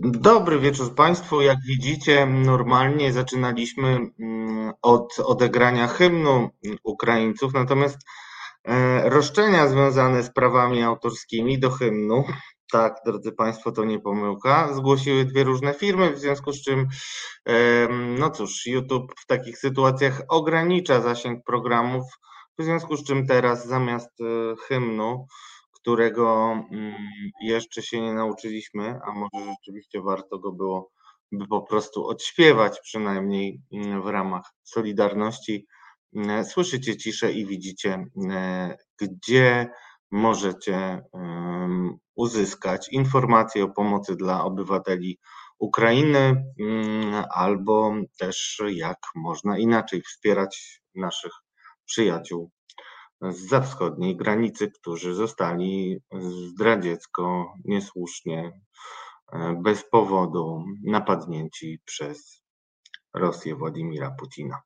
Dobry wieczór Państwu. Jak widzicie, normalnie zaczynaliśmy mm, od odegrania hymnu Ukraińców, natomiast e, roszczenia związane z prawami autorskimi do hymnu, tak, drodzy Państwo, to nie pomyłka, zgłosiły dwie różne firmy, w związku z czym, no cóż, YouTube w takich sytuacjach ogranicza zasięg programów, w związku z czym teraz zamiast e, hymnu którego mm, jeszcze się nie nauczyliśmy, a może rzeczywiście warto go było by po prostu odśpiewać, przynajmniej mm, w ramach Solidarności. Mm, słyszycie ciszę i widzicie, gdzie możecie uzyskać informacje o pomocy dla obywateli Ukrainy, albo też jak można inaczej wspierać naszych przyjaciół zza wschodniej granicy, którzy zostali zdradziecko, niesłusznie, e, bez powodu napadnięci przez Rosję Władimira Putina.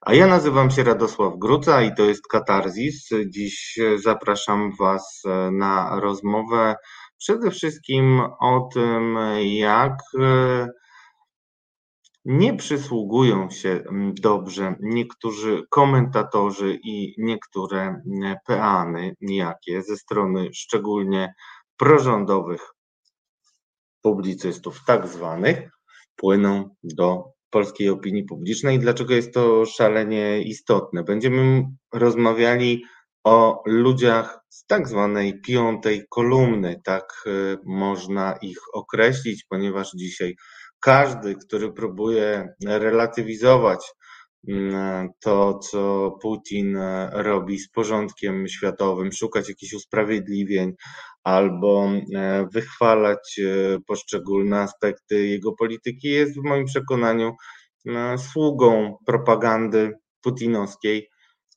A ja nazywam się Radosław Gruca i to jest Katarzis. Dziś zapraszam Was e, na rozmowę przede wszystkim o tym, jak e, nie przysługują się mm, dobrze niektórzy komentatorzy i niektóre mm, peany nijakie ze strony szczególnie prorządowych publicystów, tak zwanych, płyną do polskiej opinii publicznej. Dlaczego jest to szalenie istotne? Będziemy rozmawiali o ludziach z tak zwanej piątej kolumny, tak y, można ich określić, ponieważ dzisiaj każdy, który próbuje relatywizować mm, to, co Putin e, robi z porządkiem światowym, szukać jakichś usprawiedliwień albo e, wychwalać e, poszczególne aspekty jego polityki, jest w moim przekonaniu sługą propagandy putinowskiej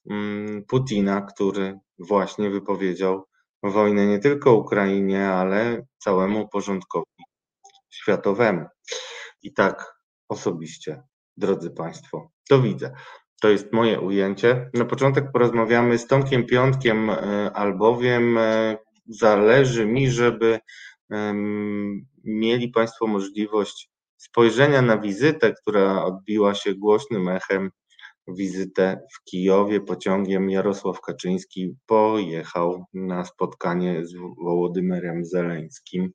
mm, Putina, który właśnie wypowiedział wojnę nie tylko Ukrainie, ale całemu porządkowi światowemu. I tak osobiście, drodzy Państwo, to widzę. To jest moje ujęcie. Na początek porozmawiamy z Tomkiem Piątkiem, e, albowiem e, zależy mi, żeby mieli Państwo możliwość spojrzenia na wizytę, która odbiła się głośnym echem, wizytę w Kijowie pociągiem. Jarosław Kaczyński pojechał na spotkanie z Wołodymyrem Zeleńskim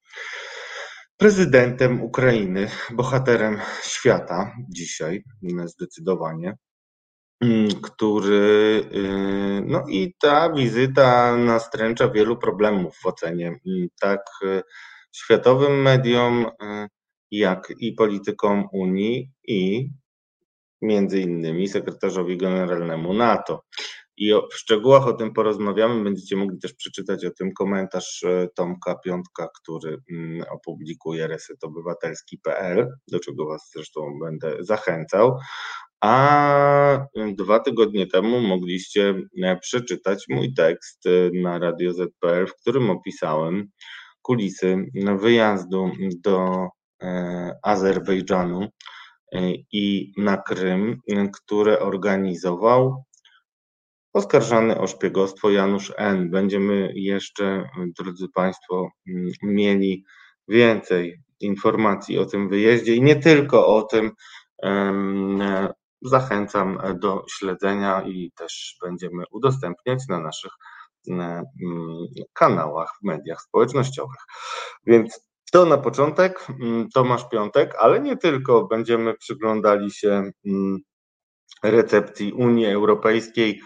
prezydentem Ukrainy, bohaterem świata dzisiaj zdecydowanie, mm, który, y, no i ta wizyta nastręcza wielu problemów w ocenie mm, tak y, światowym mediom, y, jak i politykom Unii i między innymi sekretarzowi generalnemu NATO. I o, w szczegółach o tym porozmawiamy. Będziecie mogli też przeczytać o tym komentarz e, Tomka Piątka, który mm, opublikuje resetobywatelski.pl, do czego Was zresztą będę zachęcał. A dwa tygodnie temu mogliście e, przeczytać mój tekst e, na Radio ZPL, w którym opisałem kulisy wyjazdu do Azerbejdżanu i na Krym, które organizował Oskarżany o szpiegostwo Janusz N. Będziemy jeszcze, drodzy Państwo, mieli więcej informacji o tym wyjeździe i nie tylko o tym. Zachęcam do śledzenia i też będziemy udostępniać na naszych kanałach w mediach społecznościowych. Więc to na początek Tomasz Piątek, ale nie tylko będziemy przyglądali się recepcji Unii Europejskiej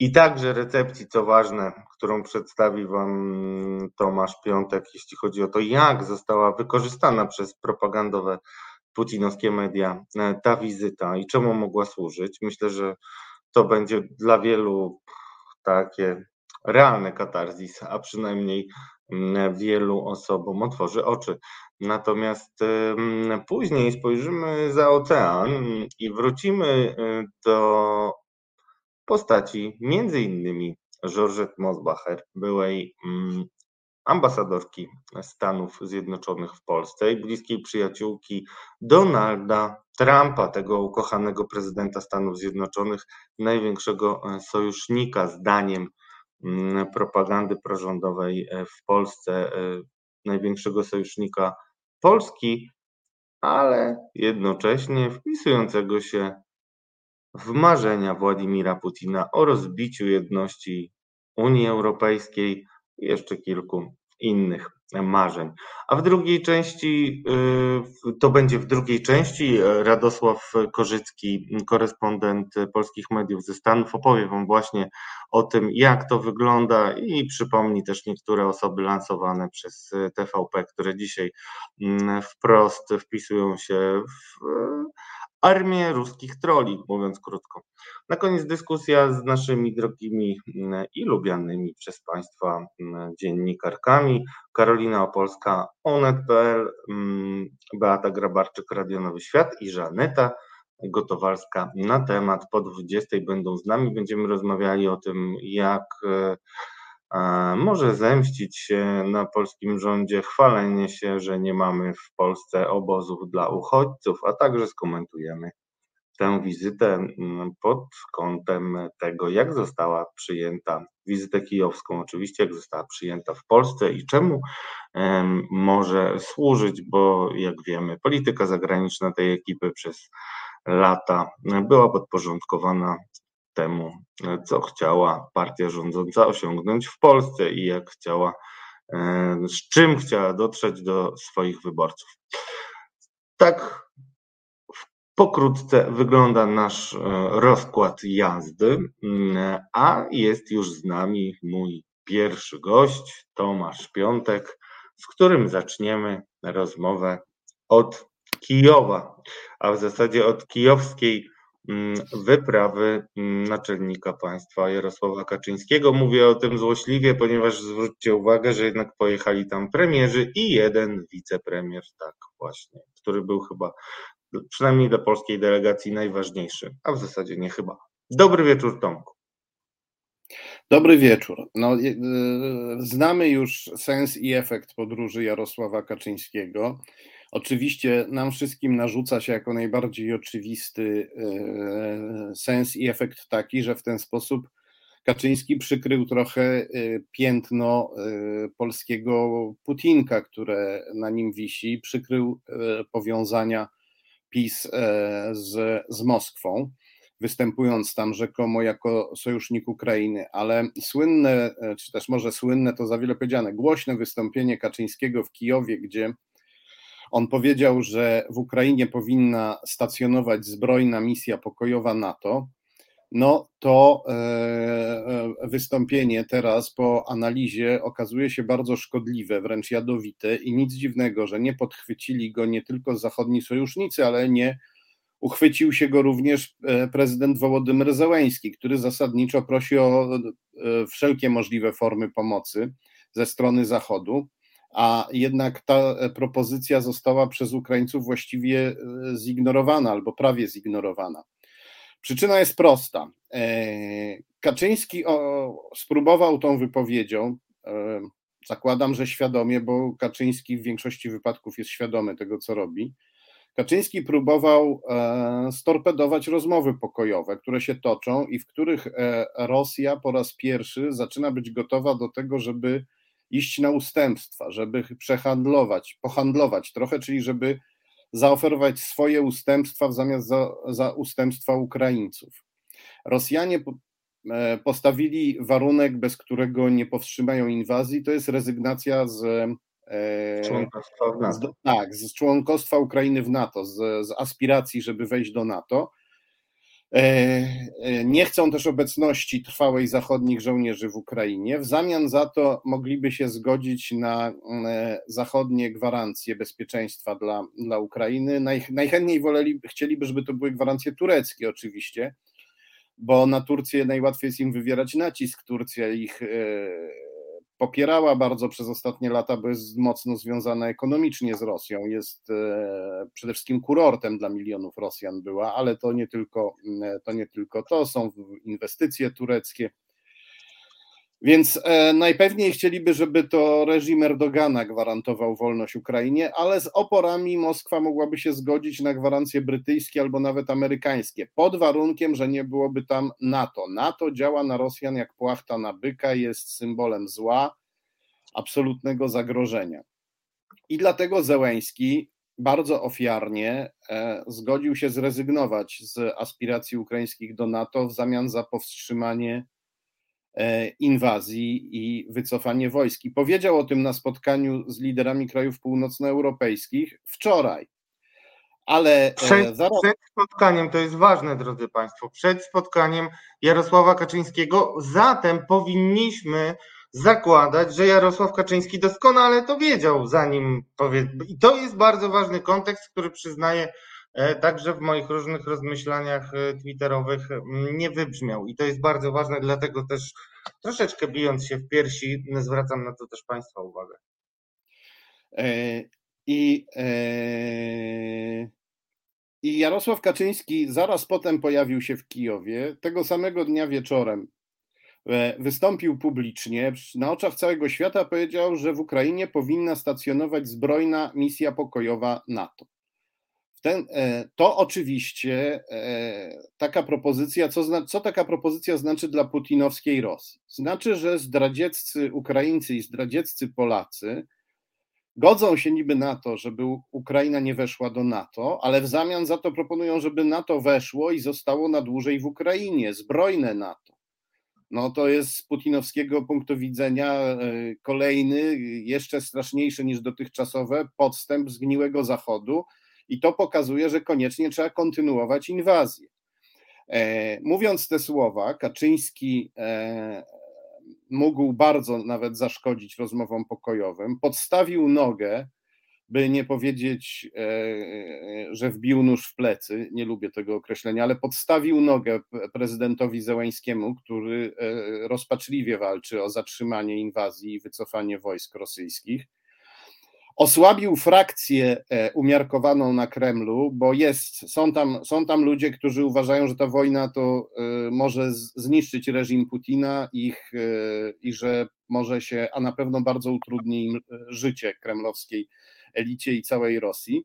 i także recepcji, co ważne, którą przedstawi Wam Tomasz Piątek, jeśli chodzi o to, jak została wykorzystana przez propagandowe putinowskie media e, ta wizyta i czemu mogła służyć. Myślę, że to będzie dla wielu takie realne katarzis, a przynajmniej wielu osobom otworzy oczy. Natomiast później spojrzymy za ocean i wrócimy e, do postaci innymi Georgette Mosbacher, byłej mm, ambasadorki Stanów Zjednoczonych w Polsce i bliskiej przyjaciółki Donalda Trumpa, tego ukochanego prezydenta Stanów Zjednoczonych, największego e, sojusznika zdaniem mm, propagandy prorządowej e, w Polsce, e, największego sojusznika Polski, ale jednocześnie wpisującego się w marzenia Władimira Putina o rozbiciu jedności Unii Europejskiej i jeszcze kilku innych marzeń. A w drugiej części, y, to będzie w drugiej części, Radosław Korzycki, korespondent polskich mediów ze Stanów, opowie Wam właśnie o tym, jak to wygląda i przypomni też niektóre osoby lansowane przez TVP, które dzisiaj mm, wprost wpisują się w armię ruskich troli, mówiąc krótko. Na koniec dyskusja z naszymi drogimi mm, i lubianymi przez Państwa mm, dziennikarkami. Karolina Opolska, onet.pl, mm, Beata Grabarczyk, Radio Nowy Świat i Żaneta Gotowalska na temat. Po 20 będą z nami. Będziemy rozmawiali o tym, jak e, może zemścić się na polskim rządzie? Chwalenie się, że nie mamy w Polsce obozów dla uchodźców, a także skomentujemy tę wizytę mm, pod kątem tego, jak została przyjęta, wizytę kijowską. Oczywiście, jak została przyjęta w Polsce i czemu może służyć, bo jak wiemy, polityka zagraniczna tej ekipy przez lata była podporządkowana temu, co chciała partia rządząca osiągnąć w Polsce i jak chciała, e, z czym chciała dotrzeć do swoich wyborców. Tak pokrótce wygląda nasz e, rozkład jazdy, mm, a jest już z nami mój pierwszy gość, Tomasz Piątek, z którym zaczniemy rozmowę od Kijowa, a w zasadzie od kijowskiej wyprawy mm, naczelnika państwa Jarosława Kaczyńskiego. Mówię o tym złośliwie, ponieważ zwróćcie uwagę, że jednak pojechali tam premierzy i jeden wicepremier, tak właśnie, który był chyba przynajmniej dla polskiej delegacji najważniejszy, a w zasadzie nie chyba. Dobry wieczór, Tomku. Dobry wieczór. No, y, znamy już sens i efekt podróży Jarosława Kaczyńskiego. Oczywiście nam wszystkim narzuca się jako najbardziej oczywisty e, sens i efekt taki, że w ten sposób Kaczyński przykrył trochę e, piętno e, polskiego Putinka, które na nim wisi, przykrył powiązania PiS z, z Moskwą, występując tam rzekomo jako sojusznik Ukrainy, ale słynne, czy też może słynne to za wiele powiedziane, głośne wystąpienie Kaczyńskiego w Kijowie, gdzie on powiedział, że w Ukrainie powinna stacjonować zbrojna misja pokojowa NATO. No to e, e, wystąpienie teraz po analizie okazuje się bardzo szkodliwe, wręcz jadowite i nic dziwnego, że nie podchwycili go nie tylko zachodni sojusznicy, ale nie uchwycił się go również e, prezydent Wołodymyr Zełęński, który zasadniczo prosi o wszelkie możliwe formy pomocy ze strony Zachodu a jednak ta e, propozycja została przez Ukraińców właściwie e, zignorowana albo prawie zignorowana. Przyczyna jest prosta. E, Kaczyński spróbował tą wypowiedzią, zakładam, że świadomie, bo Kaczyński w większości wypadków jest świadomy tego, co robi. Kaczyński próbował storpedować rozmowy pokojowe, które się toczą i w których Rosja po raz pierwszy zaczyna być gotowa do tego, żeby iść na ustępstwa, żeby przehandlować, pohandlować trochę, czyli żeby zaoferować swoje ustępstwa w zamiast za, za ustępstwa Ukraińców. Rosjanie e, postawili warunek, bez którego nie powstrzymają inwazji, to jest rezygnacja z, e, członkostwa z, tak, z członkostwa Ukrainy w NATO, z, z aspiracji, żeby wejść do NATO. E, e, nie chcą też obecności trwałej zachodnich żołnierzy w Ukrainie. W zamian za to mogliby się zgodzić na e, zachodnie gwarancje bezpieczeństwa dla, dla Ukrainy. Naj, najchętniej woleli, chcieliby, żeby to były gwarancje tureckie, oczywiście, bo na Turcję najłatwiej jest im wywierać nacisk. Turcja ich popierała bardzo przez ostatnie lata, bo jest mocno związana ekonomicznie z Rosją. Jest e, przede wszystkim kurortem dla milionów Rosjan była, ale to nie tylko to, nie tylko to są inwestycje tureckie. Więc e, najpewniej chcieliby, żeby to reżim Erdogana gwarantował wolność Ukrainie, ale z oporami Moskwa mogłaby się zgodzić na gwarancje brytyjskie albo nawet amerykańskie, pod warunkiem, że nie byłoby tam NATO. NATO działa na Rosjan jak płachta na byka, jest symbolem zła, absolutnego zagrożenia. I dlatego Zełęński bardzo ofiarnie e, zgodził się zrezygnować z aspiracji ukraińskich do NATO w zamian za powstrzymanie inwazji i wycofanie wojsk. I powiedział o tym na spotkaniu z liderami krajów północnoeuropejskich wczoraj. Ale e, przed, zaraz... przed spotkaniem, to jest ważne, drodzy Państwo, przed spotkaniem Jarosława Kaczyńskiego, zatem powinniśmy zakładać, że Jarosław Kaczyński doskonale to wiedział, zanim powie. I to jest bardzo ważny kontekst, który przyznaję e, także w moich różnych rozmyślaniach e, twitterowych nie wybrzmiał. I to jest bardzo ważne, dlatego też troszeczkę bijąc się w piersi, zwracam na to też Państwa uwagę. I i Jarosław Kaczyński zaraz potem pojawił się w Kijowie. Tego samego dnia wieczorem e, wystąpił publicznie na oczach całego świata, powiedział, że w Ukrainie powinna stacjonować zbrojna misja pokojowa NATO. Ten, e, to oczywiście e, taka propozycja, co, co taka propozycja znaczy dla putinowskiej Rosji? Znaczy, że zdradzieccy Ukraińcy i zdradzieccy Polacy godzą się niby na to, żeby Ukraina nie weszła do NATO, ale w zamian za to proponują, żeby NATO weszło i zostało na dłużej w Ukrainie, zbrojne NATO. No to jest z putinowskiego punktu widzenia e, kolejny, jeszcze straszniejszy niż dotychczasowe podstęp zgniłego Zachodu i to pokazuje, że koniecznie trzeba kontynuować inwazję. E, mówiąc te słowa, Kaczyński e, mógł bardzo nawet zaszkodzić rozmowom pokojowym. Podstawił nogę, by nie powiedzieć, e, że wbił nóż w plecy, nie lubię tego określenia, ale podstawił nogę prezydentowi Zełańskiemu, który rozpaczliwie walczy o zatrzymanie inwazji i wycofanie wojsk rosyjskich osłabił frakcję e, umiarkowaną na Kremlu, bo jest, są tam, są tam ludzie, którzy uważają, że ta wojna to e, może zniszczyć reżim Putina ich, e, i że może się, a na pewno bardzo utrudni im życie kremlowskiej elicie i całej Rosji.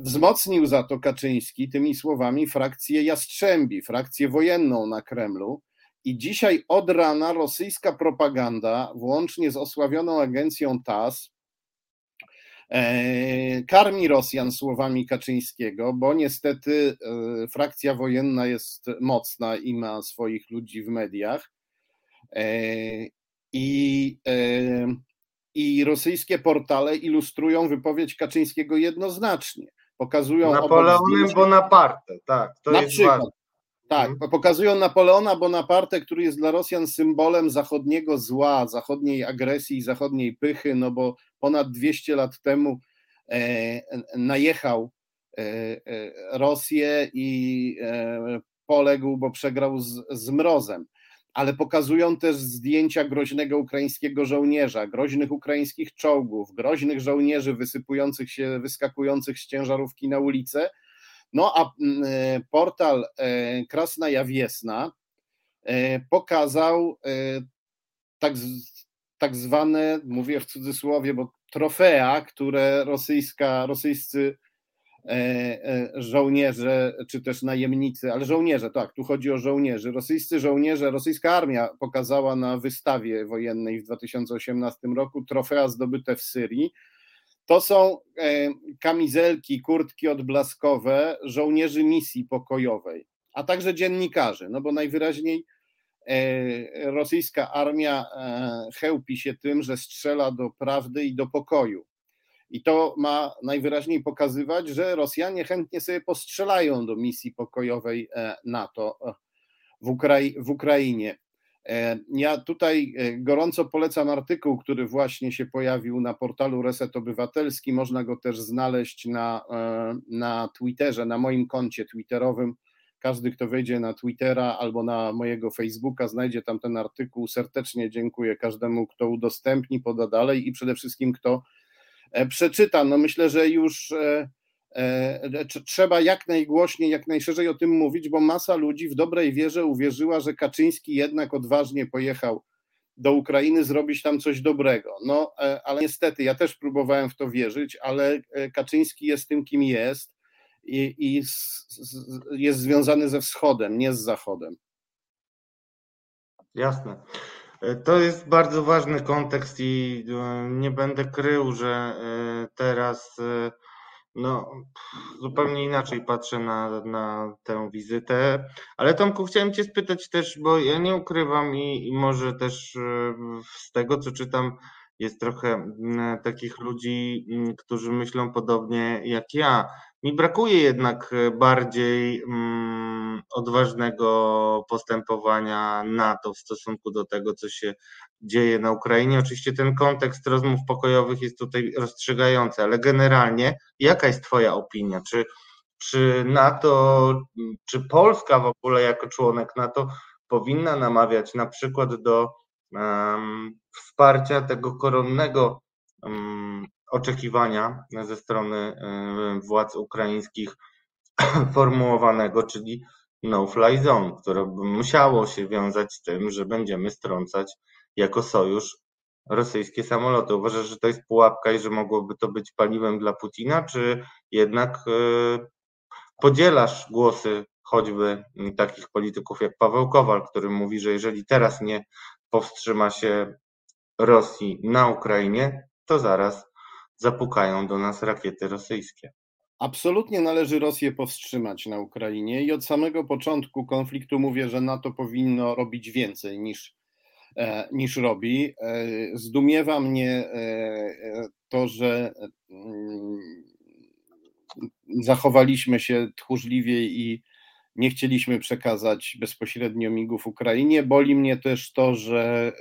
Wzmocnił za to Kaczyński tymi słowami frakcję Jastrzębi, frakcję wojenną na Kremlu, i dzisiaj od rana rosyjska propaganda, włącznie z osławioną agencją TAS, e, karmi Rosjan słowami Kaczyńskiego, bo niestety e, frakcja wojenna jest mocna i ma swoich ludzi w mediach. E, I, i rosyjskie portale ilustrują wypowiedź Kaczyńskiego jednoznacznie. Pokazują Napoleonem Bonaparte, tak. To na jest przykład, ważne. Tak, mhm. pokazują Napoleona Bonaparte, który jest dla Rosjan symbolem zachodniego zła, zachodniej agresji, zachodniej pychy, no bo ponad 200 lat temu e, najechał e, e, Rosję i e, poległ, bo przegrał z, z mrozem. Ale pokazują też zdjęcia groźnego ukraińskiego żołnierza, groźnych ukraińskich czołgów, groźnych żołnierzy wysypujących się, wyskakujących z ciężarówki na ulicę no a mm, e, portal e, Krasna Wiesna e, pokazał tak, tak zwane, mówię w cudzysłowie, bo trofea, które rosyjska, rosyjscy żołnierze, czy też najemnicy, ale żołnierze, tak, tu chodzi o żołnierzy. Rosyjscy żołnierze, rosyjska armia pokazała na wystawie wojennej w 2018 roku trofea zdobyte w Syrii to są e, kamizelki, kurtki odblaskowe żołnierzy misji pokojowej, a także dziennikarzy, no bo najwyraźniej e, rosyjska armia e, chełpi się tym, że strzela do prawdy i do pokoju. I to ma najwyraźniej pokazywać, że Rosjanie chętnie sobie postrzelają do misji pokojowej NATO w, Ukrai w Ukrainie. E, ja tutaj e, gorąco polecam artykuł, który właśnie się pojawił na portalu Reset Obywatelski. Można go też znaleźć na, e, na Twitterze, na moim koncie twitterowym. Każdy, kto wejdzie na Twittera albo na mojego Facebooka, znajdzie tam ten artykuł. Serdecznie dziękuję każdemu, kto udostępni, poda dalej i przede wszystkim, kto przeczyta. No myślę, że już trzeba jak najgłośniej, jak najszerzej o tym mówić, bo masa ludzi w dobrej wierze uwierzyła, że Kaczyński jednak odważnie pojechał do Ukrainy zrobić tam coś dobrego. No, e, ale niestety ja też próbowałem w to wierzyć, ale e, Kaczyński jest tym, kim jest i, i z, z, jest związany ze wschodem, nie z zachodem. Jasne. To jest bardzo ważny kontekst i nie będę krył, że teraz no, zupełnie inaczej patrzę na, na tę wizytę. Ale Tomku, chciałem Cię spytać też, bo ja nie ukrywam i, i może też z tego, co czytam, jest trochę takich ludzi, którzy myślą podobnie jak ja. Mi brakuje jednak bardziej mm, odważnego postępowania NATO w stosunku do tego, co się dzieje na Ukrainie. Oczywiście ten kontekst rozmów pokojowych jest tutaj rozstrzygający, ale generalnie jaka jest Twoja opinia? Czy, czy NATO, czy Polska w ogóle jako członek NATO powinna namawiać na przykład do um, wsparcia tego koronnego um, oczekiwania ze strony um, władz ukraińskich formułowanego, czyli no-fly zone, które by musiało się wiązać z tym, że będziemy strącać jako sojusz rosyjskie samoloty. Uważasz, że to jest pułapka i że mogłoby to być paliwem dla Putina, czy jednak e, podzielasz głosy choćby takich polityków jak Paweł Kowal, który mówi, że jeżeli teraz nie powstrzyma się Rosji na Ukrainie, to zaraz zapukają do nas rakiety rosyjskie. Absolutnie należy Rosję powstrzymać na Ukrainie i od samego początku konfliktu mówię, że NATO powinno robić więcej niż E, niż robi. E, zdumiewa mnie e, to, że mm, zachowaliśmy się tchórzliwie i nie chcieliśmy przekazać bezpośrednio migów Ukrainie. Boli mnie też to, że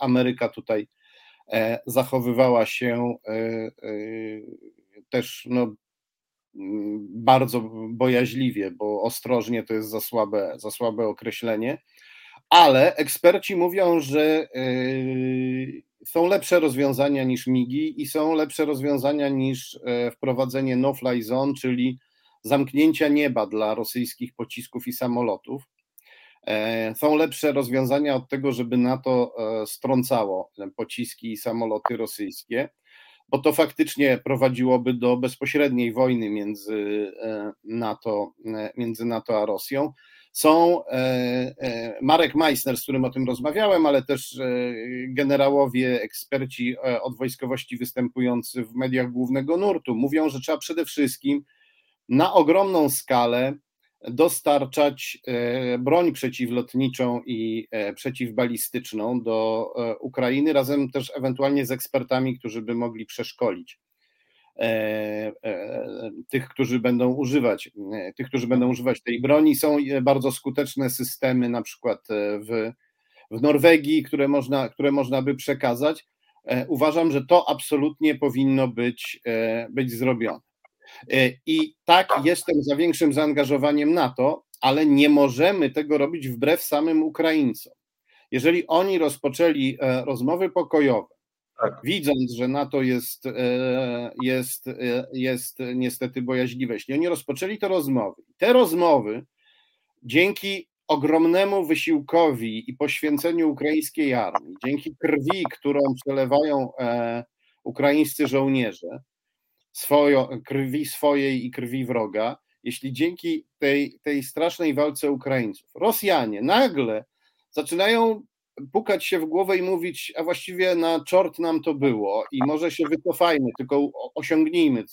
Ameryka tutaj zachowywała się też no, bardzo bojaźliwie, bo ostrożnie to jest za słabe, za słabe określenie ale eksperci mówią, że są lepsze rozwiązania niż MIGI i są lepsze rozwiązania niż e, wprowadzenie no-fly zone, czyli zamknięcia nieba dla rosyjskich pocisków i samolotów. E, są lepsze rozwiązania od tego, żeby NATO e, strącało pociski i samoloty rosyjskie, bo to faktycznie prowadziłoby do bezpośredniej wojny między NATO, między NATO a Rosją. Są e, e, Marek Meissner, z którym o tym rozmawiałem, ale też e, generałowie, eksperci od wojskowości występujący w mediach głównego nurtu mówią, że trzeba przede wszystkim na ogromną skalę dostarczać broń przeciwlotniczą i przeciwbalistyczną do Ukrainy, razem też ewentualnie z ekspertami, którzy by mogli przeszkolić E, e, tych, którzy będą używać, e, tych, którzy będą używać tej broni. Są bardzo skuteczne systemy, na przykład w, w Norwegii, które można, które można by przekazać. Uważam, że to absolutnie powinno być, być zrobione. I tak jestem za większym zaangażowaniem NATO, ale nie możemy tego robić wbrew samym Ukraińcom. Jeżeli oni rozpoczęli rozmowy pokojowe, tak. widząc, że NATO jest, e, jest, e, jest niestety bojaźliwe. Jeśli oni rozpoczęli te rozmowy, te rozmowy dzięki ogromnemu wysiłkowi i poświęceniu ukraińskiej armii, dzięki krwi, którą przelewają e, ukraińscy żołnierze, krwi swojej i krwi wroga, jeśli dzięki tej, tej strasznej walce Ukraińców Rosjanie nagle zaczynają pukać się w głowę i mówić, a właściwie na czort nam to było i może się wycofajmy, tylko osiągnijmy,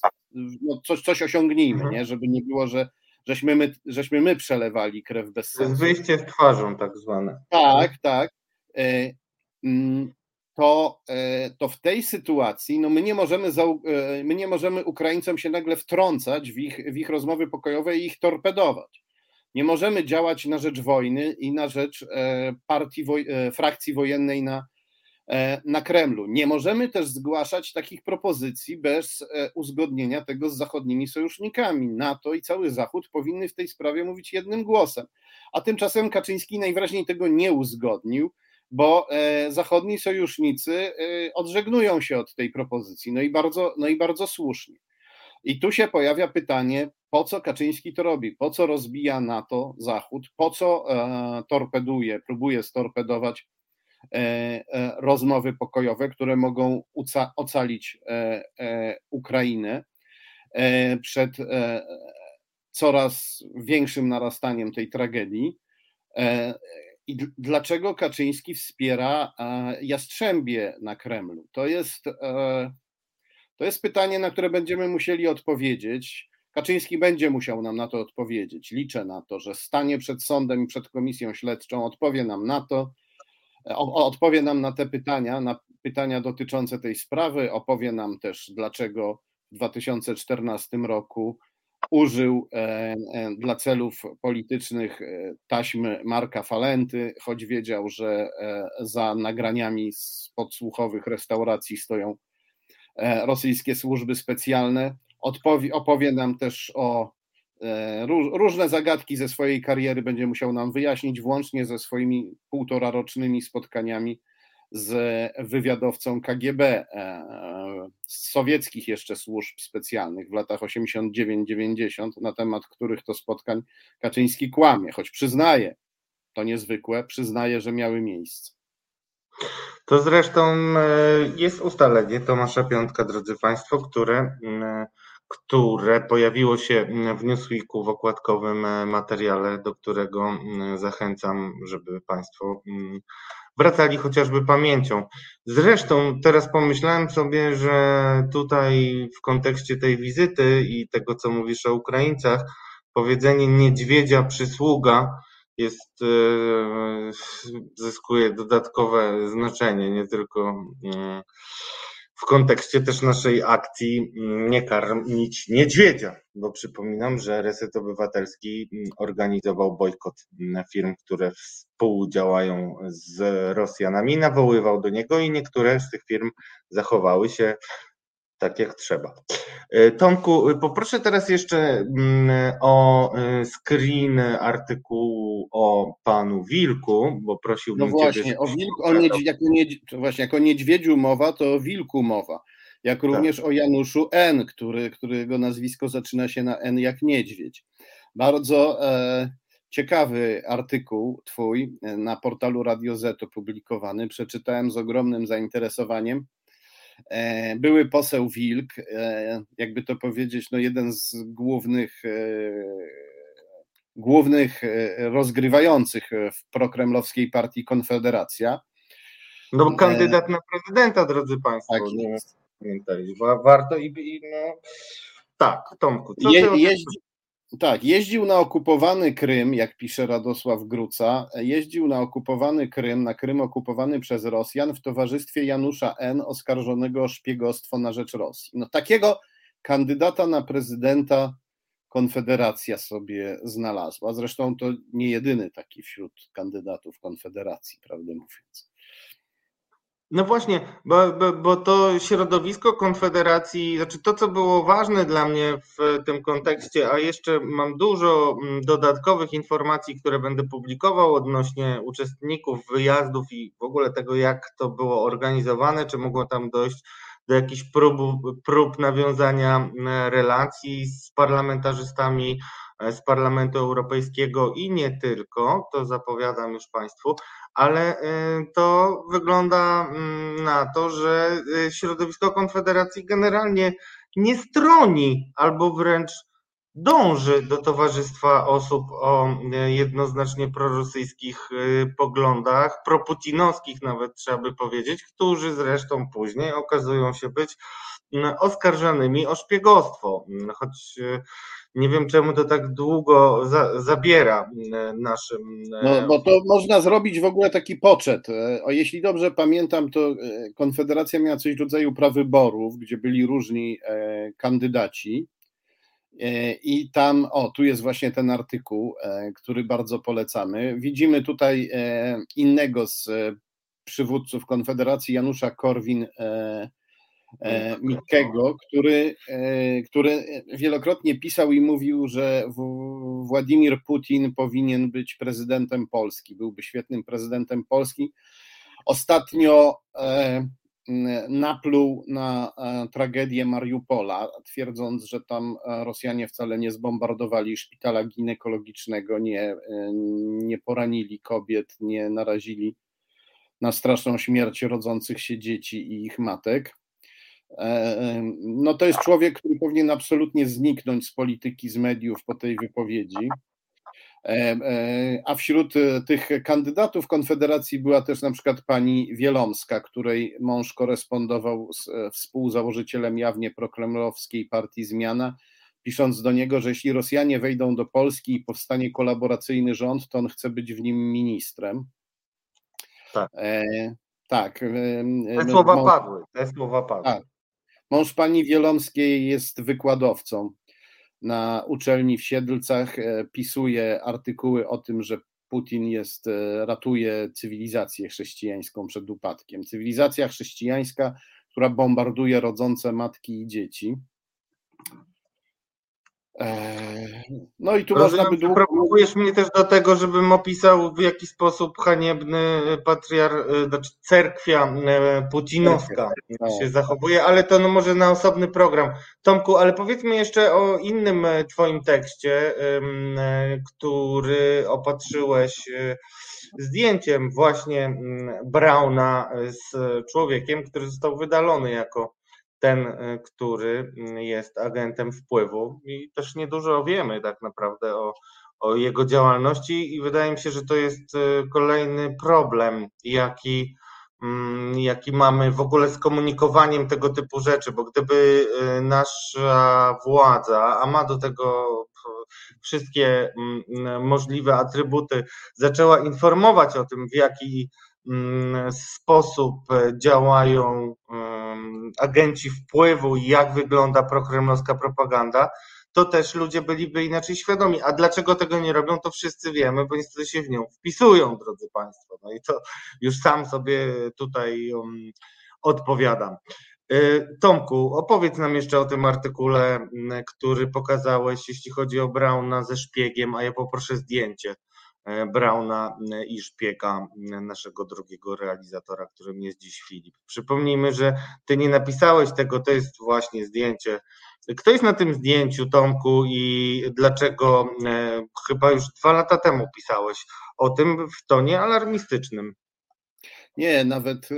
no coś, coś osiągnijmy, mhm. nie? żeby nie było, że żeśmy my, żeśmy my przelewali krew bez sensu. Wyjście w twarzą tak zwane. Tak, tak. To, e, to w tej sytuacji no my, nie możemy za, e, my nie możemy Ukraińcom się nagle wtrącać w ich, w ich rozmowy pokojowe i ich torpedować. Nie możemy działać na rzecz wojny i na rzecz e, partii, frakcji wojennej na, na Kremlu. Nie możemy też zgłaszać takich propozycji bez uzgodnienia tego z zachodnimi sojusznikami. NATO i cały Zachód powinny w tej sprawie mówić jednym głosem. A tymczasem Kaczyński najwyraźniej tego nie uzgodnił, bo zachodni sojusznicy odżegnują się od tej propozycji. No i bardzo, no i bardzo słusznie. I tu się pojawia pytanie, po co Kaczyński to robi? Po co rozbija NATO Zachód? Po co e, torpeduje, próbuje storpedować e, e, rozmowy pokojowe, które mogą ocalić Ukrainę przed coraz większym narastaniem tej tragedii? I dlaczego Kaczyński wspiera Jastrzębie na Kremlu? To jest, to jest pytanie, na które będziemy musieli odpowiedzieć. Kaczyński będzie musiał nam na to odpowiedzieć. Liczę na to, że stanie przed sądem i przed komisją śledczą, odpowie nam na to, odpowie nam na te pytania, na pytania dotyczące tej sprawy, opowie nam też, dlaczego w 2014 roku użył e, e, dla celów politycznych e, taśmy Marka Falenty, choć wiedział, że za nagraniami z podsłuchowych restauracji stoją rosyjskie służby specjalne. Opowie nam też o różne zagadki ze swojej kariery, będzie musiał nam wyjaśnić, włącznie ze swoimi półtorarocznymi spotkaniami z wywiadowcą KGB, e, z sowieckich jeszcze służb specjalnych w latach 89-90, na temat których to spotkań Kaczyński kłamie, choć przyznaje, to niezwykłe, przyznaje, że miały miejsce. To zresztą e, jest ustalenie Tomasza Piątka, drodzy Państwo, które, które pojawiło się w Newsweeku w okładkowym e, materiale, do którego zachęcam, żeby Państwo wracali chociażby pamięcią. Zresztą teraz pomyślałem sobie, że tutaj w kontekście tej wizyty i tego, co mówisz o Ukraińcach, powiedzenie niedźwiedzia przysługa jest, e, zyskuje dodatkowe znaczenie, nie tylko mm, w kontekście też naszej akcji mm, Nie karmić niedźwiedzia, bo przypominam, że Reset Obywatelski mm, organizował bojkot mm, firm, które współdziałają z Rosjanami, nawoływał do niego i niektóre z tych firm zachowały się tak jak trzeba. E, Tomku, poproszę teraz jeszcze mm, o e, screen artykułu o panu Wilku, bo prosiłbym No właśnie, o wilku, o niedź, jako, niedź, właśnie, jako niedźwiedziu mowa, to o wilku mowa. Jak tak. również o Januszu N., który, którego nazwisko zaczyna się na N jak niedźwiedź. Bardzo e, ciekawy artykuł twój e, na portalu Radio Z opublikowany. Przeczytałem z ogromnym zainteresowaniem E, były poseł Wilk, e, jakby to powiedzieć, no jeden z głównych, e, głównych rozgrywających w prokremlowskiej partii Konfederacja. No kandydat na prezydenta, drodzy Państwo. Tak pamiętać. Warto i, i no, tak, Tomku. Je, jeździ, tak, jeździł na okupowany Krym, jak pisze Radosław Gruca, jeździł na okupowany Krym, na Krym okupowany przez Rosjan w towarzystwie Janusza N., oskarżonego o szpiegostwo na rzecz Rosji. No takiego kandydata na prezydenta Konfederacja sobie znalazła. Zresztą to nie jedyny taki wśród kandydatów Konfederacji, prawdę mówiąc. No właśnie, bo, bo, bo, to środowisko Konfederacji, znaczy to, co było ważne dla mnie w tym kontekście, a jeszcze mam dużo mm, dodatkowych informacji, które będę publikował odnośnie uczestników wyjazdów i w ogóle tego, jak to było organizowane, czy mogło tam dojść do jakichś prób, prób nawiązania mm, relacji z parlamentarzystami e, z Parlamentu Europejskiego i nie tylko, to zapowiadam już Państwu, ale y, to wygląda mm, na to, że y, środowisko Konfederacji generalnie nie stroni albo wręcz dąży do towarzystwa osób o y, jednoznacznie prorosyjskich poglądach, proputinowskich nawet trzeba by powiedzieć, którzy zresztą później okazują się być oskarżanymi o szpiegostwo, choć nie wiem, czemu to tak długo za, zabiera mm, naszym. No, e, bo to można zrobić w ogóle taki poczet. E, o, jeśli dobrze pamiętam, to e, Konfederacja miała coś w rodzaju prawyborów, gdzie byli różni kandydaci. I tam, o, tu jest właśnie ten artykuł, który bardzo polecamy. Widzimy tutaj innego z przywódców Konfederacji, Janusza Korwin E, Mikkego, który, e, który wielokrotnie pisał i mówił, że Władimir Putin powinien być prezydentem Polski, byłby świetnym prezydentem Polski. Ostatnio e, napluł na tragedię Mariupola, twierdząc, że tam Rosjanie wcale nie zbombardowali szpitala ginekologicznego, nie, nie poranili kobiet, nie narazili na straszną śmierć rodzących się dzieci i ich matek. E, no to jest człowiek, który powinien absolutnie zniknąć z polityki, z mediów po tej wypowiedzi. A wśród tych kandydatów Konfederacji była też na przykład pani Wielomska, której mąż korespondował z współzałożycielem jawnie prokremlowskiej partii Zmiana, pisząc do niego, że jeśli Rosjanie wejdą do Polski i powstanie kolaboracyjny rząd, to on chce być w nim ministrem. Tak. E, tak. Te słowa mąż, padły. Te słowa padły. Tak. Mąż pani Wielomskiej jest wykładowcą na uczelni w Siedlcach. E, pisuje artykuły o tym, że Putin jest, e, ratuje cywilizację chrześcijańską przed upadkiem. Cywilizacja chrześcijańska, która bombarduje rodzące matki i dzieci. No i tu Rozumiem, można by długo... Prowokujesz mnie też do tego, żebym opisał w jaki sposób haniebny patriar, znaczy cerkwia e, putinowska tak. się zachowuje, ale to no może na osobny program. Tomku, ale powiedzmy jeszcze o innym e, twoim tekście, e, który opatrzyłeś zdjęciem właśnie Brauna z człowiekiem, który został wydalony jako ten, y, który mm, jest agentem wpływu i też niedużo wiemy tak naprawdę o, o jego działalności i wydaje mi się, że to jest y, kolejny problem, jaki, mm, jaki mamy w ogóle z komunikowaniem tego typu rzeczy, bo gdyby y, nasza władza, a ma do tego wszystkie mm, możliwe atrybuty, zaczęła informować o tym, w jaki sposób działają agenci wpływu i jak wygląda prokremlowska propaganda, to też ludzie byliby inaczej świadomi. A dlaczego tego nie robią, to wszyscy wiemy, bo niestety się w nią wpisują, drodzy Państwo. No i to już sam sobie tutaj odpowiadam. Y, Tomku, opowiedz nam jeszcze o tym artykule, który pokazałeś, jeśli chodzi o Brauna ze szpiegiem, a ja poproszę zdjęcie E, Brauna e, i szpiega e, naszego drugiego realizatora, którym jest dziś Filip. Przypomnijmy, że ty nie napisałeś tego, to jest właśnie zdjęcie. Kto jest na tym zdjęciu, Tomku, i dlaczego chyba już dwa lata temu pisałeś o tym w tonie alarmistycznym? Nie, nawet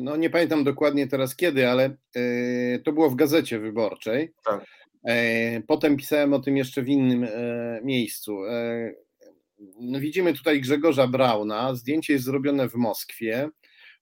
no nie pamiętam dokładnie teraz kiedy, ale to było w gazecie wyborczej. Tak. Potem pisałem o tym jeszcze w innym miejscu. No, widzimy tutaj Grzegorza Brauna. Zdjęcie jest zrobione w Moskwie.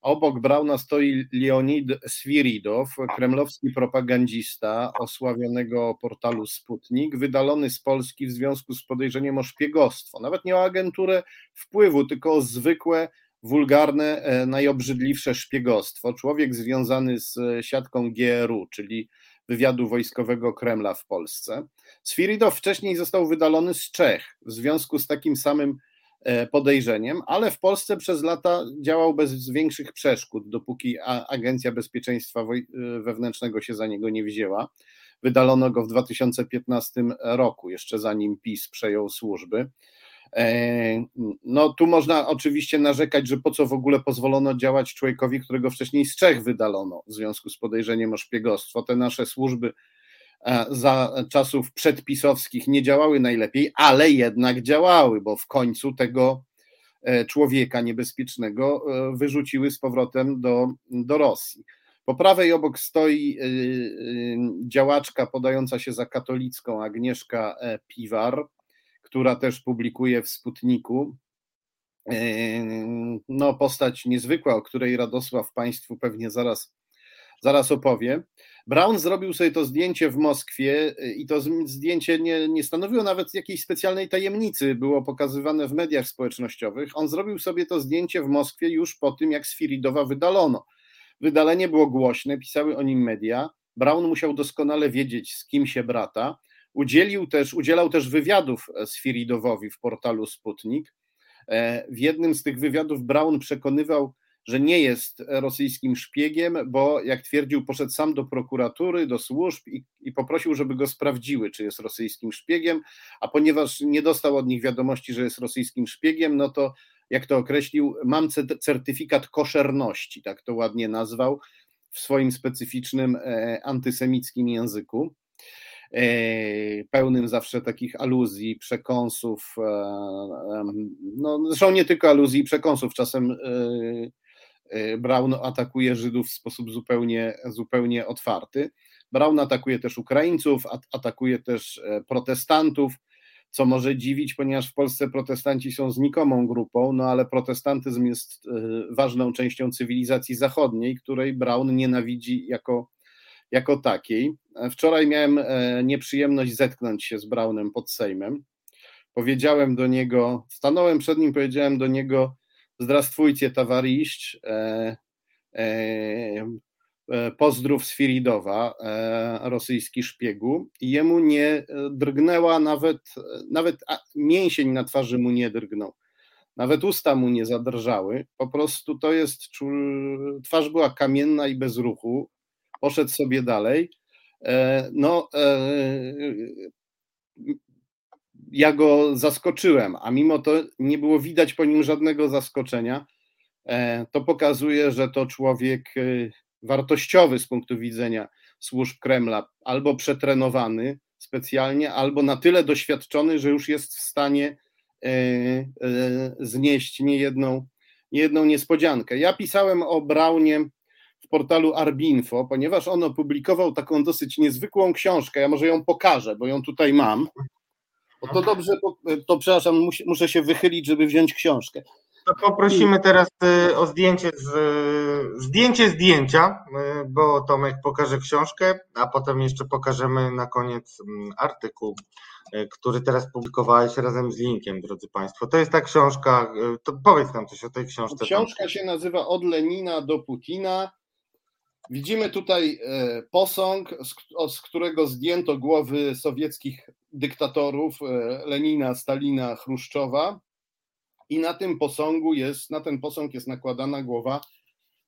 Obok Brauna stoi Leonid Swiridow, kremlowski propagandista osławionego portalu Sputnik, wydalony z Polski w związku z podejrzeniem o szpiegostwo. Nawet nie o agenturę wpływu, tylko o zwykłe, wulgarne, e, najobrzydliwsze szpiegostwo. Człowiek związany z siatką GRU, czyli wywiadu wojskowego Kremla w Polsce. Sfiridow wcześniej został wydalony z Czech w związku z takim samym e, podejrzeniem, ale w Polsce przez lata działał bez większych przeszkód, dopóki Agencja Bezpieczeństwa e, Wewnętrznego się za niego nie wzięła. Wydalono go w 2015 roku, jeszcze zanim PiS przejął służby. E, no tu można oczywiście narzekać, że po co w ogóle pozwolono działać człowiekowi, którego wcześniej z Czech wydalono w związku z podejrzeniem o szpiegostwo. Te nasze służby e, za czasów przedpisowskich nie działały najlepiej, ale jednak działały, bo w końcu tego e, człowieka niebezpiecznego wyrzuciły z powrotem do, do Rosji. Po prawej obok stoi działaczka podająca się za katolicką Agnieszka Piwar, która też publikuje w Sputniku. E, no, postać niezwykła, o której Radosław Państwu pewnie zaraz, zaraz opowie. Brown zrobił sobie to zdjęcie w Moskwie e, i to zdjęcie nie, nie stanowiło nawet jakiejś specjalnej tajemnicy, było pokazywane w mediach społecznościowych. On zrobił sobie to zdjęcie w Moskwie już po tym, jak Sfiridowa wydalono. Wydalenie było głośne, pisały o nim media. Brown musiał doskonale wiedzieć, z kim się brata. Udzielił też, udzielał też wywiadów Sfiridowowi w portalu Sputnik. E, w jednym z tych wywiadów Brown przekonywał, że nie jest rosyjskim szpiegiem, bo jak twierdził, poszedł sam do prokuratury, do służb i, i, poprosił, żeby go sprawdziły, czy jest rosyjskim szpiegiem, a ponieważ nie dostał od nich wiadomości, że jest rosyjskim szpiegiem, no to jak to określił, mam certyfikat koszerności, tak to ładnie nazwał, w swoim specyficznym e, antysemickim języku. E, pełnym zawsze takich aluzji, przekąsów, e, no zresztą nie tylko aluzji i przekąsów, czasem e, Brown atakuje Żydów w sposób zupełnie, zupełnie otwarty. Brown atakuje też Ukraińców, atakuje też protestantów. co może dziwić, ponieważ w Polsce protestanci są znikomą grupą, no ale protestantyzm jest ważną częścią cywilizacji zachodniej, której Brown nienawidzi jako, jako takiej. Wczoraj miałem nieprzyjemność zetknąć się z Brownem pod Sejmem. Powiedziałem do niego, stanąłem przed nim, powiedziałem do niego: Zdrastwujcie, tawariszcz. E, e, E, pozdrów z Firidowa, e, rosyjski szpiegu, i jemu nie drgnęła nawet, nawet mięsień na twarzy mu nie drgnął. Nawet usta mu nie zadrżały. Po prostu to jest, twarz była kamienna i bez ruchu. Poszedł sobie dalej. E, no, ja go zaskoczyłem, a mimo to nie było widać po nim żadnego zaskoczenia. To pokazuje, że to człowiek wartościowy z punktu widzenia służb Kremla, albo przetrenowany specjalnie, albo na tyle doświadczony, że już jest w stanie e, e, znieść niejedną, niejedną niespodziankę. Ja pisałem o Braunie w portalu Arbinfo, ponieważ on opublikował taką dosyć niezwykłą książkę. Ja może ją pokażę, bo ją tutaj mam. Bo to dobrze, to przepraszam, muszę się wychylić, żeby wziąć książkę. To poprosimy teraz y, o zdjęcie, z, zdjęcie zdjęcia, bo Tomek pokaże książkę, a potem jeszcze pokażemy na koniec artykuł, który teraz publikowałeś razem z linkiem, drodzy Państwo. To jest ta książka, to powiedz nam coś o tej książce. Książka się nazywa Od Lenina do Putina. Widzimy tutaj e, posąg, z którego zdjęto głowy sowieckich dyktatorów e, Lenina, Stalina, Chruszczowa i na tym posągu jest, na ten posąg jest nakładana głowa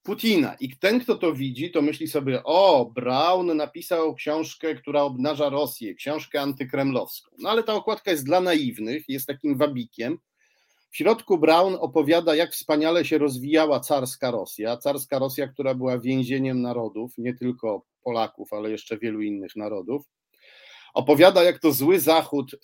Putina. I ten, kto to widzi, to myśli sobie, o, Brown napisał książkę, która obnaża Rosję, książkę antykremlowską. No ale ta okładka jest dla naiwnych, jest takim wabikiem. W środku Brown opowiada, jak wspaniale się rozwijała carska Rosja. Carska Rosja, która była więzieniem narodów, nie tylko Polaków, ale jeszcze wielu innych narodów. Opowiada, jak to zły Zachód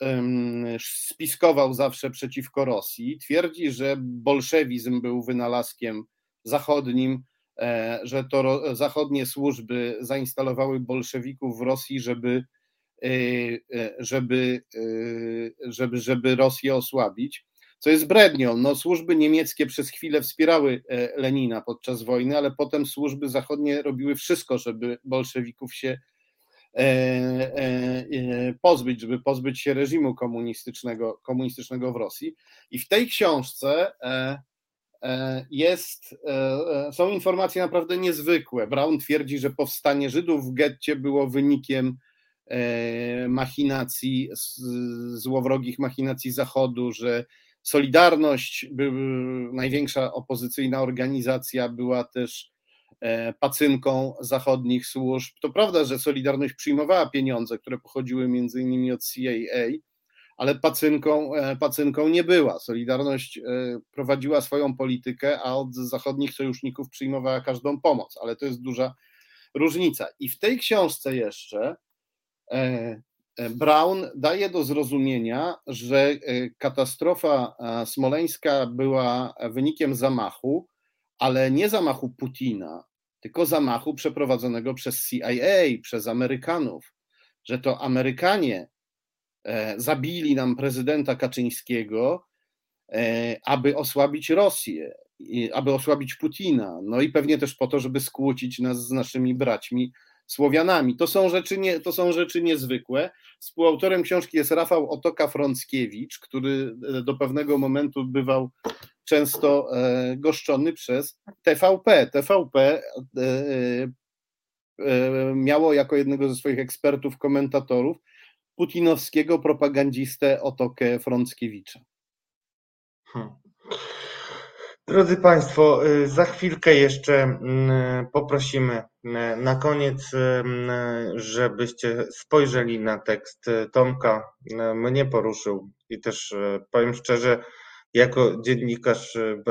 spiskował zawsze przeciwko Rosji. Twierdzi, że bolszewizm był wynalazkiem zachodnim, e, że to zachodnie służby zainstalowały bolszewików w Rosji, żeby, e, e, żeby, żeby, żeby Rosję osłabić. Co jest brednią. No, służby niemieckie przez chwilę wspierały Lenina podczas wojny, ale potem służby zachodnie robiły wszystko, żeby bolszewików się E, e, e, pozbyć, żeby pozbyć się reżimu komunistycznego, komunistycznego w Rosji. I w tej książce jest, są informacje naprawdę niezwykłe. Brown twierdzi, że powstanie Żydów w getcie było wynikiem machinacji, złowrogich machinacji Zachodu, że Solidarność, największa opozycyjna organizacja, była też E, pacynką zachodnich służb. To prawda, że Solidarność przyjmowała pieniądze, które pochodziły między innymi od CIA, ale pacynką, e, pacynką nie była. Solidarność e, prowadziła swoją politykę, a od zachodnich sojuszników przyjmowała każdą pomoc, ale to jest duża różnica. I w tej książce jeszcze Brown daje do zrozumienia, że katastrofa smoleńska była wynikiem zamachu, ale nie zamachu Putina, tylko zamachu przeprowadzonego przez CIA, przez Amerykanów, że to Amerykanie e, zabili nam prezydenta Kaczyńskiego, e, aby osłabić Rosję, aby osłabić Putina, no i pewnie też po to, żeby skłócić nas z naszymi braćmi Słowianami. To są rzeczy, nie, to są rzeczy niezwykłe. Współautorem książki jest Rafał Otoka-Frąckiewicz, który e, do pewnego momentu bywał często e, goszczony przez TVP. TVP e, miało jako jednego ze swoich ekspertów, komentatorów putinowskiego propagandzistę Otokę Frąckiewicza. Hmm. Drodzy Państwo, y, za chwilkę jeszcze mm, poprosimy y, na koniec, y, żebyście spojrzeli na tekst Tomka. Mnie poruszył i też powiem szczerze, jako dziennikarz e,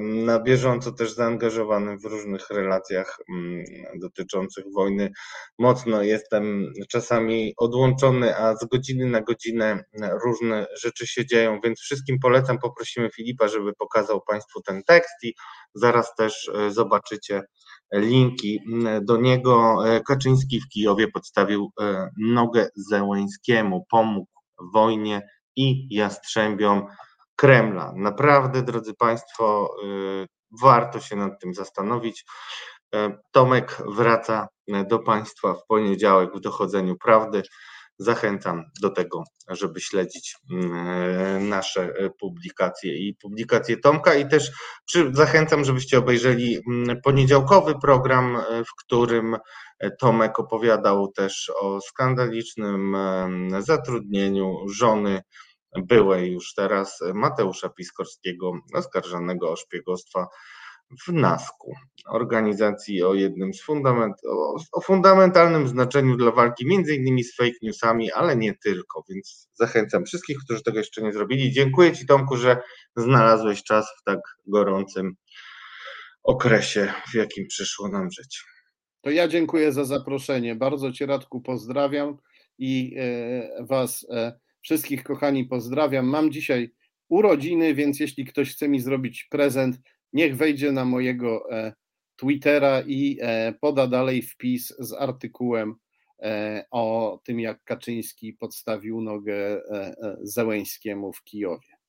na bieżąco też zaangażowany w różnych relacjach mm, dotyczących wojny, mocno jestem czasami odłączony, a z godziny na godzinę różne rzeczy się dzieją, więc wszystkim polecam, poprosimy Filipa, żeby pokazał Państwu ten tekst i zaraz też e, zobaczycie linki do niego. E, Kaczyński w Kijowie podstawił nogę Zełęńskiemu, pomógł wojnie i jastrzębiom Kremla. Naprawdę, drodzy Państwo, warto się nad tym zastanowić. Tomek wraca do Państwa w poniedziałek w dochodzeniu prawdy. Zachęcam do tego, żeby śledzić nasze publikacje i publikacje Tomka i też zachęcam, żebyście obejrzeli mm, poniedziałkowy program, w którym Tomek opowiadał też o skandalicznym zatrudnieniu żony byłej już teraz Mateusza Piskorskiego, oskarżanego o szpiegostwa w NASK-u, organizacji o jednym z fundament, o, o, fundamentalnym znaczeniu dla walki między innymi z fake newsami, ale nie tylko, więc zachęcam wszystkich, którzy tego jeszcze nie zrobili. Dziękuję Ci Tomku, że znalazłeś czas w tak gorącym okresie, w jakim przyszło nam żyć. To ja dziękuję za zaproszenie. Bardzo Cię Radku pozdrawiam i e, Was e, wszystkich kochani pozdrawiam. Mam dzisiaj urodziny, więc jeśli ktoś chce mi zrobić prezent, niech wejdzie na mojego e, Twittera i e, poda dalej wpis z artykułem e, o tym, jak Kaczyński podstawił nogę Zełęńskiemu w Kijowie.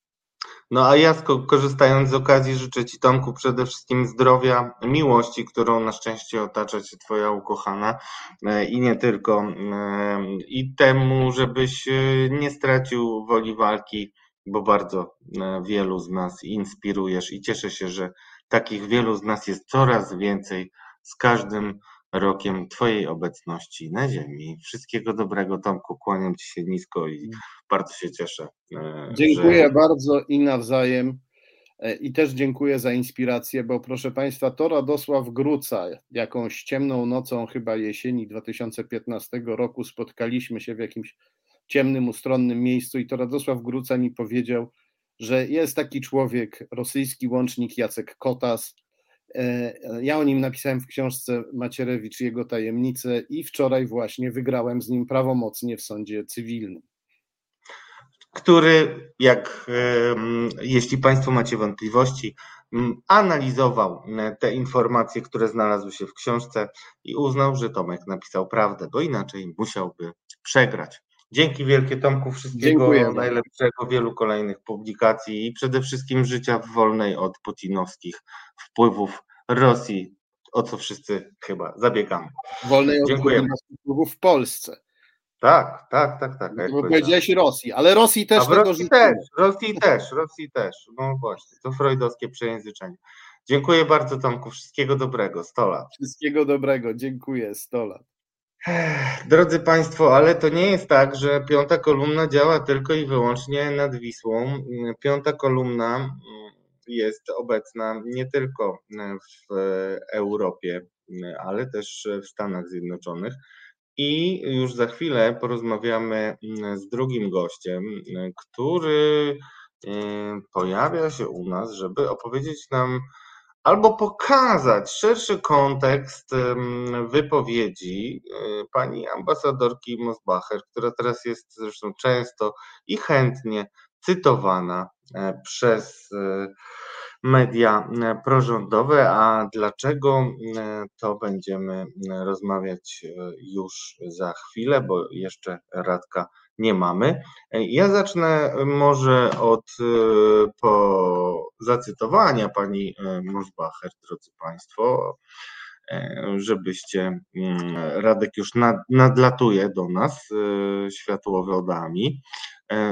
No a ja korzystając z okazji życzę Ci Tomku przede wszystkim zdrowia, miłości, którą na szczęście otacza Cię Twoja ukochana i nie tylko i temu, żebyś nie stracił woli walki bo bardzo e, wielu z nas inspirujesz i cieszę się, że takich wielu z nas jest coraz więcej z każdym rokiem Twojej obecności na Ziemi. Wszystkiego dobrego, Tomku. Kłaniam Ci się nisko i bardzo się cieszę. E, dziękuję że... bardzo i nawzajem. E, I też dziękuję za inspirację, bo proszę Państwa, to Radosław Gruca, jakąś ciemną nocą chyba jesieni 2015 roku spotkaliśmy się w jakimś ciemnym, ustronnym miejscu i to Radosław Gruca mi powiedział, że jest taki człowiek, rosyjski łącznik Jacek Kotas. E, ja o nim napisałem w książce Macierewicz jego tajemnice i wczoraj właśnie wygrałem z nim prawomocnie w sądzie cywilnym. Który, jak jeśli Państwo macie wątpliwości, analizował te informacje, które znalazły się w książce i uznał, że Tomek napisał prawdę, bo inaczej musiałby przegrać. Dzięki wielkie Tomku, wszystkiego Dziękuję. najlepszego, wielu kolejnych publikacji i przede wszystkim życia wolnej od putinowskich wpływów Rosji, o co wszyscy chyba zabiegamy. Wolnej od putinowskich wpływów w Polsce. Tak, tak, tak, tak. Jak Bo powiedziałeś Rosji, ale Rosji też A w Rosji też, Rosji też, Rosji też. No właśnie, to freudowskie przejęzyczenie. Dziękuję bardzo Tomku, wszystkiego dobrego, 100 lat. Wszystkiego dobrego, dziękuję, 100 lat. Drodzy Państwo, ale to nie jest tak, że piąta kolumna działa tylko i wyłącznie nad Wisłą. Piąta kolumna mm, jest obecna nie tylko w Europie, ale też w Stanach Zjednoczonych. I już za chwilę porozmawiamy mm, z drugim gościem, który pojawia się u nas, żeby opowiedzieć nam albo pokazać szerszy kontekst wypowiedzi y, pani ambasadorki Mosbacher, która teraz jest zresztą często i chętnie cytowana e, przez e, media e, prorządowe, a dlaczego to będziemy rozmawiać już za chwilę, bo jeszcze Radka nie mamy. Ja zacznę może od e, po zacytowania pani e, Mosbacher, drodzy Państwo, e, żebyście, mm, Radek już nad, nadlatuje do nas światłowodami,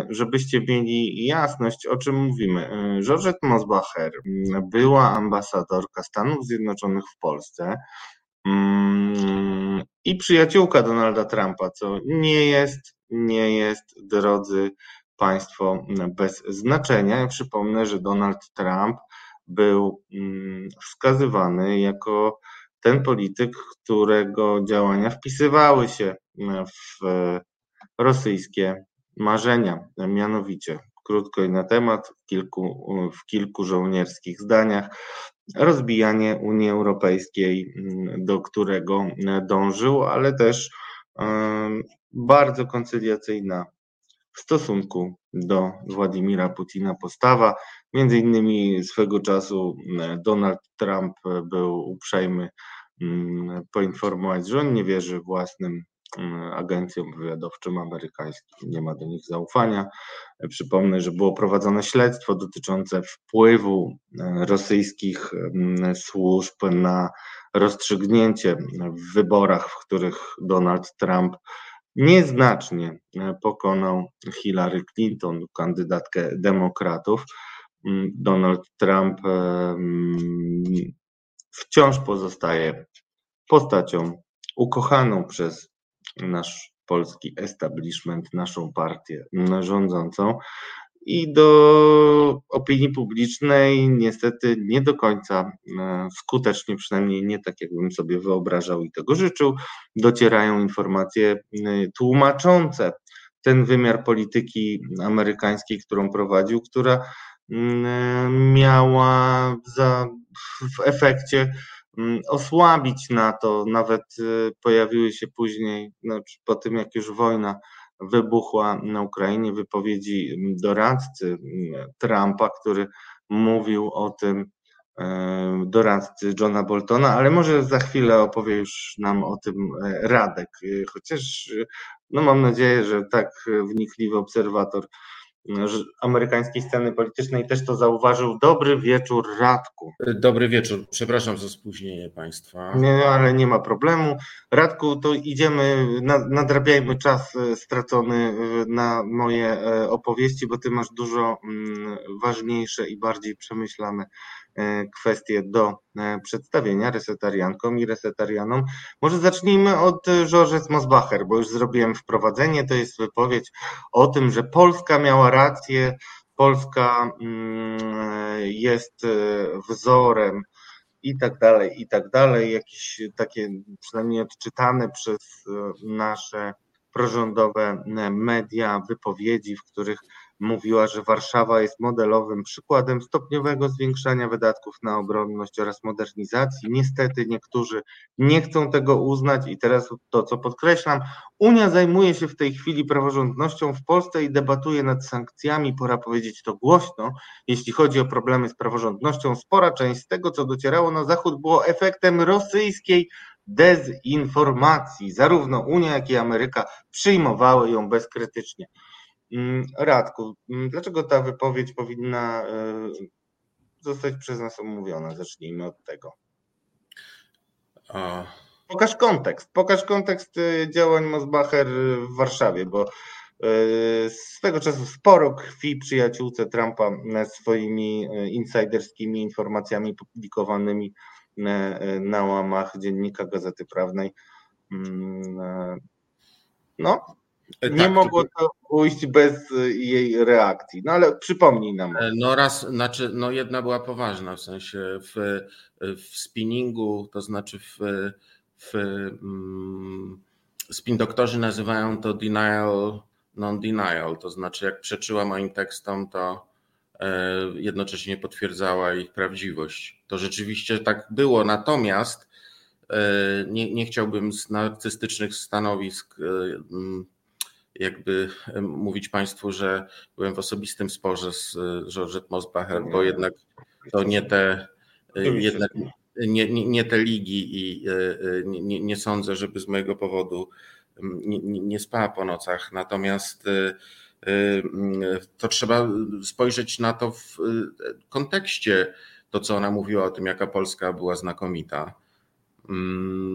żebyście mieli jasność, o czym mówimy. Georgette Mosbacher mm, była ambasadorka Stanów Zjednoczonych w Polsce, mm, i przyjaciółka Donalda Trumpa, co nie jest nie jest, drodzy Państwo, bez znaczenia. Ja przypomnę, że Donald Trump był mm, wskazywany jako ten polityk, którego działania wpisywały się w rosyjskie marzenia. Mianowicie, krótko i na temat, w kilku, w kilku żołnierskich zdaniach, rozbijanie Unii Europejskiej, do którego dążył, ale też bardzo koncyliacyjna w stosunku do Władimira Putina postawa. Między innymi swego czasu e, Donald Trump był uprzejmy mm, poinformować, że on nie wierzy własnym mm, agencjom wywiadowczym amerykańskim. Nie ma do nich zaufania. Przypomnę, że było prowadzone śledztwo dotyczące wpływu e, rosyjskich mm, służb na rozstrzygnięcie w wyborach, w których Donald Trump nieznacznie e, pokonał Hillary Clinton, kandydatkę demokratów. Mm, Donald Trump wciąż pozostaje postacią ukochaną przez nasz polski establishment, naszą partię rządzącą i do opinii publicznej niestety nie do końca e, skutecznie, przynajmniej nie tak, jakbym sobie wyobrażał i tego życzył, docierają informacje e, tłumaczące ten wymiar polityki amerykańskiej, którą prowadził, która mm, miała za, w efekcie Mm, osłabić NATO. Nawet pojawiły się później, no, po tym jak już wojna wybuchła na Ukrainie, wypowiedzi doradcy mm, Trumpa, który mówił o tym, e, doradcy Johna Boltona, ale może za chwilę opowie już nam o tym e, Radek, y, chociaż no mam nadzieję, że tak wnikliwy obserwator amerykańskiej sceny politycznej też to zauważył. Dobry wieczór, Radku. Dobry wieczór, przepraszam za spóźnienie Państwa. Nie, ale nie ma problemu. Radku, to idziemy, nadrabiajmy czas e, stracony e, na moje e, opowieści, bo Ty masz dużo mm, ważniejsze i bardziej przemyślane kwestie do e, przedstawienia resetariankom i resetarianom. Może zacznijmy od Georges Mosbacher, bo już zrobiłem wprowadzenie. To jest wypowiedź o tym, że Polska miała rację, Polska mm, jest e, wzorem i tak dalej, i tak dalej. Jakieś takie przynajmniej odczytane przez nasze prorządowe media wypowiedzi, w których mówiła, że Warszawa jest modelowym przykładem stopniowego zwiększania wydatków na obronność oraz modernizacji. Niestety niektórzy nie chcą tego uznać i teraz to, co podkreślam, Unia zajmuje się w tej chwili praworządnością w Polsce i debatuje nad sankcjami. Pora powiedzieć to głośno. Jeśli chodzi o problemy z praworządnością, spora część z tego, co docierało na Zachód, było efektem rosyjskiej dezinformacji. Zarówno Unia, jak i Ameryka przyjmowały ją bezkrytycznie. Mm, Radku, mm, dlaczego ta wypowiedź powinna e, zostać przez nas omówiona? Zacznijmy od tego. Pokaż kontekst. Pokaż kontekst e, działań Mosbacher w Warszawie, bo e, swego czasu sporo krwi przyjaciółce Trumpa swoimi insiderskimi informacjami publikowanymi na łamach dziennika Gazety Prawnej. Mm, no, nie tak, mogło to ujść bez jej reakcji. No ale przypomnij nam. E, no raz, znaczy, no jedna była poważna, w sensie w, w spinningu, to znaczy w, w um, spin doktorzy nazywają to denial, non-denial, to znaczy jak przeczyła moim tekstom, to e, jednocześnie potwierdzała ich prawdziwość. To rzeczywiście tak było, natomiast e, nie, nie chciałbym z narcystycznych stanowisk jakby mówić Państwu, że byłem w osobistym sporze z Georgette Mosbacher, bo jednak to nie te, e, jednak nie, nie, nie te ligi i e, e, nie, nie, sądzę, żeby z mojego powodu nie, nie spała po nocach. Natomiast to trzeba spojrzeć na to w kontekście, to co ona mówiła o tym, jaka Polska była znakomita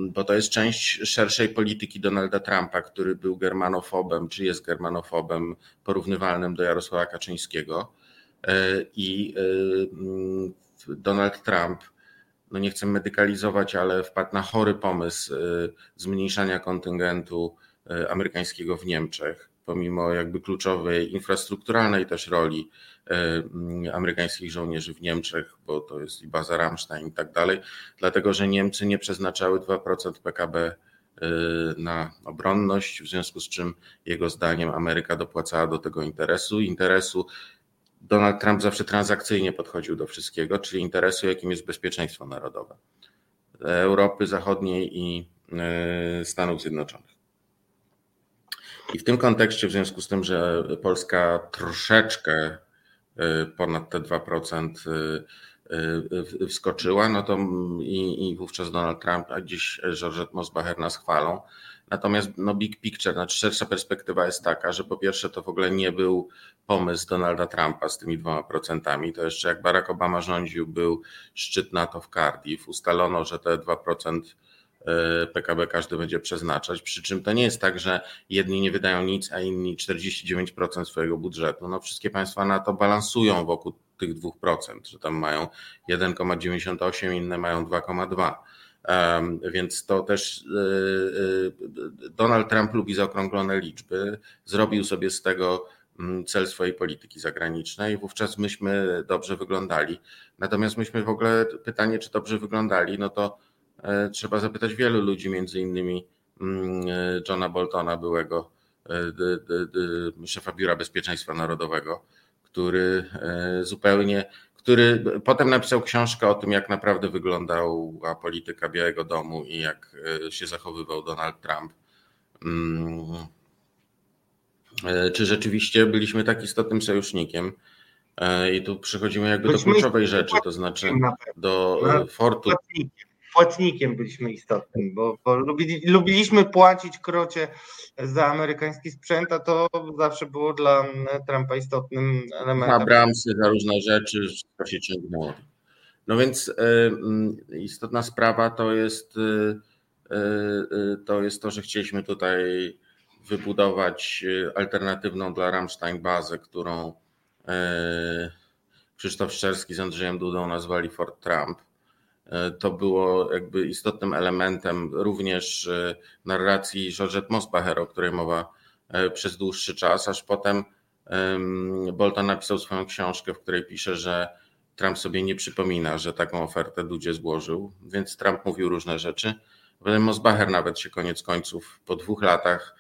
bo to jest część szerszej polityki Donalda Trumpa, który był germanofobem, czy jest germanofobem porównywalnym do Jarosława Kaczyńskiego. E, I e, mm, Donald Trump, no nie chcę medykalizować, ale wpadł na chory pomysł e, zmniejszania kontyngentu amerykańskiego w Niemczech, pomimo jakby kluczowej infrastrukturalnej też roli amerykańskich żołnierzy w Niemczech, bo to jest i baza Ramstein i tak dalej, dlatego że Niemcy nie przeznaczały 2% PKB e, na obronność, w związku z czym jego zdaniem Ameryka dopłacała do tego interesu. Interesu Donald Trump zawsze transakcyjnie podchodził do wszystkiego, czyli interesu, jakim jest bezpieczeństwo narodowe Europy Zachodniej i e, Stanów Zjednoczonych. I w tym kontekście, w związku z tym, że Polska troszeczkę ponad te 2% y, y, wskoczyła, no to i, i wówczas Donald Trump, a dziś Georgette Mosbacher nas chwalą, Natomiast no big picture, znaczy szersza perspektywa jest taka, że po pierwsze to w ogóle nie był pomysł Donalda Trumpa z tymi dwoma procentami. To jeszcze jak Barack Obama rządził, był szczyt NATO w Cardiff. Ustalono, że te 2% PKB e, każdy będzie przeznaczać. Przy czym to nie jest tak, że jedni nie wydają nic, a inni 49% swojego budżetu. No wszystkie państwa na to balansują wokół tych 2%, że tam mają 1,98, inne mają 2,2. Więc to też e, e, Donald Trump lubi zaokrąglone liczby. Zrobił sobie z tego mm, cel swojej polityki zagranicznej. Wówczas myśmy dobrze wyglądali. Natomiast myśmy w ogóle pytanie, czy dobrze wyglądali, no to trzeba zapytać wielu ludzi, między innymi mm, e, Johna Boltona, byłego e, szefa Biura Bezpieczeństwa Narodowego, który zupełnie, który potem napisał książkę o tym, jak naprawdę wyglądała polityka Białego Domu i jak się zachowywał Donald Trump. Mm. Czy rzeczywiście byliśmy tak istotnym sojusznikiem? I tu przechodzimy jakby do kluczowej rzeczy, to znaczy do fortu płatnikiem byliśmy istotnym, bo, bo lubili, lubiliśmy płacić krocie za amerykański sprzęt, a to zawsze było dla Trumpa istotnym elementem. Abramsy za różne rzeczy, wszystko się ciągnęło. No więc y, y, istotna sprawa to jest, y, to jest to, że chcieliśmy tutaj wybudować alternatywną dla Ramstein bazę, którą Krzysztof Szczerski z Andrzejem Dudą nazwali Fort Trump to było jakby istotnym elementem również e, narracji Georgette Mosbacher, o której mowa e, przez dłuższy czas, aż potem Bolton napisał swoją książkę, w której pisze, że Trump sobie nie przypomina, że taką ofertę Dudzie złożył, więc Trump mówił różne rzeczy. Potem Mosbacher nawet się koniec końców po dwóch latach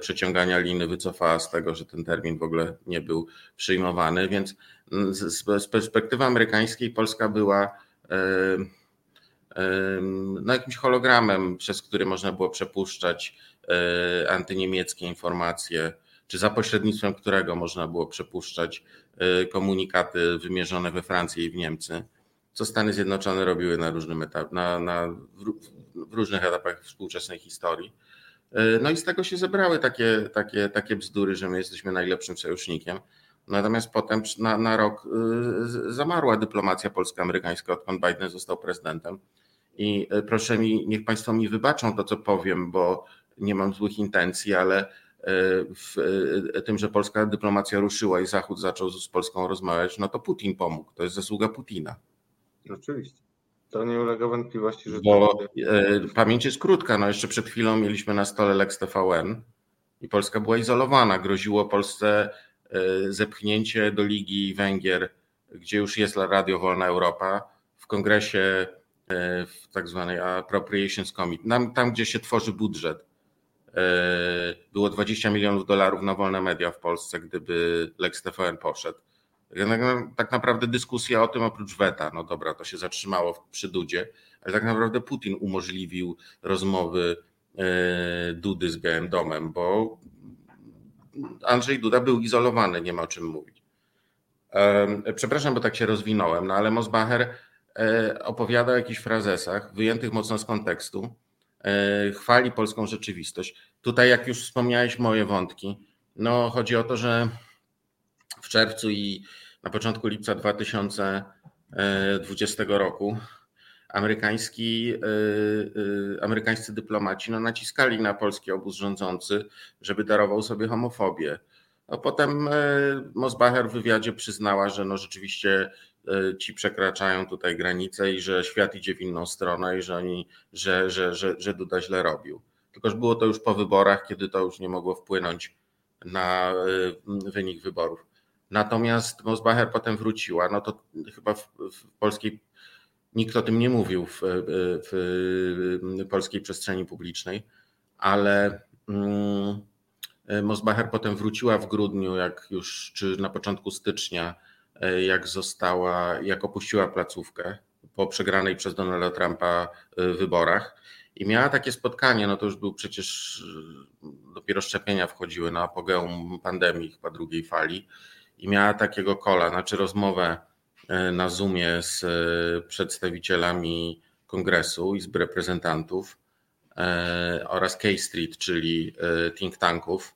przeciągania liny wycofała z tego, że ten termin w ogóle nie był przyjmowany, więc z perspektywy amerykańskiej Polska była no, jakimś hologramem, przez który można było przepuszczać e, antyniemieckie informacje, czy za pośrednictwem którego można było przepuszczać e, komunikaty wymierzone we Francję i w Niemcy, co Stany Zjednoczone robiły na, różnym etap, na, na, w różnych etapach współczesnej historii. E, no i z tego się zebrały takie, takie, takie bzdury, że my jesteśmy najlepszym sojusznikiem. Natomiast potem na, na rok zamarła dyplomacja polsko-amerykańska, odkąd Biden został prezydentem. I e, proszę mi, niech Państwo mi wybaczą to, co powiem, bo nie mam złych intencji, ale e, w e, tym, że polska dyplomacja ruszyła i Zachód zaczął z Polską rozmawiać, no to Putin pomógł. To jest zasługa Putina. Oczywiście. To nie ulega wątpliwości, że. Bo to... pamięć jest krótka. No jeszcze przed chwilą mieliśmy na stole Lex TVN i Polska była izolowana. Groziło Polsce zepchnięcie do Ligi Węgier, gdzie już jest Radio Wolna Europa. W kongresie w tak zwanej Appropriations Committee, tam, tam gdzie się tworzy budżet. E, było 20 milionów dolarów na wolne media w Polsce, gdyby Lex TVN poszedł. Tak naprawdę dyskusja o tym oprócz weta, no dobra, to się zatrzymało przy Dudzie, ale tak naprawdę Putin umożliwił rozmowy e, Dudy z Białym Domem, bo Andrzej Duda był izolowany, nie ma o czym mówić. Przepraszam, bo tak się rozwinąłem, no ale Mosbacher E, opowiada o jakichś frazesach, wyjętych mocno z kontekstu, e, chwali polską rzeczywistość. Tutaj, jak już wspomniałeś, moje wątki. No, chodzi o to, że w czerwcu i na początku lipca 2020 roku amerykański, e, amerykańscy dyplomaci no, naciskali na polski obóz rządzący, żeby darował sobie homofobię. No, potem Mosbacher w wywiadzie przyznała, że no, rzeczywiście E, ci przekraczają tutaj granice i że świat idzie w inną stronę i że oni, że, że, że, że Duda źle robił. Tylko, że było to już po wyborach, kiedy to już nie mogło wpłynąć na e, wynik wyborów. Natomiast Mosbacher potem wróciła, no to chyba w, w polskiej, nikt o tym nie mówił w, w polskiej przestrzeni publicznej, ale mm, Mosbacher potem wróciła w grudniu, jak już, czy na początku stycznia, jak została, jak opuściła placówkę po przegranej przez Donalda Trumpa e, wyborach. I miała takie spotkanie, no to już był przecież e, dopiero szczepienia wchodziły na apogeum pandemii, chyba drugiej fali. I miała takiego kola, znaczy rozmowę na Zoomie z przedstawicielami kongresu, Izby Reprezentantów. oraz K Street, czyli think tanków.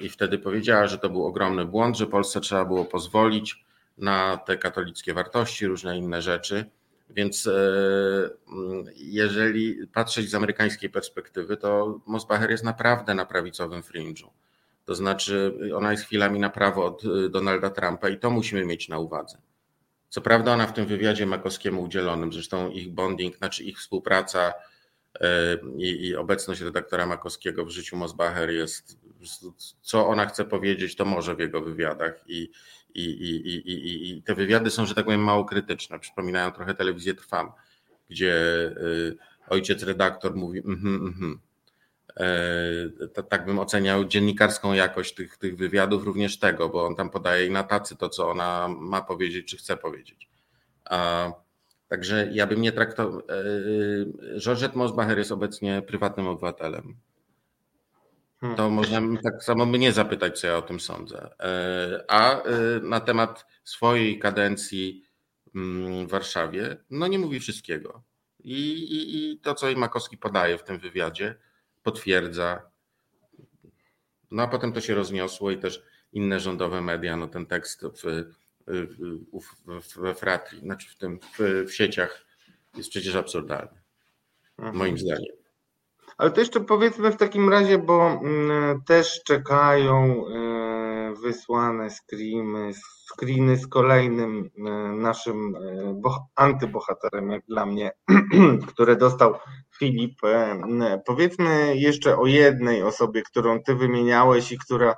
I wtedy powiedziała, że to był ogromny błąd, że Polsce trzeba było pozwolić na te katolickie wartości, różne inne rzeczy. Więc jeżeli patrzeć z amerykańskiej perspektywy, to Mosbacher jest naprawdę na prawicowym fringe'u. To znaczy, ona jest chwilami na prawo od y, Donalda Trumpa i to musimy mieć na uwadze. Co prawda, ona w tym wywiadzie Makowskiemu udzielonym, zresztą ich bonding, znaczy ich współpraca i, i obecność redaktora Makowskiego w życiu Mosbacher jest, co ona chce powiedzieć, to może w jego wywiadach. I, i, i, i, i te wywiady są, że tak powiem, mało krytyczne. Przypominają trochę telewizję Trwam, gdzie y, ojciec redaktor mówi, mhm, mhm E, tak bym oceniał dziennikarską jakość tych, tych wywiadów, również tego, bo on tam podaje na tacy to, co ona ma powiedzieć, czy chce powiedzieć. Także ja bym nie traktował. E, Georgette Mosbacher jest obecnie prywatnym obywatelem. Hmm. To można tak samo mnie zapytać, co ja o tym sądzę. E, a na temat swojej kadencji mm, w Warszawie, no nie mówi wszystkiego. I, i, i to, co i Makowski podaje w tym wywiadzie, potwierdza. No a potem to się rozniosło i też inne rządowe media, no ten tekst w, w, we Fratri, znaczy w tym w, w sieciach jest przecież absurdalny. Mhm. Moim zdaniem. Ale to jeszcze powiedzmy w takim razie, bo mm, też czekają e, wysłane screeny, screeny z kolejnym e, naszym e, antybohaterem, jak dla mnie, które dostał Filip. Powiedzmy jeszcze o jednej osobie, którą ty wymieniałeś i która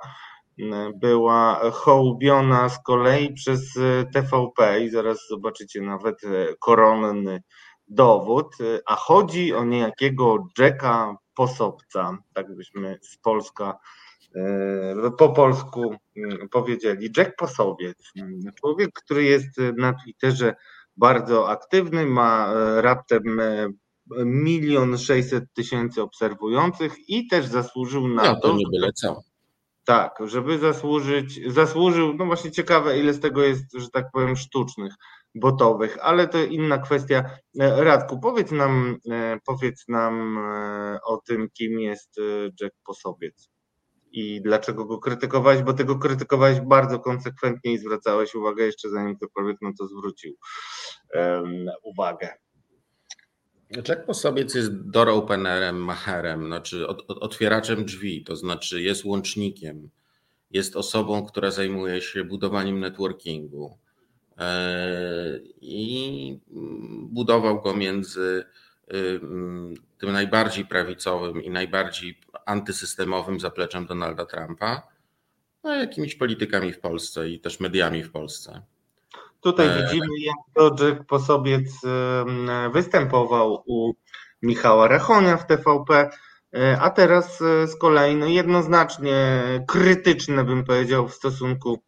była hołbiona z kolei przez TVP i zaraz zobaczycie nawet koronny dowód, a chodzi o niejakiego Jacka Posobca, tak byśmy z Polska e, po polsku mm, powiedzieli. Jack Posowiec, człowiek, który jest na Twitterze bardzo aktywny, ma raptem milion sześćset tysięcy obserwujących i też zasłużył na no, to. nie byle co. Tak, żeby zasłużyć, zasłużył, no właśnie ciekawe ile z tego jest, że tak powiem, sztucznych botowych, ale to inna kwestia. E, Radku, powiedz nam, e, powiedz nam e, o tym, kim jest Jack Posobiec i dlaczego go krytykowałeś, bo tego krytykowałeś bardzo konsekwentnie i zwracałeś uwagę jeszcze zanim ktokolwiek na to zwrócił um, uwagę. Jack Posobiec jest door openerem, macherem, znaczy otwieraczem drzwi, to znaczy jest łącznikiem, jest osobą, która zajmuje się budowaniem networkingu, i budował go między y, tym najbardziej prawicowym i najbardziej antysystemowym zapleczem Donalda Trumpa, a jakimiś politykami w Polsce i też mediami w Polsce. Tutaj e, widzimy, jak Jack Posobiec występował u Michała Rachonia w TVP, e, a teraz z kolei no jednoznacznie krytyczne, bym powiedział, w stosunku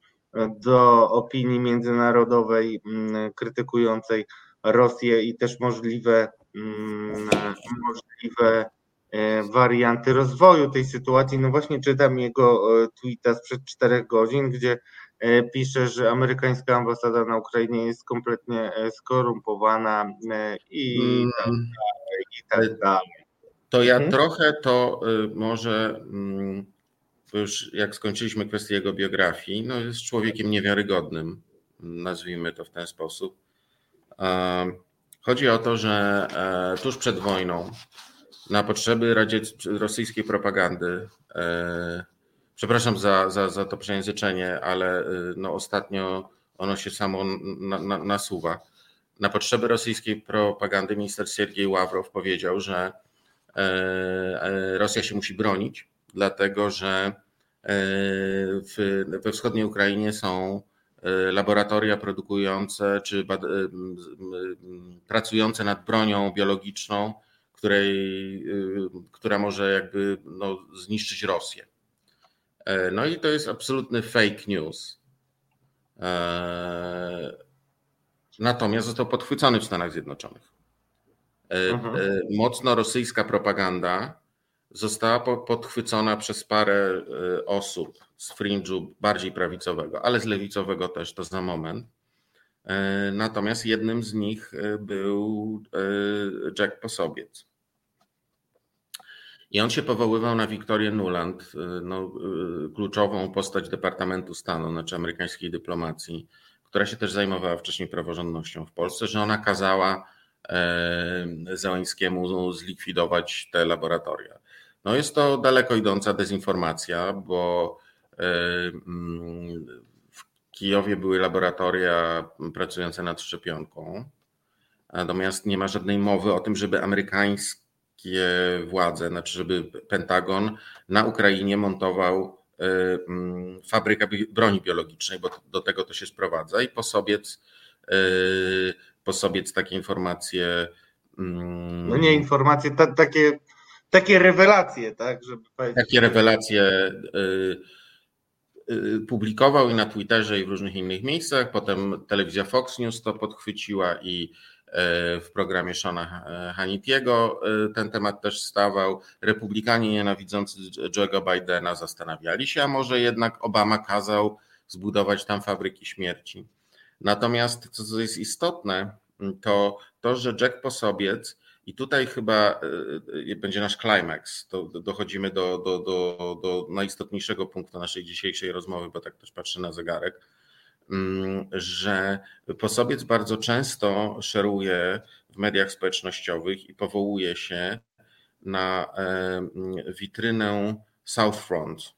do opinii międzynarodowej mm, krytykującej Rosję i też możliwe, mm, możliwe e, warianty rozwoju tej sytuacji. No właśnie czytam jego e, tweeta sprzed czterech godzin, gdzie e, pisze, że amerykańska ambasada na Ukrainie jest kompletnie skorumpowana i mm. tak dalej, i tak dalej. To ja hmm? trochę to może już jak skończyliśmy kwestię jego biografii, no jest człowiekiem niewiarygodnym, nazwijmy to w ten sposób. Chodzi o to, że e, tuż przed wojną na potrzeby rosyjskiej propagandy, e, przepraszam za, za, za to przejęzyczenie, ale e, no ostatnio ono się samo na, na, nasuwa. Na potrzeby rosyjskiej propagandy minister Siergiej Ławrow powiedział, że Rosja się musi bronić dlatego że e, w, we wschodniej Ukrainie są e, laboratoria produkujące czy bad, e, pracujące nad bronią biologiczną, której, która może jakby no, zniszczyć Rosję. No i to jest absolutny fake news. Natomiast został podchwycony w Stanach Zjednoczonych. Mhm. Mocno rosyjska propaganda została podchwycona przez parę y, osób z fringe'u bardziej prawicowego, ale z lewicowego też to za moment. E, natomiast jednym z nich y, był y, Jack Posobiec. I on się powoływał na Wiktorię Nuland, no, kluczową postać Departamentu Stanu, znaczy amerykańskiej dyplomacji, która się też zajmowała wcześniej praworządnością w Polsce, że ona kazała Załęskiemu zlikwidować te laboratoria. No jest to daleko idąca dezinformacja, bo mm, w Kijowie były laboratoria pracujące nad szczepionką, natomiast nie ma żadnej mowy o tym, żeby amerykańskie władze, znaczy żeby Pentagon na Ukrainie montował mm, fabrykę broni biologicznej, bo do tego to się sprowadza i Posobiec, Posobiec takie informacje. Mm, no nie informacje, ta, takie takie rewelacje, tak? Żeby takie rewelacje y, y, publikował i na Twitterze i w różnych innych miejscach. Potem telewizja Fox News to podchwyciła i e, w programie Shona Hanitiego ten temat też stawał. Republikanie nienawidzący Joe'ego Bidena zastanawiali się, a może jednak Obama kazał zbudować tam fabryki śmierci. Natomiast co jest istotne, to to, że Jack Posobiec i tutaj chyba y, y, będzie nasz klimaks. Dochodzimy do, do, do, do najistotniejszego punktu naszej dzisiejszej rozmowy, bo tak też patrzę na zegarek, mm, że Posobiec bardzo często szeruje w mediach społecznościowych i powołuje się na e, witrynę Southfront.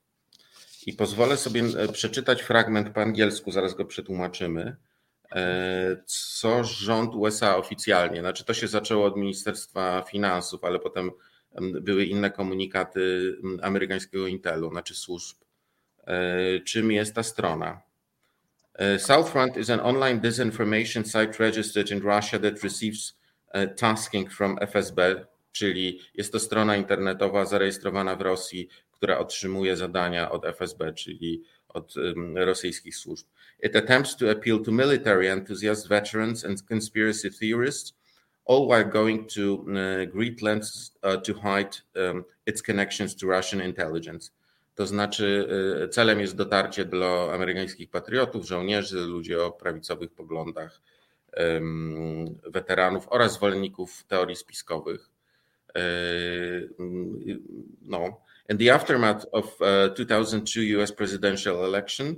I pozwolę sobie e, przeczytać fragment po angielsku, zaraz go przetłumaczymy E, co rząd USA oficjalnie, znaczy to się zaczęło od Ministerstwa Finansów, ale potem były inne komunikaty amerykańskiego Intelu, znaczy służb. E, czym jest ta strona? E, Southfront is an online disinformation site registered in Russia that receives tasking from FSB, czyli jest to strona internetowa zarejestrowana w Rosji, która otrzymuje zadania od FSB, czyli od rosyjskich służb. It attempts to appeal to military enthusiasts, veterans, and conspiracy theorists, all while going to uh, great lengths uh, to hide um, its connections to Russian intelligence. To znaczy, celem jest dotarcie do amerykańskich patriotów, żołnierzy, ludzi o prawicowych poglądach, weteranów oraz zwolenników teorii spiskowych. No. In the aftermath of 2002 uh, US presidential election,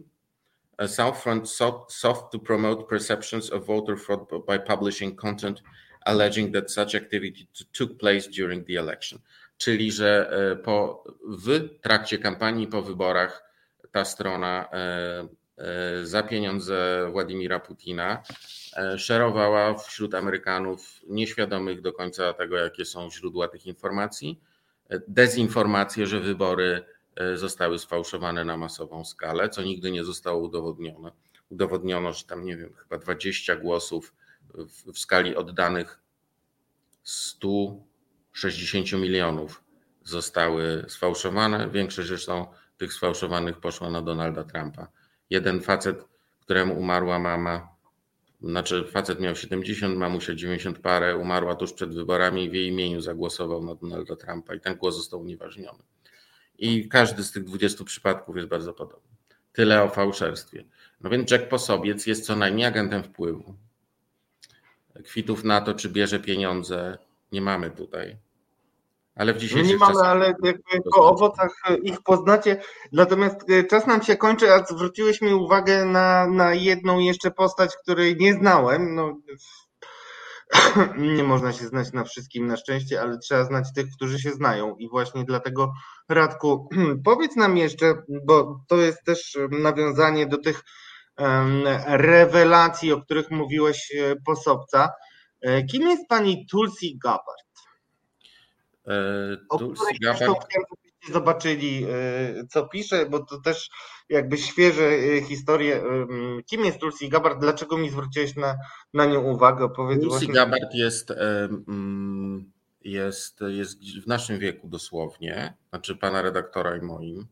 Southfront sought, sought, to promote perceptions of voter fraud by publishing content alleging that such activity took place during the election. Czyli, że e, po, w trakcie kampanii po wyborach ta strona e, e, za pieniądze Władimira Putina szerowała wśród Amerykanów nieświadomych do końca tego, jakie są źródła tych informacji, dezinformacje, że wybory zostały sfałszowane na masową skalę, co nigdy nie zostało udowodnione. Udowodniono, że tam, nie wiem, chyba 20 głosów w, w skali oddanych 160 milionów zostały sfałszowane. Większość zresztą tych sfałszowanych poszła na Donalda Trumpa. Jeden facet, któremu umarła mama, znaczy facet miał 70, mamusia 90 parę, umarła tuż przed wyborami i w jej imieniu zagłosował na Donalda Trumpa i ten głos został unieważniony. I każdy z tych 20 przypadków jest bardzo podobny. Tyle o fałszerstwie. No więc Jack Posobiec jest co najmniej agentem wpływu. Kwitów na to, czy bierze pieniądze, nie mamy tutaj. Ale w dzisiejszych Nie mamy, ale jakby po owocach ich poznacie. Natomiast e, czas nam się kończy, a zwróciłeś mi uwagę na, na jedną jeszcze postać, której nie znałem. No, nie można się znać na wszystkim na szczęście, ale trzeba znać tych, którzy się znają. I właśnie dlatego, Radku, powiedz nam jeszcze, bo to jest też nawiązanie do tych rewelacji, o których mówiłeś e, Posobca. E, kim jest pani Tulsi Gabbard? E, Tulsi Gabbard zobaczyli, y, co pisze, bo to też jakby świeże y, historie. Kim jest Tulsi Gabbard? Dlaczego mi zwróciłeś na, na nią uwagę? Opowiedz Tulsi właśnie... Gabbard jest, jest, jest w naszym wieku dosłownie, znaczy pana redaktora i moim.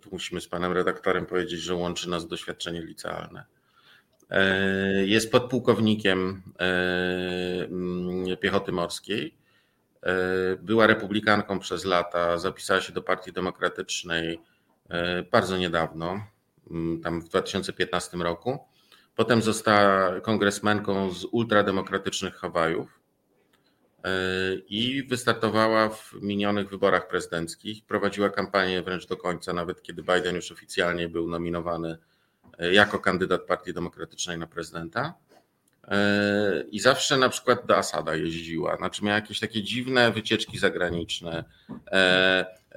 Tu musimy z panem redaktorem powiedzieć, że łączy nas doświadczenie licealne. Jest podpułkownikiem piechoty morskiej E, była republikanką przez lata, zapisała się do Partii Demokratycznej e, bardzo niedawno, mm, tam w 2015 roku. Potem została kongresmenką z ultrademokratycznych Hawajów. i wystartowała w minionych wyborach prezydenckich. Prowadziła kampanię wręcz do końca, nawet kiedy Biden już oficjalnie był nominowany jako kandydat Partii Demokratycznej na prezydenta. I zawsze na przykład do Asada jeździła. Znaczy miała jakieś takie dziwne wycieczki zagraniczne.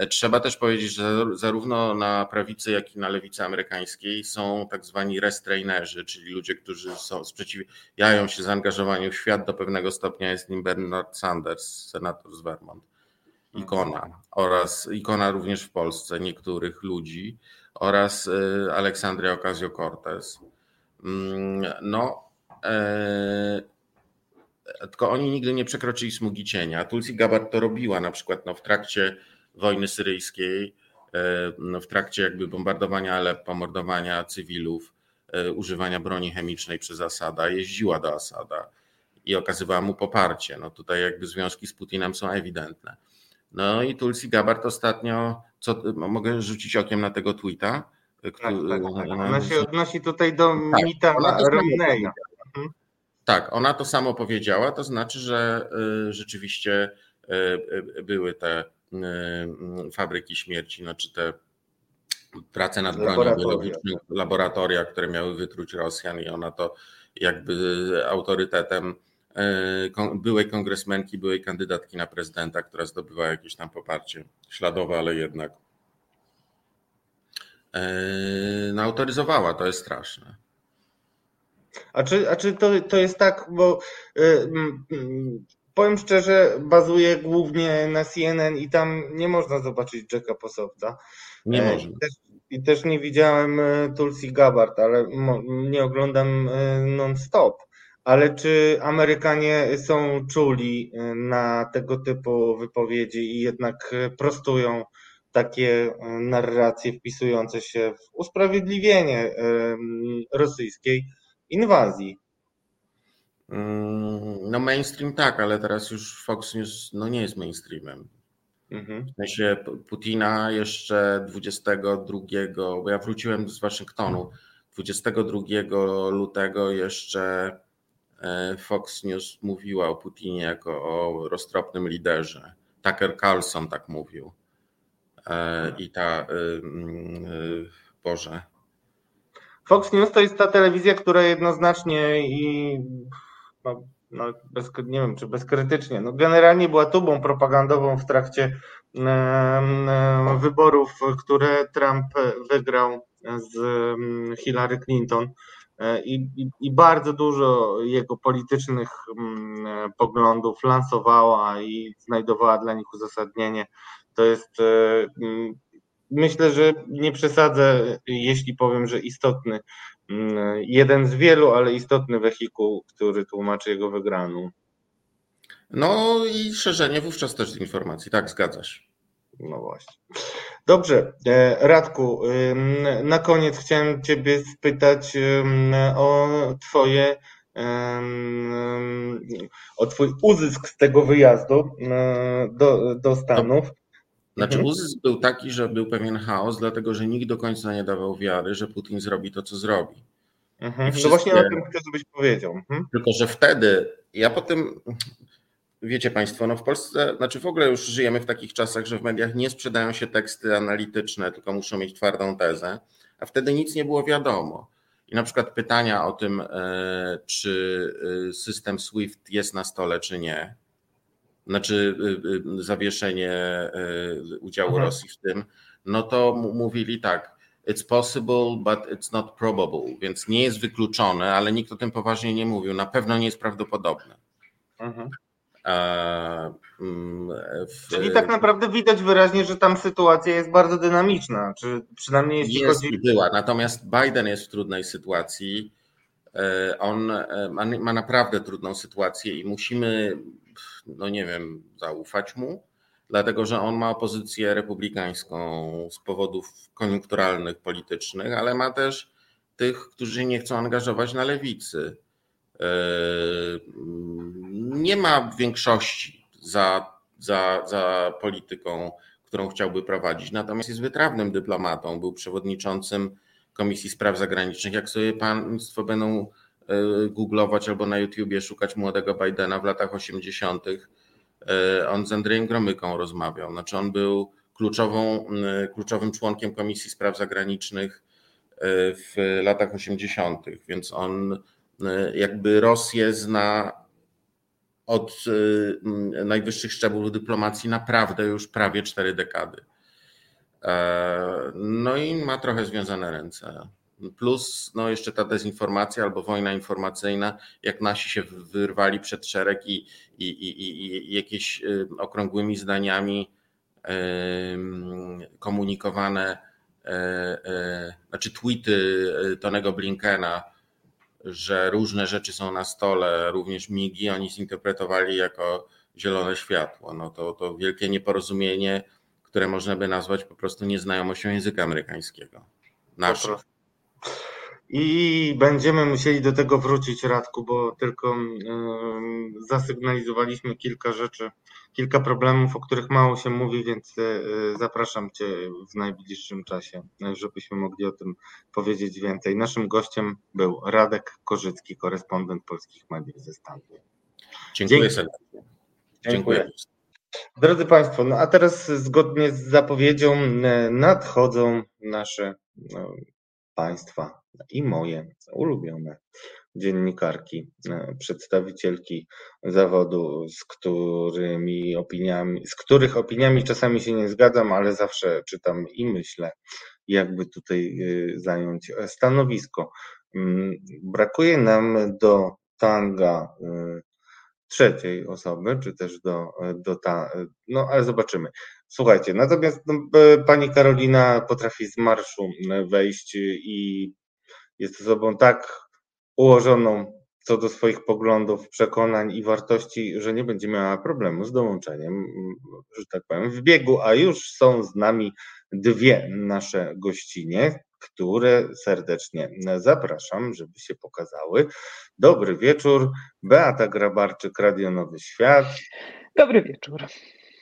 Trzeba też powiedzieć, że zarówno na prawicy, jak i na lewicy amerykańskiej są tak zwani restrainerzy, czyli ludzie, którzy są, sprzeciwiają się zaangażowaniu w świat do pewnego stopnia. Jest nim Bernard Sanders, senator z Vermont, ikona, oraz ikona również w Polsce niektórych ludzi, oraz Aleksandria Ocasio-Cortez. Mm, no, e, tylko oni nigdy nie przekroczyli smugi cienia. Tulsi Gabbard to robiła na przykład no, w trakcie wojny syryjskiej, e, no, w trakcie jakby bombardowania Aleppo, mordowania cywilów, e, używania broni chemicznej przez Asada, jeździła do Asada i okazywała mu poparcie. No tutaj jakby związki z Putinem są ewidentne. No i Tulsi Gabbard ostatnio, co, mogę rzucić okiem na tego tweeta? Tak, tak, tak. Ona się odnosi tutaj do tak, mita Romneya. Tak, ona to samo powiedziała, to znaczy, że y, rzeczywiście y, y, były te fabryki śmierci, no czy te prace nad bronią biologiczną, laboratoria, które miały wytruć Rosjan i ona to jakby autorytetem byłej kongresmenki, byłej kandydatki na prezydenta, która zdobywa jakieś tam poparcie śladowe, ale jednak no, autoryzowała, to jest straszne. A czy, a czy to, to jest tak, bo powiem szczerze, bazuje głównie na CNN i tam nie można zobaczyć Jacka Posowca. Nie e, można. I też, I też nie widziałem e, Tulsi Gabbard, ale nie oglądam e, non-stop. Ale czy Amerykanie są czuli na tego typu wypowiedzi i jednak prostują takie narracje wpisujące się w usprawiedliwienie rosyjskiej inwazji? Mm, no mainstream tak, ale teraz już Fox News no nie jest mainstreamem. Mhm. W sensie Putina jeszcze 22, bo ja wróciłem z Waszyngtonu, 22 lutego jeszcze e, Fox News mówiła o Putinie jako o roztropnym liderze. Tucker Carlson tak mówił. E, I ta, y, y, Boże. Fox News to jest ta telewizja, która jednoznacznie i no, no bez, nie wiem czy bezkrytycznie, no generalnie była tubą propagandową w trakcie e, wyborów, które Trump wygrał z Hillary Clinton. E, I, i, I, bardzo dużo jego politycznych poglądów lansowała i znajdowała dla nich uzasadnienie. To jest, e, myślę, że nie przesadzę, jeśli powiem, że istotny Mm, jeden z wielu, ale istotny wehikuł, który tłumaczy jego wygraną. No i szerzenie wówczas też informacji, tak, zgadza się. No właśnie. Dobrze, e, Radku, na koniec chciałem Ciebie spytać o Twoje o Twój uzysk z tego wyjazdu e, do, do Stanów. Znaczy mhm. uzysk był taki, że był pewien chaos, dlatego że nikt do końca nie dawał wiary, że Putin zrobi to, co zrobi. Mhm. No właśnie o tym chcę, żebyś powiedział. Mhm. Tylko, że wtedy, ja potem, wiecie Państwo, no w Polsce, znaczy w ogóle już żyjemy w takich czasach, że w mediach nie sprzedają się teksty analityczne, tylko muszą mieć twardą tezę, a wtedy nic nie było wiadomo. I na przykład pytania o tym, e, czy e, system SWIFT jest na stole, czy nie, znaczy y, y, zawieszenie y, udziału mhm. Rosji w tym, no to mówili tak, it's possible, but it's not probable, więc nie jest wykluczone, ale nikt o tym poważnie nie mówił, na pewno nie jest prawdopodobne. Mhm. Mm, w... Czyli tak naprawdę widać wyraźnie, że tam sytuacja jest bardzo dynamiczna, czy przynajmniej jeśli jest chodzi... była, natomiast Biden jest w trudnej sytuacji, e, on e, ma naprawdę trudną sytuację i musimy no nie wiem, zaufać mu, dlatego że on ma opozycję republikańską z powodów koniunkturalnych, politycznych, ale ma też tych, którzy nie chcą angażować na lewicy. Yy, nie ma większości za, za, za polityką, którą chciałby prowadzić, natomiast jest wytrawnym dyplomatą, był przewodniczącym Komisji Spraw Zagranicznych. Jak sobie państwo będą googlować albo na YouTubie szukać młodego Bidena w latach 80., on z Andrzejem Gromyką rozmawiał. Znaczy on był kluczową, kluczowym członkiem Komisji Spraw Zagranicznych w latach 80., więc on jakby Rosję zna od najwyższych szczebli dyplomacji naprawdę już prawie cztery dekady. E, no i ma trochę związane ręce. Plus no jeszcze ta dezinformacja albo wojna informacyjna, jak nasi się wyrwali przed szereg i, i, i, i jakieś y, okrągłymi zdaniami komunikowane, e, e, znaczy tweety Tonego Blinkena, że różne rzeczy są na stole, również migi, oni zinterpretowali jako zielone światło. No to, to wielkie nieporozumienie które można by nazwać po prostu nieznajomością języka amerykańskiego. Nasze. I będziemy musieli do tego wrócić, Radku, bo tylko zasygnalizowaliśmy kilka rzeczy, kilka problemów, o których mało się mówi, więc e, zapraszam Cię w najbliższym czasie, żebyśmy mogli o tym powiedzieć więcej. Naszym gościem był Radek Korzycki, korespondent polskich mediów ze Stanów. Dziękuję Dzięki. serdecznie. Dziękuję. Dziękuję. Drodzy Państwo, no a teraz zgodnie z zapowiedzią e, nadchodzą nasze no, Państwa i moje ulubione dziennikarki, e, przedstawicielki zawodu, z którymi opiniami, z których opiniami czasami się nie zgadzam, ale zawsze czytam i myślę, jakby tutaj e, zająć stanowisko. Mm, brakuje nam do tanga trzeciej osoby, czy też do, do ta, no ale zobaczymy. Słuchajcie, natomiast no, pani Karolina potrafi z marszu wejść i jest osobą tak ułożoną co do swoich poglądów, przekonań i wartości, że nie będzie miała problemu z dołączeniem, że tak powiem, w biegu, a już są z nami dwie nasze gościnie, które serdecznie zapraszam, żeby się pokazały. Dobry wieczór, Beata Grabarczyk, Radio Nowy Świat. Dobry wieczór.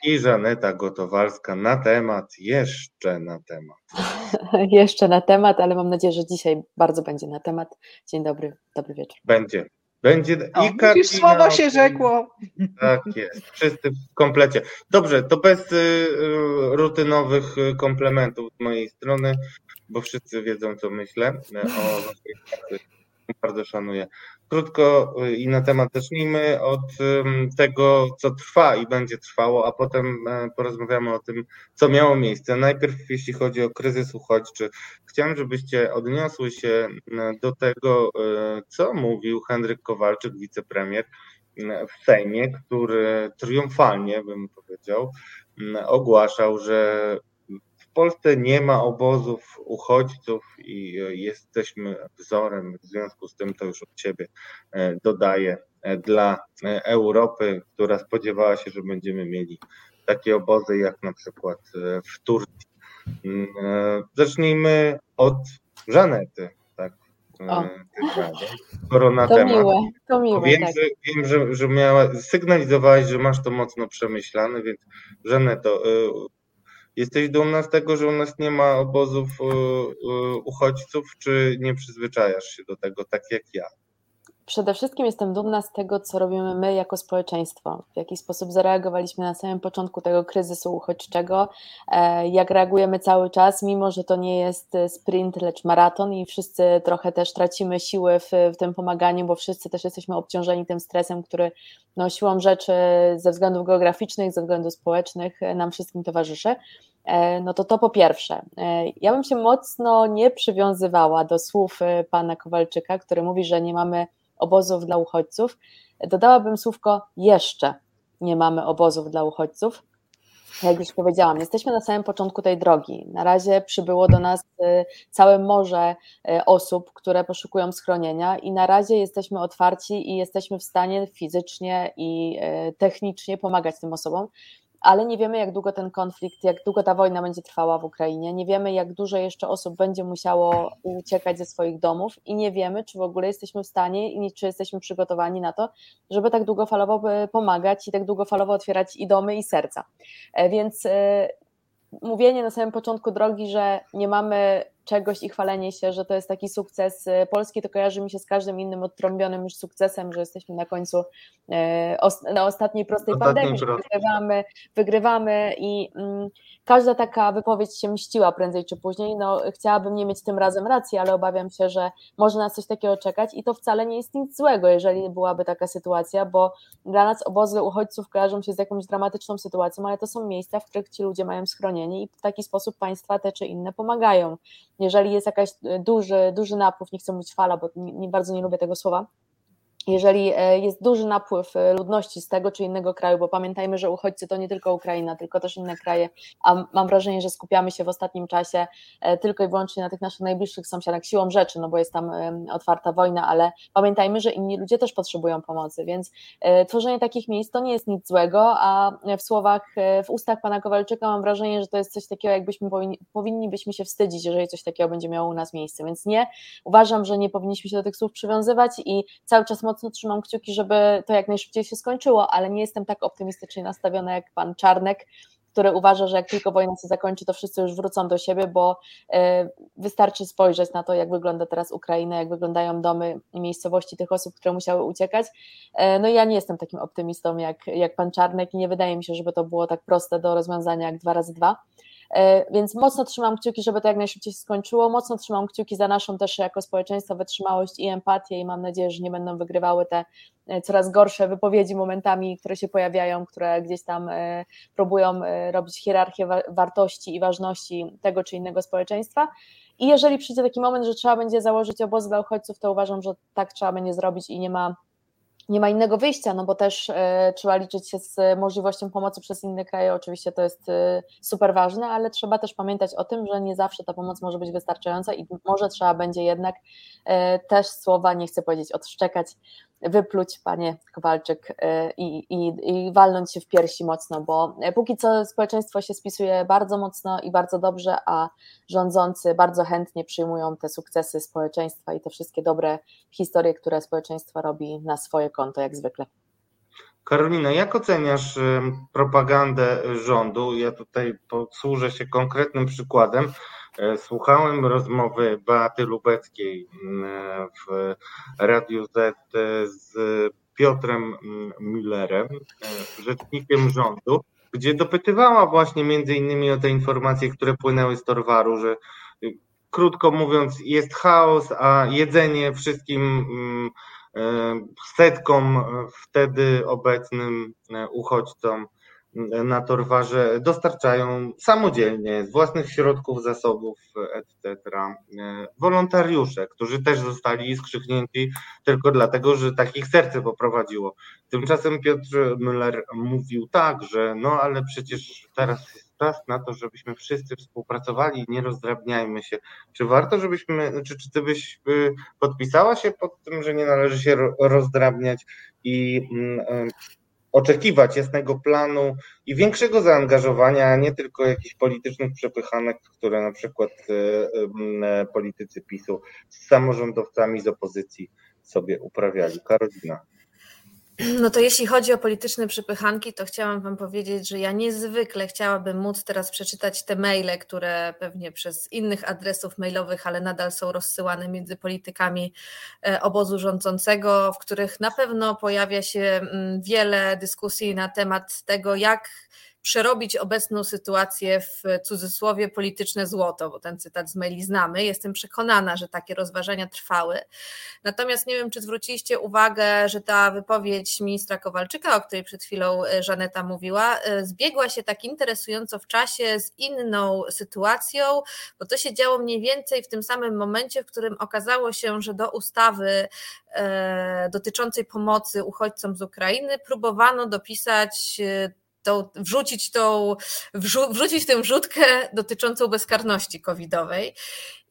I Żaneta Gotowalska na temat, jeszcze na temat. jeszcze na temat, ale mam nadzieję, że dzisiaj bardzo będzie na temat. Dzień dobry, dobry wieczór. Będzie. Będzie o, i Karina, słowo się rzekło. Tak jest, wszyscy w komplecie. Dobrze, to bez y, y, rutynowych y, komplementów z mojej strony bo wszyscy wiedzą, co myślę e, o waszej pracy. Bardzo szanuję. Krótko e, i na temat zacznijmy od tego, co trwa i będzie trwało, a potem e, porozmawiamy o tym, co miało miejsce. Najpierw, jeśli chodzi o kryzys uchodźczy, chciałem, żebyście odniosły się do tego, co mówił Henryk Kowalczyk, wicepremier w Sejmie, który triumfalnie, bym powiedział, ogłaszał, że Polsce nie ma obozów uchodźców i e, jesteśmy wzorem, w związku z tym to już od siebie e, dodaję e, dla Europy, która spodziewała się, że będziemy mieli takie obozy jak na przykład w Turcji. Mm, zacznijmy od Żanety, tak? Skoro na to temat. Miłe, to miłe, wiem, tak. że, wiem że, że miała, sygnalizowałaś, że masz to mocno przemyślane, więc Żaneto, Jesteś dumna z tego, że u nas nie ma obozów y, y, uchodźców, czy nie przyzwyczajasz się do tego tak jak ja? Przede wszystkim jestem dumna z tego, co robimy my jako społeczeństwo, w jaki sposób zareagowaliśmy na samym początku tego kryzysu uchodźczego, e, jak reagujemy cały czas, mimo że to nie jest sprint, lecz maraton i wszyscy trochę też tracimy siły w, w tym pomaganiu, bo wszyscy też jesteśmy obciążeni tym stresem, który no, siłą rzeczy ze względów geograficznych, ze względów społecznych nam wszystkim towarzyszy. E, no to to po pierwsze. E, ja bym się mocno nie przywiązywała do słów pana Kowalczyka, który mówi, że nie mamy obozów dla uchodźców. Dodałabym słówko jeszcze nie mamy obozów dla uchodźców. Jak już powiedziałam, jesteśmy na samym początku tej drogi. Na razie przybyło do nas y, całe morze y, osób, które poszukują schronienia, i na razie jesteśmy otwarci i jesteśmy w stanie fizycznie i y, technicznie pomagać tym osobom ale nie wiemy, jak długo ten konflikt, jak długo ta wojna będzie trwała w Ukrainie. Nie wiemy, jak dużo jeszcze osób będzie musiało uciekać ze swoich domów i nie wiemy, czy w ogóle jesteśmy w stanie i czy jesteśmy przygotowani na to, żeby tak długofalowo e, pomagać i tak długofalowo otwierać i domy, i serca. E, więc e, mówienie na samym początku drogi, że nie mamy czegoś i chwalenie się, że to jest taki sukces Polski, to kojarzy mi się z każdym innym odtrąbionym już sukcesem, że jesteśmy na końcu na ostatniej prostej pandemii, wygrywamy, wygrywamy i mm, każda taka wypowiedź się mściła prędzej czy później. No, chciałabym nie mieć tym razem racji, ale obawiam się, że może nas coś takiego czekać i to wcale nie jest nic złego, jeżeli byłaby taka sytuacja, bo dla nas obozy uchodźców kojarzą się z jakąś dramatyczną sytuacją, ale to są miejsca, w których ci ludzie mają schronienie i w taki sposób państwa te czy inne pomagają. Jeżeli jest jakaś duży, duży napływ, nie chcę mówić fala, bo nie bardzo nie lubię tego słowa, jeżeli e, jest duży napływ e, ludności z tego czy innego kraju, bo pamiętajmy, że uchodźcy to nie tylko Ukraina, tylko też inne kraje, a mam wrażenie, że skupiamy się w ostatnim czasie e, tylko i wyłącznie na tych naszych najbliższych sąsiadach siłą rzeczy, no bo jest tam otwarta wojna, ale pamiętajmy, że inni ludzie też potrzebują pomocy, więc tworzenie takich miejsc to nie jest nic złego, a w słowach, w ustach pana Kowalczyka mam wrażenie, że to jest coś takiego, jakbyśmy powinni, powinni byśmy się wstydzić, jeżeli coś takiego będzie miało u nas miejsce, więc nie, uważam, że nie powinniśmy się do tych słów przywiązywać i cały czas mocno trzymam kciuki, żeby to jak najszybciej się skończyło, ale nie jestem tak optymistycznie nastawiona jak pan Czarnek, który uważa, że jak tylko wojna się zakończy, to wszyscy już wrócą do siebie, bo e, wystarczy spojrzeć na to, jak wygląda teraz Ukraina, jak wyglądają domy i miejscowości tych osób, które musiały uciekać. E, no ja nie jestem takim optymistą jak, jak pan Czarnek i nie wydaje mi się, żeby to było tak proste do rozwiązania jak dwa razy dwa. E, więc mocno trzymam kciuki, żeby to jak najszybciej się skończyło. Mocno trzymam kciuki za naszą też jako społeczeństwo wytrzymałość i empatię i mam nadzieję, że nie będą wygrywały te e, coraz gorsze wypowiedzi momentami, które się pojawiają, które gdzieś tam e, próbują robić hierarchię wartości i ważności tego czy innego społeczeństwa. I jeżeli przyjdzie taki moment, że trzeba będzie założyć obozy dla uchodźców, to uważam, że tak trzeba będzie zrobić i nie ma nie ma innego wyjścia, no bo też e, trzeba liczyć się z możliwością pomocy przez inne kraje. Oczywiście to jest e, super ważne, ale trzeba też pamiętać o tym, że nie zawsze ta pomoc może być wystarczająca i może trzeba będzie jednak e, też słowa, nie chcę powiedzieć odszczekać, wypluć, panie Kowalczyk, y, i, i, i walnąć się w piersi mocno, bo póki co społeczeństwo się spisuje bardzo mocno i bardzo dobrze, a rządzący bardzo chętnie przyjmują te sukcesy społeczeństwa i te wszystkie dobre historie, które społeczeństwo robi na swoje konto, jak zwykle. Karolina, jak oceniasz y, propagandę rządu? Ja tutaj posłużę się konkretnym przykładem. E, słuchałem rozmowy Beaty Lubeckiej mm, w Radiu Z z Piotrem mm, Millerem, e, rzecznikiem rządu, gdzie dopytywała właśnie między innymi o te informacje, które płynęły z Torwaru, że y, krótko mówiąc jest chaos, a jedzenie wszystkim mm, e, setkom wtedy obecnym uchodźcom na Torwarze dostarczają samodzielnie z własnych środków, zasobów, etc. wolontariusze, którzy też zostali skrzyknięci tylko dlatego, że takich serce poprowadziło. Tymczasem Piotr Müller mówił tak, że no ale przecież teraz jest czas na to, żebyśmy wszyscy współpracowali nie rozdrabniajmy się. Czy warto, żebyśmy, czy, czy ty byś y, podpisała się pod tym, że nie należy się rozdrabniać i mm, oczekiwać jasnego planu i większego zaangażowania, a nie tylko jakichś politycznych przepychanek, które na przykład e, e, politycy PiSu z samorządowcami z opozycji sobie uprawiali. Karolina. No to jeśli chodzi o polityczne przypychanki, to chciałam Wam powiedzieć, że ja niezwykle chciałabym móc teraz przeczytać te maile, które pewnie przez innych adresów mailowych, ale nadal są rozsyłane między politykami e, obozu rządzącego, w których na pewno pojawia się mm, wiele dyskusji na temat tego, jak przerobić obecną sytuację w cudzysłowie polityczne złoto, bo ten cytat z maili znamy. Jestem przekonana, że takie rozważania trwały. Natomiast nie wiem, czy zwróciliście uwagę, że ta wypowiedź ministra Kowalczyka, o której przed chwilą e, Żaneta mówiła, e, zbiegła się tak interesująco w czasie z inną sytuacją, bo to się działo mniej więcej w tym samym momencie, w którym okazało się, że do ustawy e, dotyczącej pomocy uchodźcom z Ukrainy próbowano dopisać tą, wrzucić, tą, wrzu, wrzucić tę wrzutkę dotyczącą bezkarności covidowej.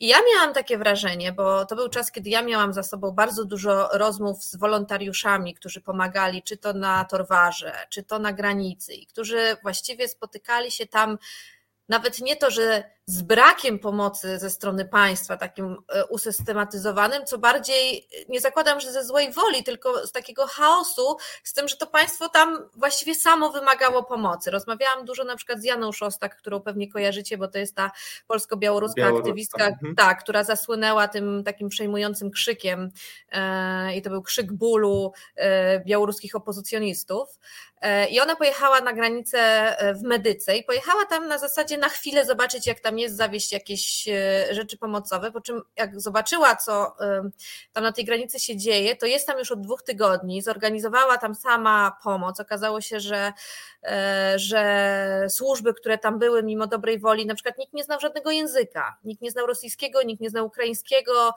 I ja miałam takie wrażenie, bo to był czas, kiedy ja miałam za sobą bardzo dużo rozmów z wolontariuszami, którzy pomagali, czy to na Torwarze, czy to na granicy, i którzy właściwie spotykali się tam nawet nie to, że z brakiem pomocy ze strony państwa, takim e, usystematyzowanym, co bardziej nie zakładam, że ze złej woli, tylko z takiego chaosu, z tym, że to państwo tam właściwie samo wymagało pomocy. Rozmawiałam dużo na przykład z Janą Szostak, którą pewnie kojarzycie, bo to jest ta polsko-białoruska Białoruska. aktywistka, mhm. tak, która zasłynęła tym takim przejmującym krzykiem e, i to był krzyk bólu e, białoruskich opozycjonistów. E, I ona pojechała na granicę e, w Medyce i pojechała tam na zasadzie na chwilę zobaczyć, jak tam jest, zawieść jakieś e, rzeczy pomocowe. Po czym, jak zobaczyła, co tam na tej granicy się dzieje, to jest tam już od dwóch tygodni. Zorganizowała tam sama pomoc. Okazało się, że, że służby, które tam były, mimo dobrej woli, na przykład nikt nie znał żadnego języka. Nikt nie znał rosyjskiego, nikt nie znał ukraińskiego.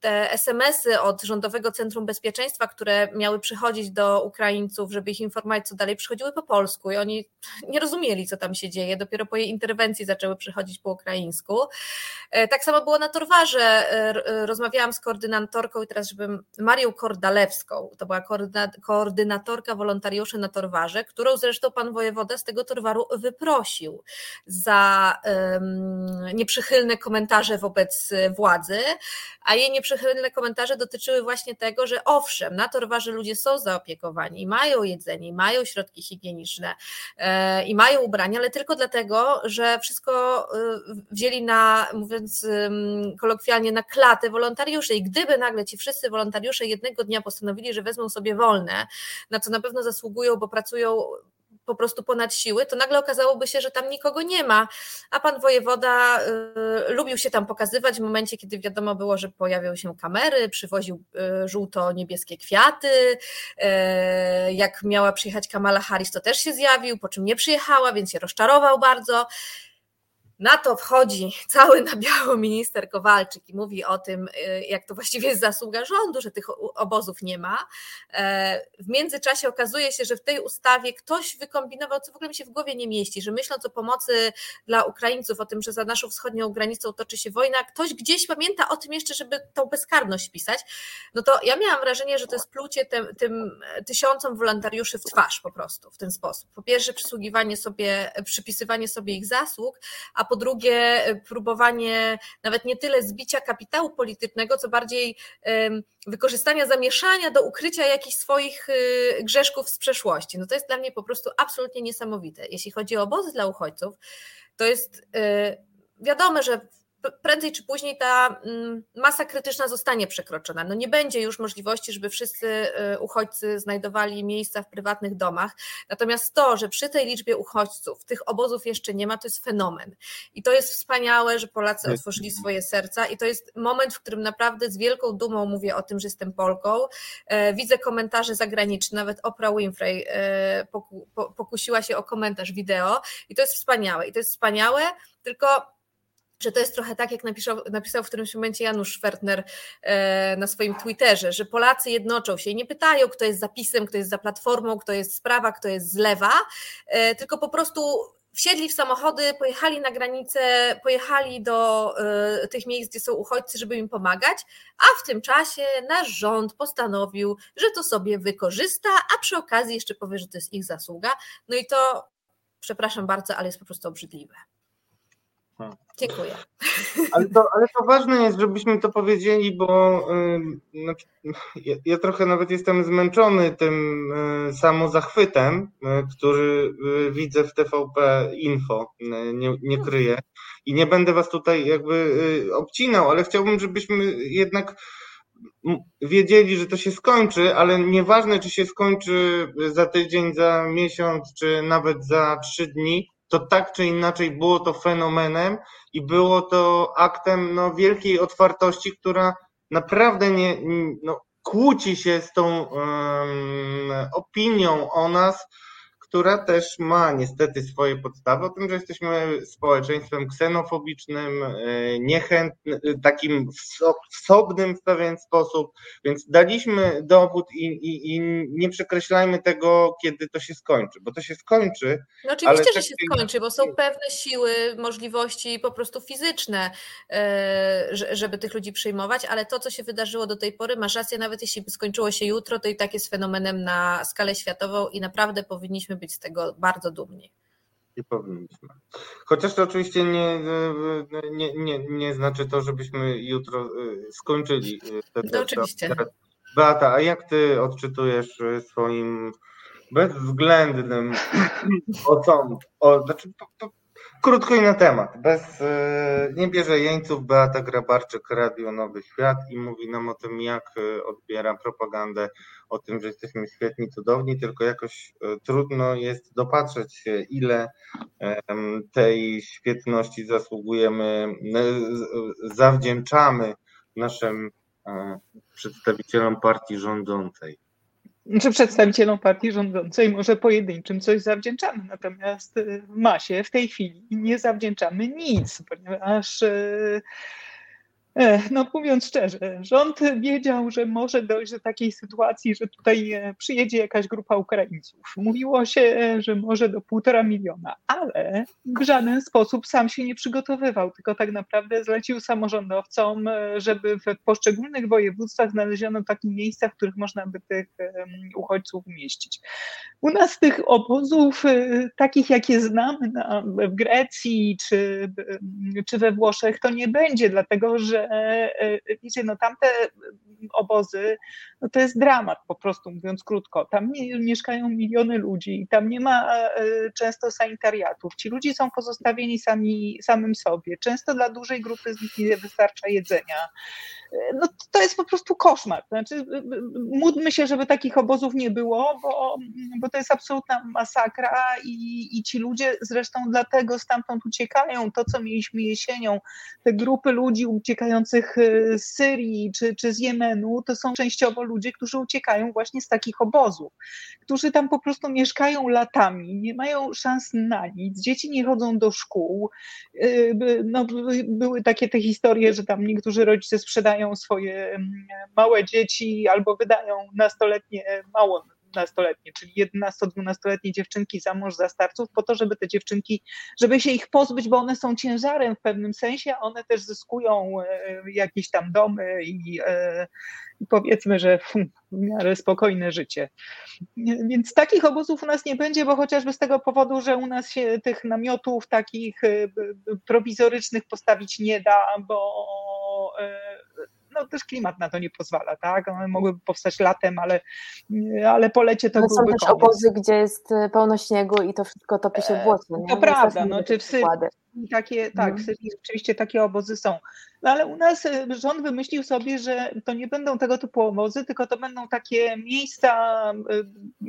Te SMS-y od Rządowego Centrum Bezpieczeństwa, które miały przychodzić do Ukraińców, żeby ich informować, co dalej, przychodziły po polsku i oni nie rozumieli, co tam się dzieje. Dopiero po jej interwencji zaczęły przychodzić po ukraińsku. E, tak samo było na Torwarze. E, e, rozmawiałam z koordynatorką i teraz, żebym Marią Kordalewską, to była koordynatorka wolontariuszy na Torwarze, którą zresztą pan wojewoda z tego Torwaru wyprosił za um, nieprzychylne komentarze wobec władzy, a jej nieprzychylne komentarze dotyczyły właśnie tego, że owszem, na Torwarze ludzie są zaopiekowani, mają jedzenie, mają środki higieniczne e, i mają ubrania, ale tylko dlatego, że wszystko e, wzięli na, mówiąc kolokwialnie, na klatę wolontariuszy. I gdyby nagle ci wszyscy wolontariusze jednego dnia postanowili, że wezmą sobie wolne, na co na pewno zasługują, bo pracują po prostu ponad siły, to nagle okazałoby się, że tam nikogo nie ma. A pan wojewoda y, lubił się tam pokazywać w momencie, kiedy wiadomo było, że pojawią się kamery, przywoził y, żółto-niebieskie kwiaty. Y, jak miała przyjechać Kamala Harris, to też się zjawił, po czym nie przyjechała, więc się rozczarował bardzo. Na to wchodzi cały na biało minister Kowalczyk i mówi o tym, y, jak to właściwie jest zasługa rządu, że tych obozów nie ma. E, w międzyczasie okazuje się, że w tej ustawie ktoś wykombinował, co w ogóle mi się w głowie nie mieści, że myśląc o pomocy dla Ukraińców, o tym, że za naszą wschodnią granicą toczy się wojna, ktoś gdzieś pamięta o tym jeszcze, żeby tą bezkarność pisać. No to ja miałam wrażenie, że to jest plucie tym, tym tysiącom wolontariuszy w twarz po prostu w ten sposób. Po pierwsze, przysługiwanie sobie, przypisywanie sobie ich zasług, a po drugie próbowanie nawet nie tyle zbicia kapitału politycznego, co bardziej wykorzystania zamieszania do ukrycia jakichś swoich y, grzeszków z przeszłości. No to jest dla mnie po prostu absolutnie niesamowite. Jeśli chodzi o obozy dla uchodźców, to jest y, wiadomo, że prędzej czy później ta mm, masa krytyczna zostanie przekroczona. No nie będzie już możliwości, żeby wszyscy y, uchodźcy znajdowali miejsca w prywatnych domach. Natomiast to, że przy tej liczbie uchodźców tych obozów jeszcze nie ma, to jest fenomen. I to jest wspaniałe, że Polacy otworzyli swoje serca i to jest moment, w którym naprawdę z wielką dumą mówię o tym, że jestem Polką. E, widzę komentarze zagraniczne, nawet Oprah Winfrey e, pokusiła się o komentarz wideo i to jest wspaniałe. I to jest wspaniałe, tylko że to jest trochę tak, jak napisał, napisał w którymś momencie Janusz Schwertner e, na swoim Twitterze, że Polacy jednoczą się i nie pytają, kto jest za PiSem, kto jest za Platformą, kto jest z prawa, kto jest z lewa, e, tylko po prostu wsiedli w samochody, pojechali na granicę, pojechali do y, tych miejsc, gdzie są uchodźcy, żeby im pomagać, a w tym czasie nasz rząd postanowił, że to sobie wykorzysta, a przy okazji jeszcze powie, że to jest ich zasługa. No i to, przepraszam bardzo, ale jest po prostu obrzydliwe. Dziękuję. Ale to, ale to ważne jest, żebyśmy to powiedzieli, bo y, znaczy, ja, ja, trochę nawet jestem zmęczony tym y, samozachwytem, y, który y, widzę w TVP Info, y, nie, nie kryję. I nie będę was tutaj jakby y, obcinał, ale chciałbym, żebyśmy jednak wiedzieli, że to się skończy, ale nieważne, czy się skończy za tydzień, za miesiąc, czy nawet za trzy dni, to tak czy inaczej było to fenomenem i było to aktem no, wielkiej otwartości, która naprawdę nie, no, kłóci się z tą um, opinią o nas, która też ma niestety swoje podstawy, o tym, że jesteśmy społeczeństwem ksenofobicznym, e, niechętnym, takim wsobnym w pewien sposób, więc daliśmy dowód i, i, i, nie przekreślajmy tego, kiedy to się skończy, bo to się skończy. No oczywiście, że się skończy, bo są pewne siły, możliwości po prostu fizyczne, e, żeby tych ludzi przyjmować, ale to, co się wydarzyło do tej pory, masz rację, nawet jeśli skończyło się jutro, to i tak jest fenomenem na skalę światową i naprawdę powinniśmy być z tego bardzo dumni. Nie powinniśmy. Chociaż to oczywiście nie, nie, nie, nie znaczy to, żebyśmy jutro skończyli. Te, no, oczywiście. Beata, a jak ty odczytujesz swoim bezwzględnym osobom, o, znaczy, to, to, krótko i na temat, bez, nie bierze jeńców Beata Grabarczyk, Radio Nowy Świat i mówi nam o tym, jak odbiera propagandę o tym, że jesteśmy świetni, cudowni, tylko jakoś e, trudno jest dopatrzeć się, ile tej świetności zasługujemy, zawdzięczamy naszym przedstawicielom partii rządzącej. Czy przedstawicielom partii rządzącej może pojedynczym coś zawdzięczamy, natomiast w masie w tej chwili nie zawdzięczamy nic, ponieważ E, no mówiąc szczerze, rząd wiedział, że może dojść do takiej sytuacji, że tutaj e, przyjedzie jakaś grupa Ukraińców. Mówiło się, e, że może do półtora miliona, ale w żaden sposób sam się nie przygotowywał, tylko tak naprawdę zlecił samorządowcom, żeby w poszczególnych województwach znaleziono takie miejsca, w których można by tych uchodźców umieścić. U nas tych obozów, takich jakie znamy na, w Grecji czy, czy we Włoszech, to nie będzie, dlatego że E, e, wiecie, no tamte obozy, no to jest dramat po prostu, mówiąc krótko. Tam mieszkają miliony ludzi, tam nie ma e, często sanitariatów. Ci ludzie są pozostawieni sami, samym sobie. Często dla dużej grupy z nich nie wystarcza jedzenia. No to jest po prostu koszmar. Znaczy, módlmy się, żeby takich obozów nie było, bo, bo to jest absolutna masakra i, i ci ludzie zresztą dlatego stamtąd uciekają. To, co mieliśmy jesienią, te grupy ludzi uciekających z Syrii czy, czy z Jemenu, to są częściowo ludzie, którzy uciekają właśnie z takich obozów, którzy tam po prostu mieszkają latami, nie mają szans na nic, dzieci nie chodzą do szkół. Y, no, były takie te historie, że tam niektórzy rodzice sprzedają swoje mm, małe dzieci albo wydają nastoletnie, mało nastoletnie, czyli 11-12-letnie dziewczynki za mąż za starców, po to, żeby te dziewczynki, żeby się ich pozbyć, bo one są ciężarem w pewnym sensie, one też zyskują e, jakieś tam domy i, e, i powiedzmy, że w miarę spokojne życie. Więc takich obozów u nas nie będzie, bo chociażby z tego powodu, że u nas się tych namiotów takich e, prowizorycznych postawić nie da, bo no też klimat na to nie pozwala, tak? One mogłyby powstać latem, ale, ale po lecie to ale byłby są też obozy, gdzie jest pełno śniegu i to wszystko topi się w błocie. To prawda, no czy w takie, tak, w Syrii rzeczywiście takie obozy są. No ale u nas e, rząd wymyślił sobie, że to nie będą tego typu obozy, tylko to będą takie miejsca e,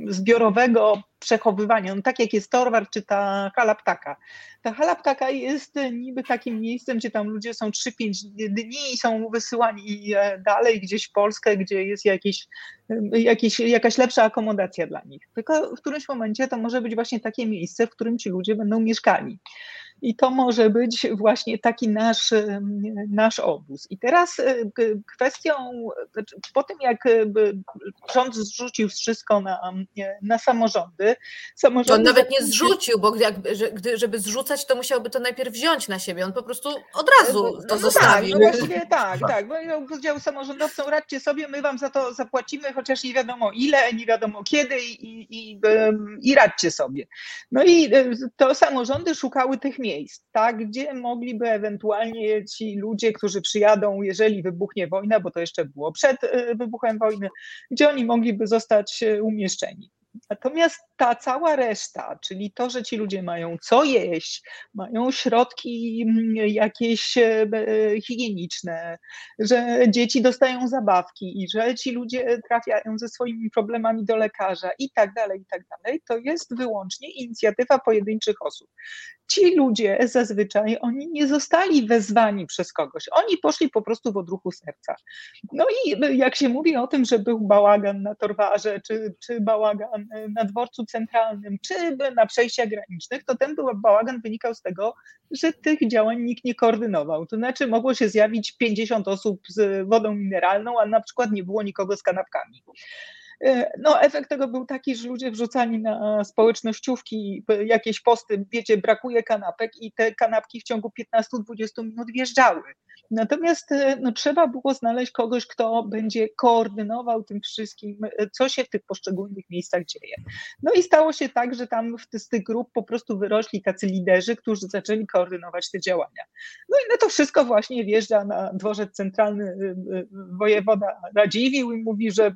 zbiorowego przechowywania, no, tak jak jest Torwar czy ta hala ptaka. Ta hala ptaka jest niby takim miejscem, gdzie tam ludzie są 3-5 dni i są wysyłani e, dalej gdzieś w Polskę, gdzie jest jakieś, jakieś, jakaś lepsza akomodacja dla nich. Tylko w którymś momencie to może być właśnie takie miejsce, w którym ci ludzie będą mieszkali. I to może być właśnie taki nasz, nasz obóz. I teraz e, kwestią, znaczy, po tym jak e, rząd zrzucił wszystko na, na samorządy, samorządy. On nawet nie zrzucił, bo jak, żeby zrzucać, to musiałby to najpierw wziąć na siebie. On po prostu od razu to no, no zostawił. Tak, no właściwie tak, tak. Bo powiedział samorządowcom, radźcie sobie, my wam za to zapłacimy, chociaż nie wiadomo ile, nie wiadomo kiedy i, i, i radźcie sobie. No i to samorządy szukały tych miejsc miejsc, tak, gdzie mogliby ewentualnie ci ludzie, którzy przyjadą, jeżeli wybuchnie wojna, bo to jeszcze było przed e, wybuchem wojny, gdzie oni mogliby zostać e, umieszczeni. Natomiast ta cała reszta, czyli to, że ci ludzie mają co jeść, mają środki mm, jakieś e, higieniczne, że dzieci dostają zabawki i że ci ludzie trafiają ze swoimi problemami do lekarza i tak dalej, i tak dalej, to jest wyłącznie inicjatywa pojedynczych osób. Ci ludzie zazwyczaj, oni nie zostali wezwani przez kogoś, oni poszli po prostu w odruchu serca. No i jak się mówi o tym, że był bałagan na Torwarze, czy, czy bałagan na dworcu centralnym, czy na przejściach granicznych, to ten bałagan wynikał z tego, że tych działań nikt nie koordynował. To znaczy mogło się zjawić 50 osób z wodą mineralną, a na przykład nie było nikogo z kanapkami. E, no, efekt tego był taki, że ludzie wrzucani na społecznościówki jakieś posty, wiecie, brakuje kanapek i te kanapki w ciągu 15-20 minut wjeżdżały. Natomiast no, trzeba było znaleźć kogoś, kto będzie koordynował tym wszystkim, co się w tych poszczególnych miejscach dzieje. No i stało się tak, że tam z tych grup po prostu wyrośli tacy liderzy, którzy zaczęli koordynować te działania. No i na to wszystko właśnie wjeżdża na dworzec centralny wojewoda Radziwił i mówi, że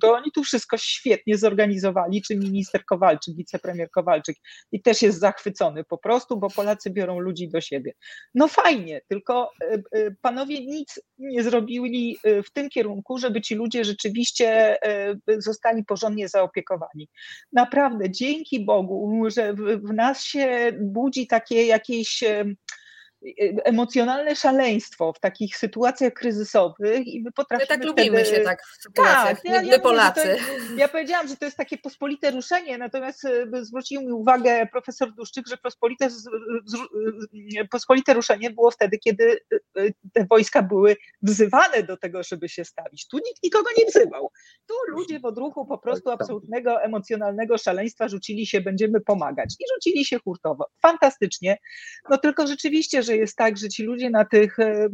to oni tu wszystko świetnie zorganizowali, czy minister Kowalczyk, wicepremier Kowalczyk i też jest zachwycony po prostu, bo Polacy biorą ludzi do siebie. No fajnie, tylko e, e, panowie nic nie zrobili e, w tym kierunku, żeby ci ludzie rzeczywiście zostali porządnie zaopiekowani. Naprawdę, dzięki Bogu, że w nas się budzi takie jakieś emocjonalne szaleństwo w takich sytuacjach kryzysowych i my potrafimy My tak lubimy się tak w sytuacjach, tak, ja, my, ja Polacy. Jest, ja powiedziałam, że to jest takie pospolite ruszenie, natomiast e, zwrócił mi uwagę profesor Duszczyk, że pospolite, e, pospolite ruszenie było wtedy, kiedy e, te wojska były wzywane do tego, żeby się stawić. Tu nikt nikogo nie wzywał. Tu ludzie w odruchu po prostu absolutnego emocjonalnego szaleństwa rzucili się, będziemy pomagać i rzucili się hurtowo. Fantastycznie. No tylko rzeczywiście, że że jest tak, że ci ludzie na tych, e,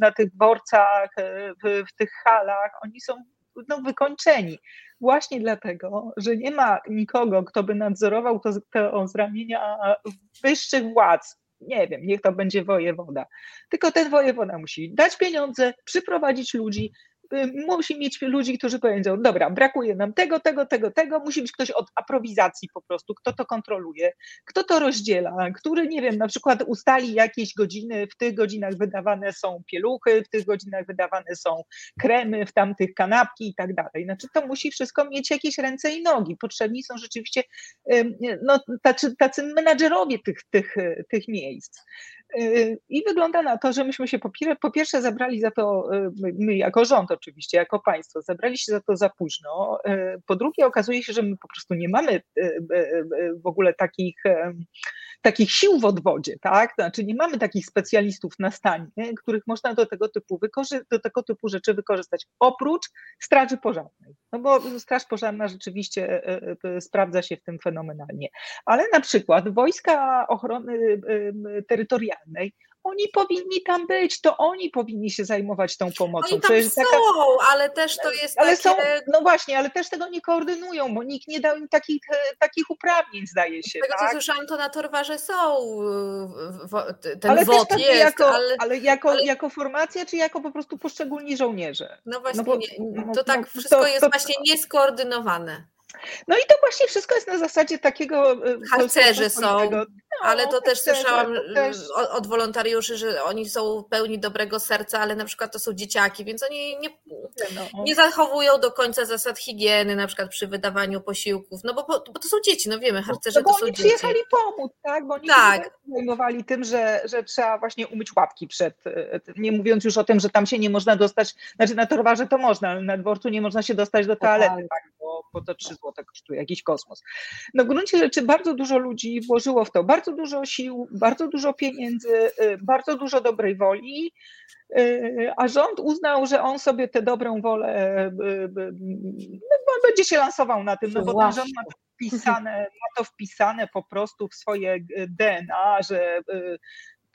na tych dworcach, e, w, w tych halach, oni są no, wykończeni. Właśnie dlatego, że nie ma nikogo, kto by nadzorował to, to z ramienia wyższych władz, nie wiem, niech to będzie wojewoda. Tylko ten wojewoda musi dać pieniądze, przyprowadzić ludzi, musi mieć ludzi, którzy powiedzą, dobra, brakuje nam tego, tego, tego, tego, musi być ktoś od aprowizacji po prostu, kto to kontroluje, kto to rozdziela, który, nie wiem, na przykład ustali jakieś godziny, w tych godzinach wydawane są pieluchy, w tych godzinach wydawane są kremy, w tamtych kanapki i tak dalej. Znaczy to musi wszystko mieć jakieś ręce i nogi. Potrzebni są rzeczywiście no, tacy, tacy menadżerowie tych, tych, tych miejsc. Y, I wygląda na to, że myśmy się po, pierwsze zabrali za to, y, my jako rząd oczywiście, jako państwo, zabrali się za to za późno. Y, po drugie okazuje się, że my po prostu nie mamy w ogóle takich, takich sił w odwodzie, tak? Znaczy nie mamy takich specjalistów na stanie, których można do tego typu, do tego typu rzeczy wykorzystać, oprócz Straży Pożarnej. No bo Straż Pożarna rzeczywiście sprawdza się w tym fenomenalnie. Ale na przykład Wojska Ochrony Terytorialnej, oni powinni tam być, to oni powinni się zajmować tą pomocą. Oni tam są, taka... ale też to jest ale takie... Są, no właśnie, ale też tego nie koordynują, bo nikt nie dał im takich, e, takich uprawnień, zdaje się. Z tego, tak? co słyszałam, to na Torwarze są, ten ale WOT jest, jako, ale... ale, jako, ale... jako formacja, czy jako po prostu poszczególni żołnierze? No właśnie, no bo, nie, no to tak no, wszystko to, jest to, właśnie nieskoordynowane. No i to właśnie wszystko jest na zasadzie takiego. E, Harcerze są, no, ale to też słyszałam to też... od wolontariuszy, że oni są pełni dobrego serca, ale na przykład to są dzieciaki, więc oni nie, no. nie zachowują do końca zasad higieny, na przykład przy wydawaniu posiłków, no bo, bo to są dzieci, no wiemy, harcerze no, to są dzieci. oni przyjechali pomóc, tak? Bo oni tak. się zajmowali tym, że, że trzeba właśnie umyć łapki przed, e, nie mówiąc już o tym, że tam się nie można dostać, znaczy na torwarze to można, ale na dworcu nie można się dostać do toalety, tak? Bo, bo to 3 zł kosztuje, jakiś kosmos. No w gruncie rzeczy bardzo dużo ludzi włożyło w to bardzo dużo sił, bardzo dużo pieniędzy, y, bardzo dużo dobrej woli, y, a rząd uznał, że on sobie tę dobrą wolę y, no, będzie się lansował na tym, no bo ten rząd ma to wpisane, ma to wpisane po prostu w swoje DNA, że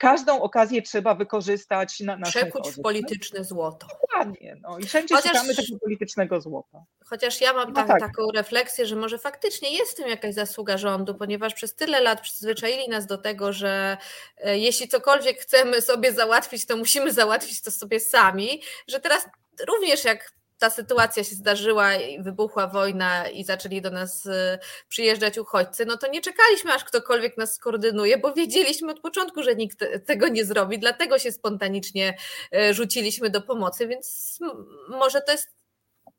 każdą okazję trzeba wykorzystać na naszą Przekuć w polityczne złoto. Dokładnie. No. I wszędzie chociaż, szukamy tego politycznego złota. Chociaż ja mam no tak, tak. taką refleksję, że może faktycznie jest w tym jakaś zasługa rządu, ponieważ przez tyle lat przyzwyczaili nas do tego, że e, jeśli cokolwiek chcemy sobie załatwić, to musimy załatwić to sobie sami, że teraz również jak ta sytuacja się zdarzyła wybuchła wojna i zaczęli do nas y, przyjeżdżać uchodźcy, no to nie czekaliśmy, aż ktokolwiek nas skoordynuje, bo wiedzieliśmy od początku, że nikt tego nie zrobi, dlatego się spontanicznie y, rzuciliśmy do pomocy, więc może to jest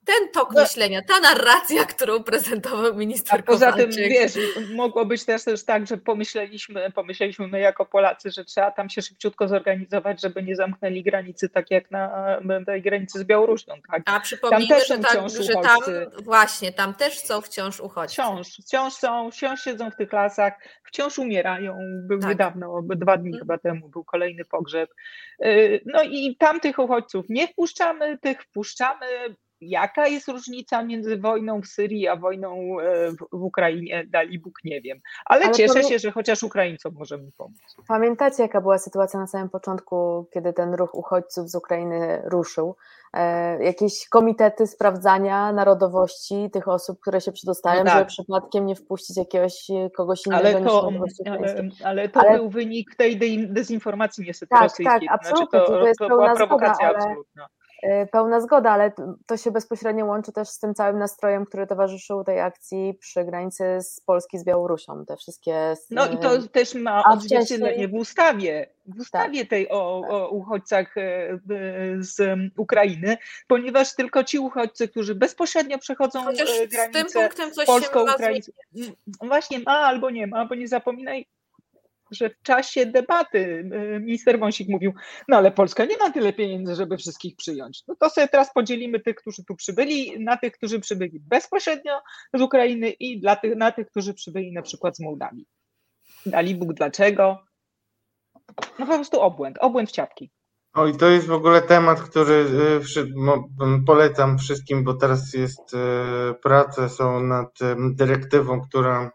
ten tok no. myślenia, ta narracja, którą prezentował minister A Poza tym, wiesz, mogło być też, też tak, że pomyśleliśmy, pomyśleliśmy my jako Polacy, że trzeba tam się szybciutko zorganizować, żeby nie zamknęli granicy tak jak na tej granicy z Białorusią. Tak? A przypomnijmy, że, tak, że tam właśnie, tam też są wciąż uchodźcy. Wciąż, wciąż są, wciąż siedzą w tych lasach, wciąż umierają. Był tak. niedawno, dwa dni hmm. chyba temu był kolejny pogrzeb. Y, no i tam tych uchodźców nie wpuszczamy, tych wpuszczamy Jaka jest różnica między wojną w Syrii a wojną e, w Ukrainie? Dali Bóg nie wiem. Ale, Ale cieszę się, że chociaż Ukraińcom możemy pomóc. Pamiętacie, jaka była sytuacja na samym początku, kiedy ten ruch uchodźców z Ukrainy ruszył? E, jakieś komitety sprawdzania narodowości tych osób, które się przedostają, no tak. żeby przypadkiem nie wpuścić jakiegoś kogoś innego ale to, ale, ale to ale... był wynik tej dezinformacji niestety tak, rosyjskiej. Tak, absolutnie, znaczy to, to, jest to była prowokacja zgoda, absolutna. Y, pełna zgoda, ale to się bezpośrednio łączy też z tym całym nastrojem, który towarzyszył tej akcji przy granicy z Polski z Białorusią. Te wszystkie. No i to też ma odzwierciedlenie w ustawie, w ustawie tak. tej o, o uchodźcach e, z Ukrainy, ponieważ tylko ci uchodźcy, którzy bezpośrednio przechodzą Chociaż granicę polsko-ukraińską. Właśnie ma albo nie ma, bo nie zapominaj, że w czasie debaty y, minister Wąsik mówił, no ale Polska nie ma tyle pieniędzy, żeby wszystkich przyjąć. No to sobie teraz podzielimy tych, którzy tu przybyli, na tych, którzy przybyli bezpośrednio z Ukrainy i dla tych, na tych, którzy przybyli na przykład z Mołdawii. Dali Bóg dlaczego? No po prostu obłęd, obłęd w ciapki. Oj, to jest w ogóle temat, który y, polecam wszystkim, bo teraz jest y, prace są nad dyrektywą, która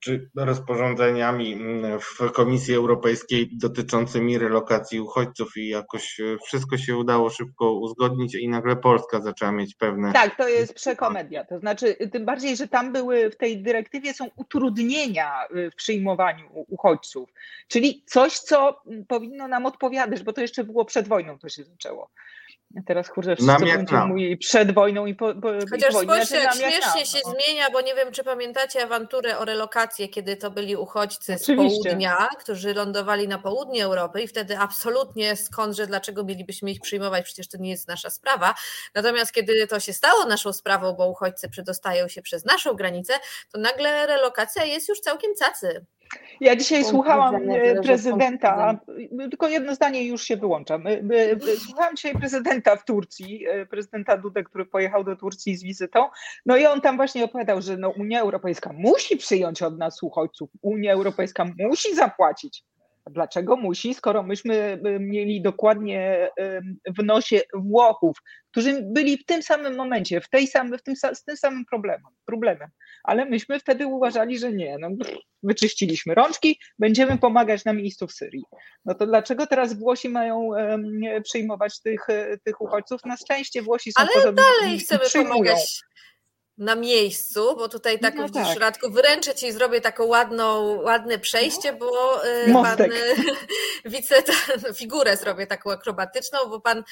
czy rozporządzeniami mm, w Komisji Europejskiej dotyczącymi relokacji uchodźców i jakoś e, wszystko się udało szybko uzgodnić i nagle Polska zaczęła mieć pewne... Tak, to jest przekomedia, to znaczy tym bardziej, że tam były w tej dyrektywie są utrudnienia w przyjmowaniu uchodźców, czyli coś, co powinno nam odpowiadać, bo to jeszcze było przed wojną to się zaczęło. Teraz kurczę, wszyscy będą mówili przed wojną i po, po Chociaż po spójrzcie, jak śmiesznie się no. zmienia, bo nie wiem, czy pamiętacie awanturę o relokację, kiedy to byli uchodźcy Oczywiście. z południa, którzy lądowali na południu Europy i wtedy absolutnie skądże, dlaczego mielibyśmy ich przyjmować, przecież to nie jest nasza sprawa. Natomiast kiedy to się stało naszą sprawą, bo uchodźcy przedostają się przez naszą granicę, to nagle relokacja jest już całkiem cacy. Ja dzisiaj słuchałam e, prezydenta, tylko jedno zdanie już się wyłączam. E, e, słuchałam dzisiaj prezydenta w Turcji, prezydenta Dudę, który pojechał do Turcji z wizytą. No i on tam właśnie opowiadał, że no Unia Europejska musi przyjąć od nas uchodźców, Unia Europejska musi zapłacić. Dlaczego musi, skoro myśmy mieli dokładnie w nosie Włochów, którzy byli w tym samym momencie, w tej samym, w tym, z tym samym problemem, problemem. Ale myśmy wtedy uważali, że nie, no, wyczyściliśmy rączki, będziemy pomagać na miejscu w Syrii. No to dlaczego teraz Włosi mają przyjmować tych, tych uchodźców? Na szczęście Włosi są Ale dalej chcemy pomagać na miejscu, bo tutaj tak, no tak. Radku, wyręczę Ci i zrobię taką ładną, ładne przejście, bo y, Mostek. pan wice, figurę zrobię taką akrobatyczną, bo pan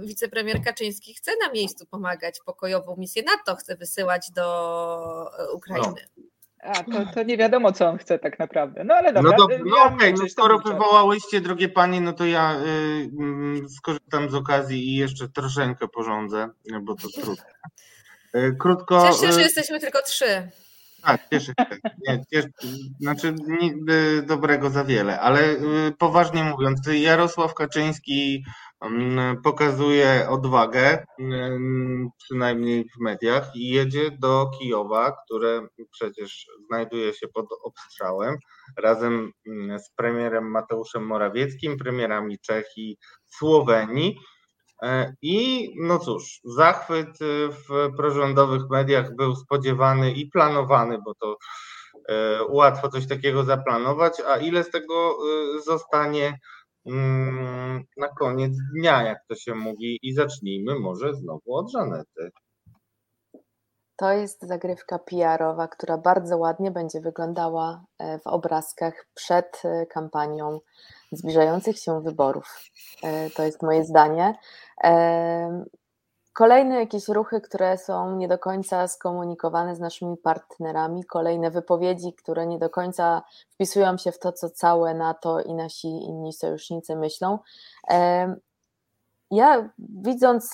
wicepremier Kaczyński chce na miejscu pomagać pokojową misję NATO, chce wysyłać do e, Ukrainy. No. A, to, to nie wiadomo, co on chce tak naprawdę. No ale dobra. No, do, no okej, okay, no skoro wywołałyście, drogie panie, no to ja y, skorzystam z okazji i jeszcze troszeczkę porządzę, bo to trudno. E, krótko. Cieszę się, że e, jesteśmy tylko trzy. Tak, cieszę się. Nie, cieszę, znaczy nigdy dobrego za wiele, ale e, poważnie mówiąc, Jarosław Kaczyński mm, pokazuje odwagę, mm, przynajmniej w mediach, i jedzie do Kijowa, które przecież znajduje się pod obstrzałem, razem mm, z premierem Mateuszem Morawieckim, premierami Czech i Słowenii E, I no cóż, zachwyt e, w prorządowych mediach był spodziewany i planowany, bo to e, łatwo coś takiego zaplanować, a ile z tego zostanie mm, na koniec dnia, jak to się mówi, i zacznijmy może znowu od Żanety. To jest zagrywka PR-owa, która bardzo ładnie będzie wyglądała w obrazkach przed kampanią zbliżających się wyborów. To jest moje zdanie. Kolejne jakieś ruchy, które są nie do końca skomunikowane z naszymi partnerami, kolejne wypowiedzi, które nie do końca wpisują się w to, co całe NATO i nasi inni sojusznicy myślą. Ja widząc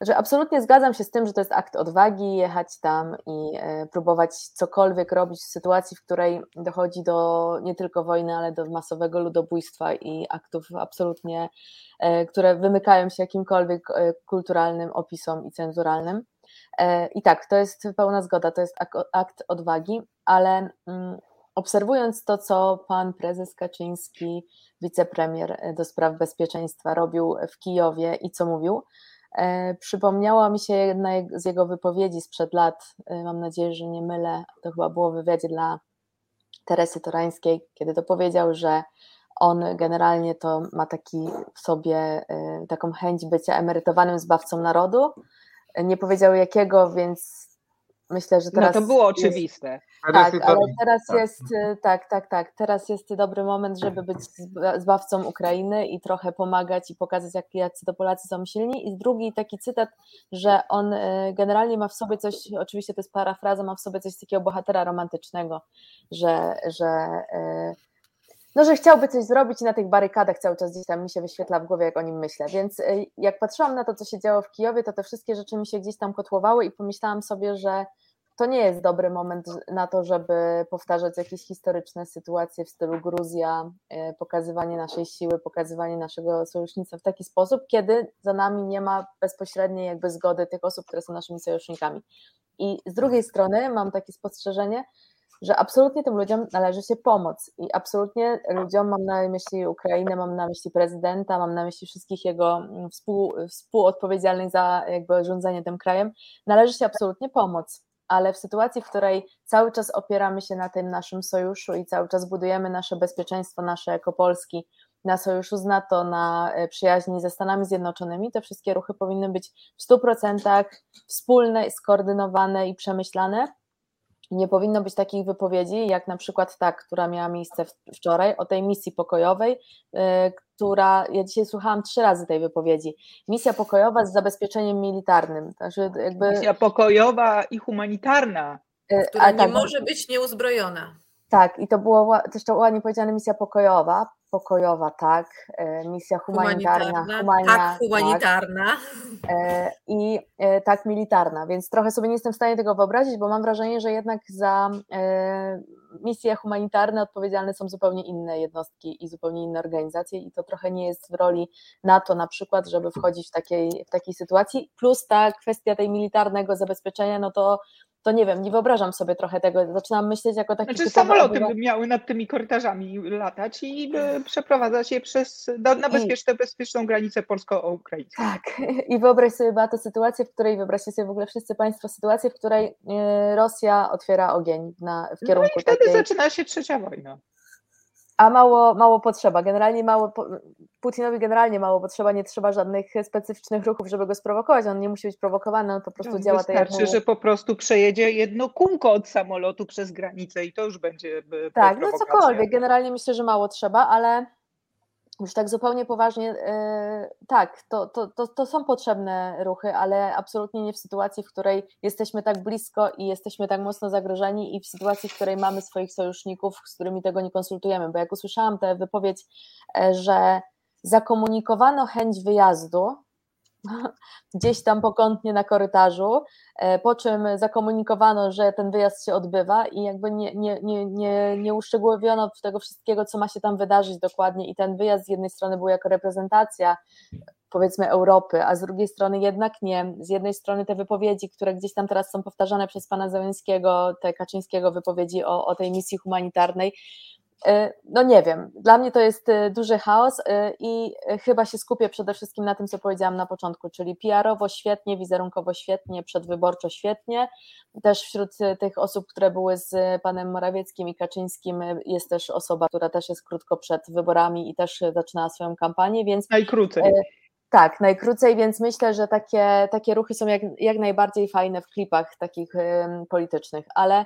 że absolutnie zgadzam się z tym, że to jest akt odwagi jechać tam i e, próbować cokolwiek robić w sytuacji, w której dochodzi do nie tylko wojny, ale do masowego ludobójstwa i aktów absolutnie, e, które wymykają się jakimkolwiek e, kulturalnym opisom i cenzuralnym. I tak, to jest pełna zgoda, to jest akt odwagi, ale mm, obserwując to, co pan prezes Kaczyński, wicepremier do spraw bezpieczeństwa robił w Kijowie i co mówił, Przypomniała mi się jedna z jego wypowiedzi sprzed lat, mam nadzieję, że nie mylę, to chyba było w wywiadzie dla Teresy Torańskiej, kiedy to powiedział, że on generalnie to ma taki w sobie taką chęć bycia emerytowanym zbawcą narodu. Nie powiedział jakiego, więc myślę, że teraz. No to było oczywiste. Tak, ale teraz jest tak, tak, tak. Teraz jest dobry moment, żeby być zbawcą Ukrainy i trochę pomagać i pokazać, jak, jacy to Polacy są silni. I drugi taki cytat, że on generalnie ma w sobie coś, oczywiście to jest parafraza, ma w sobie coś takiego bohatera romantycznego, że, że no, że chciałby coś zrobić i na tych barykadach cały czas gdzieś tam mi się wyświetla w głowie, jak o nim myślę. Więc y, jak patrzyłam na to, co się działo w Kijowie, to te wszystkie rzeczy mi się gdzieś tam kotłowały i pomyślałam sobie, że to nie jest dobry moment na to, żeby powtarzać jakieś historyczne sytuacje w stylu Gruzja, y, pokazywanie naszej siły, pokazywanie naszego sojusznictwa w taki sposób, kiedy za nami nie ma bezpośredniej jakby zgody tych osób, które są naszymi sojusznikami. I z drugiej strony mam takie spostrzeżenie, że absolutnie tym ludziom należy się pomoc i absolutnie ludziom, mam na myśli Ukrainę, mam na myśli prezydenta, mam na myśli wszystkich jego mm, współ, współodpowiedzialnych za jakby rządzenie tym krajem, należy się absolutnie pomoc, ale w sytuacji, w której cały czas opieramy się na tym naszym sojuszu i cały czas budujemy nasze bezpieczeństwo, nasze jako Polski, na sojuszu z NATO, na e, przyjaźni ze Stanami Zjednoczonymi, te wszystkie ruchy powinny być w 100% wspólne, skoordynowane i przemyślane, nie powinno być takich wypowiedzi, jak na przykład ta, która miała miejsce wczoraj, o tej misji pokojowej, yy, która, ja dzisiaj słuchałam trzy razy tej wypowiedzi, misja pokojowa z zabezpieczeniem militarnym. Znaczy jakby... Misja pokojowa i humanitarna. Yy, która nie tak, może być nieuzbrojona. Tak, i to było też to ładnie powiedziane misja pokojowa, pokojowa, tak, e, misja humanitarna, humanitarna tak, humanitarna. Tak, i e, tak militarna, więc trochę sobie nie jestem w stanie tego wyobrazić, bo mam wrażenie, że jednak za misje humanitarne odpowiedzialne są zupełnie inne jednostki i zupełnie inne organizacje i to trochę nie jest w roli NATO na przykład, żeby wchodzić w takiej, w takiej sytuacji, plus ta kwestia tej militarnego zabezpieczenia, no to to nie wiem, nie wyobrażam sobie trochę tego. Zaczynam myśleć jako taki. Znaczy, samoloty by miały nad tymi korytarzami latać i przeprowadzać je przez, do, na bezpieczną, bezpieczną granicę polsko-ukraińską. Tak, i wyobraź sobie tę sytuację, w której, wyobraźcie sobie w ogóle wszyscy Państwo sytuację, w której e, Rosja otwiera ogień na, w kierunku. No i wtedy takiej... zaczyna się trzecia wojna a mało, mało potrzeba. Generalnie mało, Putinowi generalnie mało potrzeba, nie trzeba żadnych specyficznych ruchów, żeby go sprowokować. On nie musi być prowokowany, on po prostu no, działa wystarczy, tak jak... że po prostu przejedzie jedno kółko od samolotu przez granicę i to już będzie Tak, no cokolwiek. Generalnie myślę, że mało trzeba, ale już tak zupełnie poważnie, e, tak, to, to, to, to, są potrzebne ruchy, ale absolutnie nie w sytuacji, w której jesteśmy tak blisko i jesteśmy tak mocno zagrożeni i w sytuacji, w której mamy swoich sojuszników, z którymi tego nie konsultujemy. Bo jak usłyszałam tę wypowiedź, e, że zakomunikowano chęć wyjazdu, gdzieś tam pokątnie na korytarzu, e, po czym zakomunikowano, że ten wyjazd się odbywa i jakby nie, nie, nie, nie, nie uszczegółowiono tego wszystkiego, co ma się tam wydarzyć dokładnie i ten wyjazd z jednej strony był jako reprezentacja powiedzmy Europy, a z drugiej strony jednak nie. Z jednej strony te wypowiedzi, które gdzieś tam teraz są powtarzane przez pana Załęckiego, te Kaczyńskiego wypowiedzi o, o tej misji humanitarnej, no nie wiem, dla mnie to jest e, duży chaos e, i chyba się skupię przede wszystkim na tym, co powiedziałam na początku, czyli PR-owo świetnie, wizerunkowo świetnie, przedwyborczo świetnie. Też wśród tych osób, które były z panem Morawieckim i Kaczyńskim jest też osoba, która też jest krótko przed wyborami i też zaczynała swoją kampanię, więc... Najkrócej. Tak, najkrócej, więc myślę, że takie, takie ruchy są jak, jak najbardziej fajne w klipach takich politycznych, ale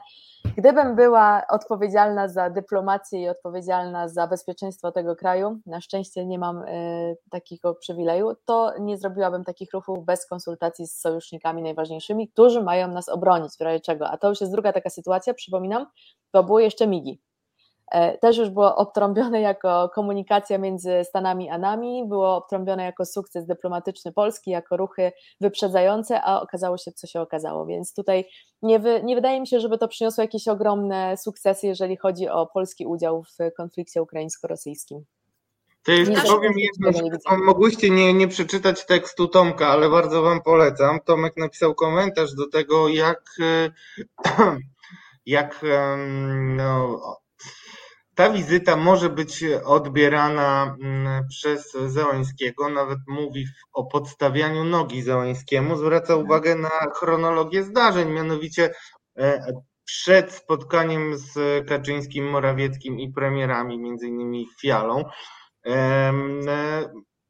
gdybym była odpowiedzialna za dyplomację i odpowiedzialna za bezpieczeństwo tego kraju, na szczęście nie mam y, takiego przywileju, to nie zrobiłabym takich ruchów bez konsultacji z sojusznikami najważniejszymi, którzy mają nas obronić w razie czego. A to już jest druga taka sytuacja, przypominam, to były jeszcze migi. E, też już było obtrąbione jako komunikacja między Stanami a nami, było obtrąbione jako sukces dyplomatyczny Polski, jako ruchy wyprzedzające, a okazało się, co się okazało. Więc tutaj nie, wy, nie wydaje mi się, żeby to przyniosło jakieś ogromne sukcesy, jeżeli chodzi o polski udział w konflikcie ukraińsko-rosyjskim. To jeszcze powiem jedno, że mogłyście nie, nie przeczytać tekstu Tomka, ale bardzo Wam polecam. Tomek napisał komentarz do tego, jak, jak no, ta wizyta może być odbierana mm, przez Zełańskiego, nawet mówi o podstawianiu nogi Zełańskiemu, zwraca mhm. uwagę na chronologię zdarzeń, mianowicie e, przed spotkaniem z Kaczyńskim, Morawieckim i premierami, między innymi Fialą, e,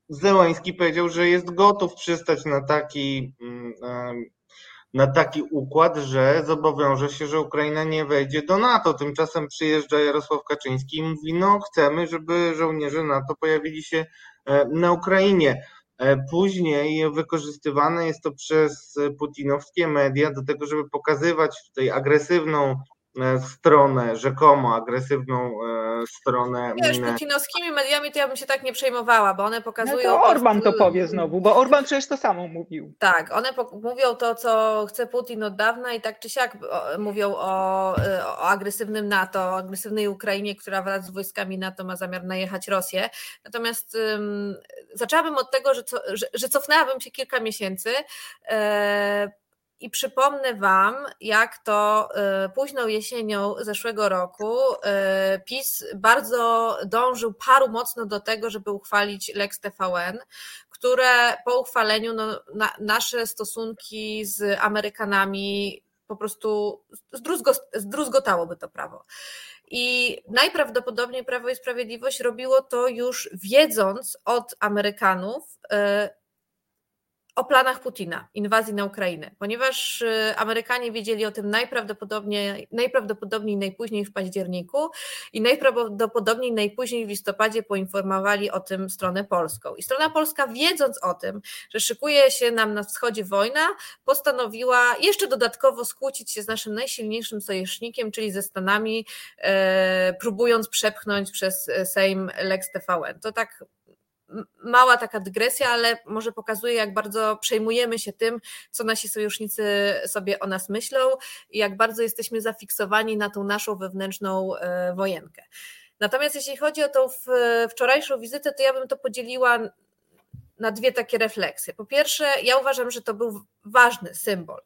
Zełański powiedział, że jest gotów przystać na taki mm, na taki układ, że zobowiąże się, że Ukraina nie wejdzie do NATO. Tymczasem przyjeżdża Jarosław Kaczyński i mówi, no chcemy, żeby żołnierze NATO pojawili się e, na Ukrainie. E, później wykorzystywane jest to przez putinowskie media do tego, żeby pokazywać tutaj agresywną stronę, rzekomo agresywną e, stronę. Wiesz, putinowskimi mediami to ja bym się tak nie przejmowała, bo one pokazują... No to Orban to powie znowu, bo Orban przecież to samo mówił. Tak, one mówią to, co chce Putin od dawna i tak czy siak mówią o, e, o agresywnym NATO, o agresywnej Ukrainie, która wraz z wojskami NATO ma zamiar najechać Rosję. Natomiast um, zaczęłabym od tego, że, co, że, że cofnęłabym się kilka miesięcy, e, i przypomnę Wam, jak to e, późną jesienią zeszłego roku e, PiS bardzo dążył, paru mocno do tego, żeby uchwalić Lex TVN, które po uchwaleniu no, na, nasze stosunki z Amerykanami po prostu zdruzgo, zdruzgotałoby to prawo. I najprawdopodobniej Prawo i Sprawiedliwość robiło to już wiedząc od Amerykanów, e, o planach Putina, inwazji na Ukrainę, ponieważ y, Amerykanie wiedzieli o tym najprawdopodobniej, najprawdopodobniej najpóźniej w październiku i najprawdopodobniej najpóźniej w listopadzie poinformowali o tym stronę polską. I strona polska, wiedząc o tym, że szykuje się nam na wschodzie wojna, postanowiła jeszcze dodatkowo skłócić się z naszym najsilniejszym sojusznikiem, czyli ze Stanami, e, próbując przepchnąć przez Sejm Lex TVN. To tak mała taka dygresja, ale może pokazuje, jak bardzo przejmujemy się tym, co nasi sojusznicy sobie o nas myślą i jak bardzo jesteśmy zafiksowani na tą naszą wewnętrzną e, wojenkę. Natomiast jeśli chodzi o tą wczorajszą wizytę, to ja bym to podzieliła na dwie takie refleksje. Po pierwsze, ja uważam, że to był ważny symbol.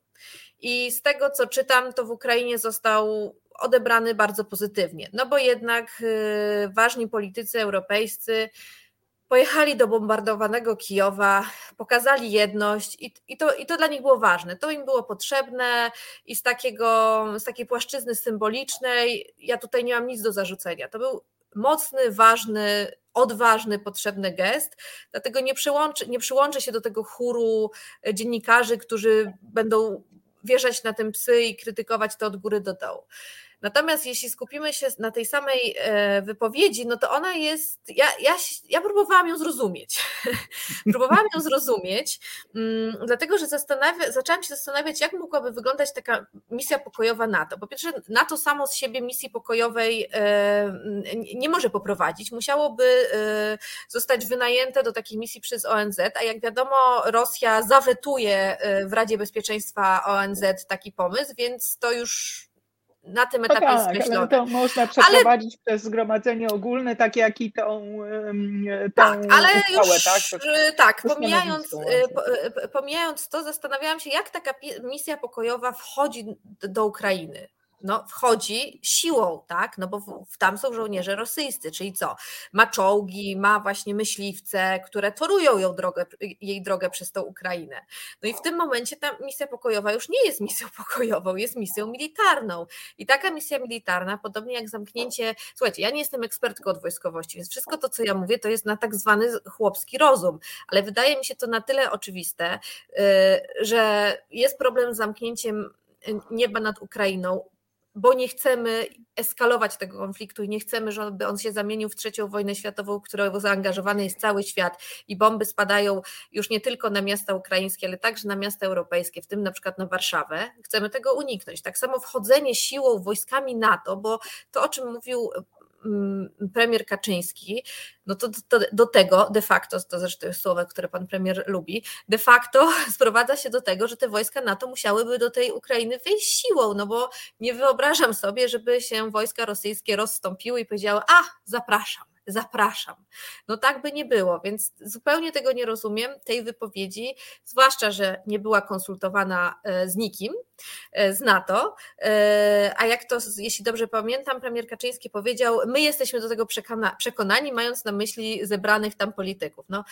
I z tego, co czytam, to w Ukrainie został odebrany bardzo pozytywnie. No bo jednak e, ważni politycy europejscy pojechali do bombardowanego Kijowa, pokazali jedność i, i, to, i to dla nich było ważne. To im było potrzebne i z, takiego, z takiej płaszczyzny symbolicznej ja tutaj nie mam nic do zarzucenia. To był mocny, ważny, odważny, potrzebny gest, dlatego nie przyłączę, nie przyłączę się do tego chóru dziennikarzy, którzy będą wieszać na tym psy i krytykować to od góry do dołu. Natomiast jeśli skupimy się na tej samej e, wypowiedzi, no to ona jest. Ja, ja, ja próbowałam ją zrozumieć. próbowałam ją zrozumieć, mm, dlatego że zastanawia, zaczęłam się zastanawiać, jak mogłaby wyglądać taka misja pokojowa NATO. Po pierwsze, NATO samo z siebie misji pokojowej e, nie może poprowadzić. Musiałoby e, zostać wynajęte do takiej misji przez ONZ, a jak wiadomo, Rosja zawetuje w Radzie Bezpieczeństwa ONZ taki pomysł, więc to już na tym no etapie no tak, Ale to można przeprowadzić ale... przez zgromadzenie ogólne, tak jak i tą, tą Tak, ale uchwałę, już tak, tak pomijając, y, y, pomijając to, zastanawiałam się, jak taka misja pokojowa wchodzi do Ukrainy no, wchodzi siłą, tak? No bo w, tam są żołnierze rosyjscy, czyli co? Ma czołgi, ma właśnie myśliwce, które torują ją drogę, jej drogę przez tą Ukrainę. No i w tym momencie ta misja pokojowa już nie jest misją pokojową, jest misją militarną. I taka misja militarna, podobnie jak zamknięcie, słuchajcie, ja nie jestem ekspertką od wojskowości, więc wszystko to, co ja mówię, to jest na tak zwany chłopski rozum, ale wydaje mi się to na tyle oczywiste, y, że jest problem z zamknięciem nieba nad Ukrainą, bo nie chcemy eskalować tego konfliktu i nie chcemy, żeby on się zamienił w trzecią wojnę światową, w którą zaangażowany jest cały świat i bomby spadają już nie tylko na miasta ukraińskie, ale także na miasta europejskie, w tym na przykład na Warszawę. Chcemy tego uniknąć. Tak samo wchodzenie siłą wojskami NATO, bo to o czym mówił premier Kaczyński, no to, to, do tego de facto, to zresztą jest słowo, które pan premier lubi, de facto sprowadza się do tego, że te wojska NATO musiałyby do tej Ukrainy wyjść siłą, no bo nie wyobrażam sobie, żeby się wojska rosyjskie rozstąpiły i powiedziały, a zapraszam. Zapraszam. No tak by nie było, więc zupełnie tego nie rozumiem, tej wypowiedzi, zwłaszcza, że nie była konsultowana e, z nikim e, z NATO, e, a jak to, jeśli dobrze pamiętam, premier Kaczyński powiedział, my jesteśmy do tego przekonani, mając na myśli zebranych tam polityków. No,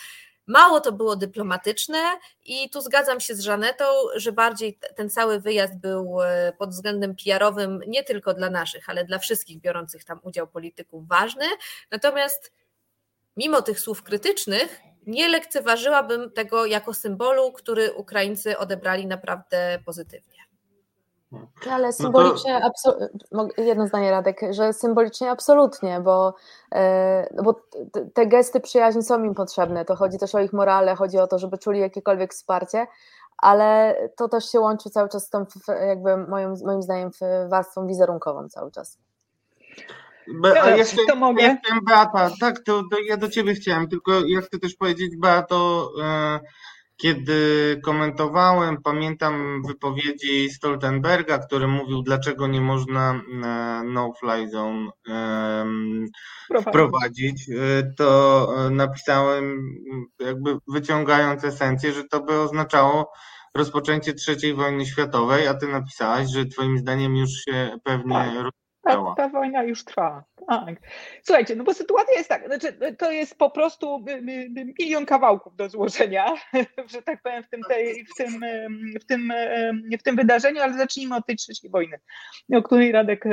Mało to było dyplomatyczne i tu zgadzam się z Żanetą, że bardziej ten cały wyjazd był e, pod względem PR-owym nie tylko dla naszych, ale dla wszystkich biorących tam udział polityków ważny. Natomiast mimo tych słów krytycznych, nie lekceważyłabym tego jako symbolu, który Ukraińcy odebrali naprawdę pozytywnie. Ale symbolicznie, no to... jedno zdanie Radek, że symbolicznie absolutnie, bo, e, no bo te gesty przyjaźni są im potrzebne, to chodzi też o ich morale, chodzi o to, żeby czuli jakiekolwiek wsparcie, ale to też się łączy cały czas z tą jakby moim, moim zdaniem warstwą wizerunkową cały czas. Be, a jeszcze, to mogę? Chciałem, Beata, tak, to, to, ja do Ciebie chciałem, tylko ja chcę też powiedzieć, Beato, e, kiedy komentowałem, pamiętam wypowiedzi Stoltenberga, który mówił, dlaczego nie można e, no-fly zone wprowadzić, e, to napisałem, jakby wyciągając esencję, że to by oznaczało rozpoczęcie trzeciej wojny światowej, a ty napisałaś, że twoim zdaniem już się pewnie tak. Ta, ta, wojna już trwa. Tak. Słuchajcie, no bo sytuacja jest tak, znaczy, to jest po prostu milion kawałków do złożenia, że tak powiem, w tym, tej, w tym, w tym, w tym wydarzeniu, ale zacznijmy od tej trzeciej wojny, o, której Radek,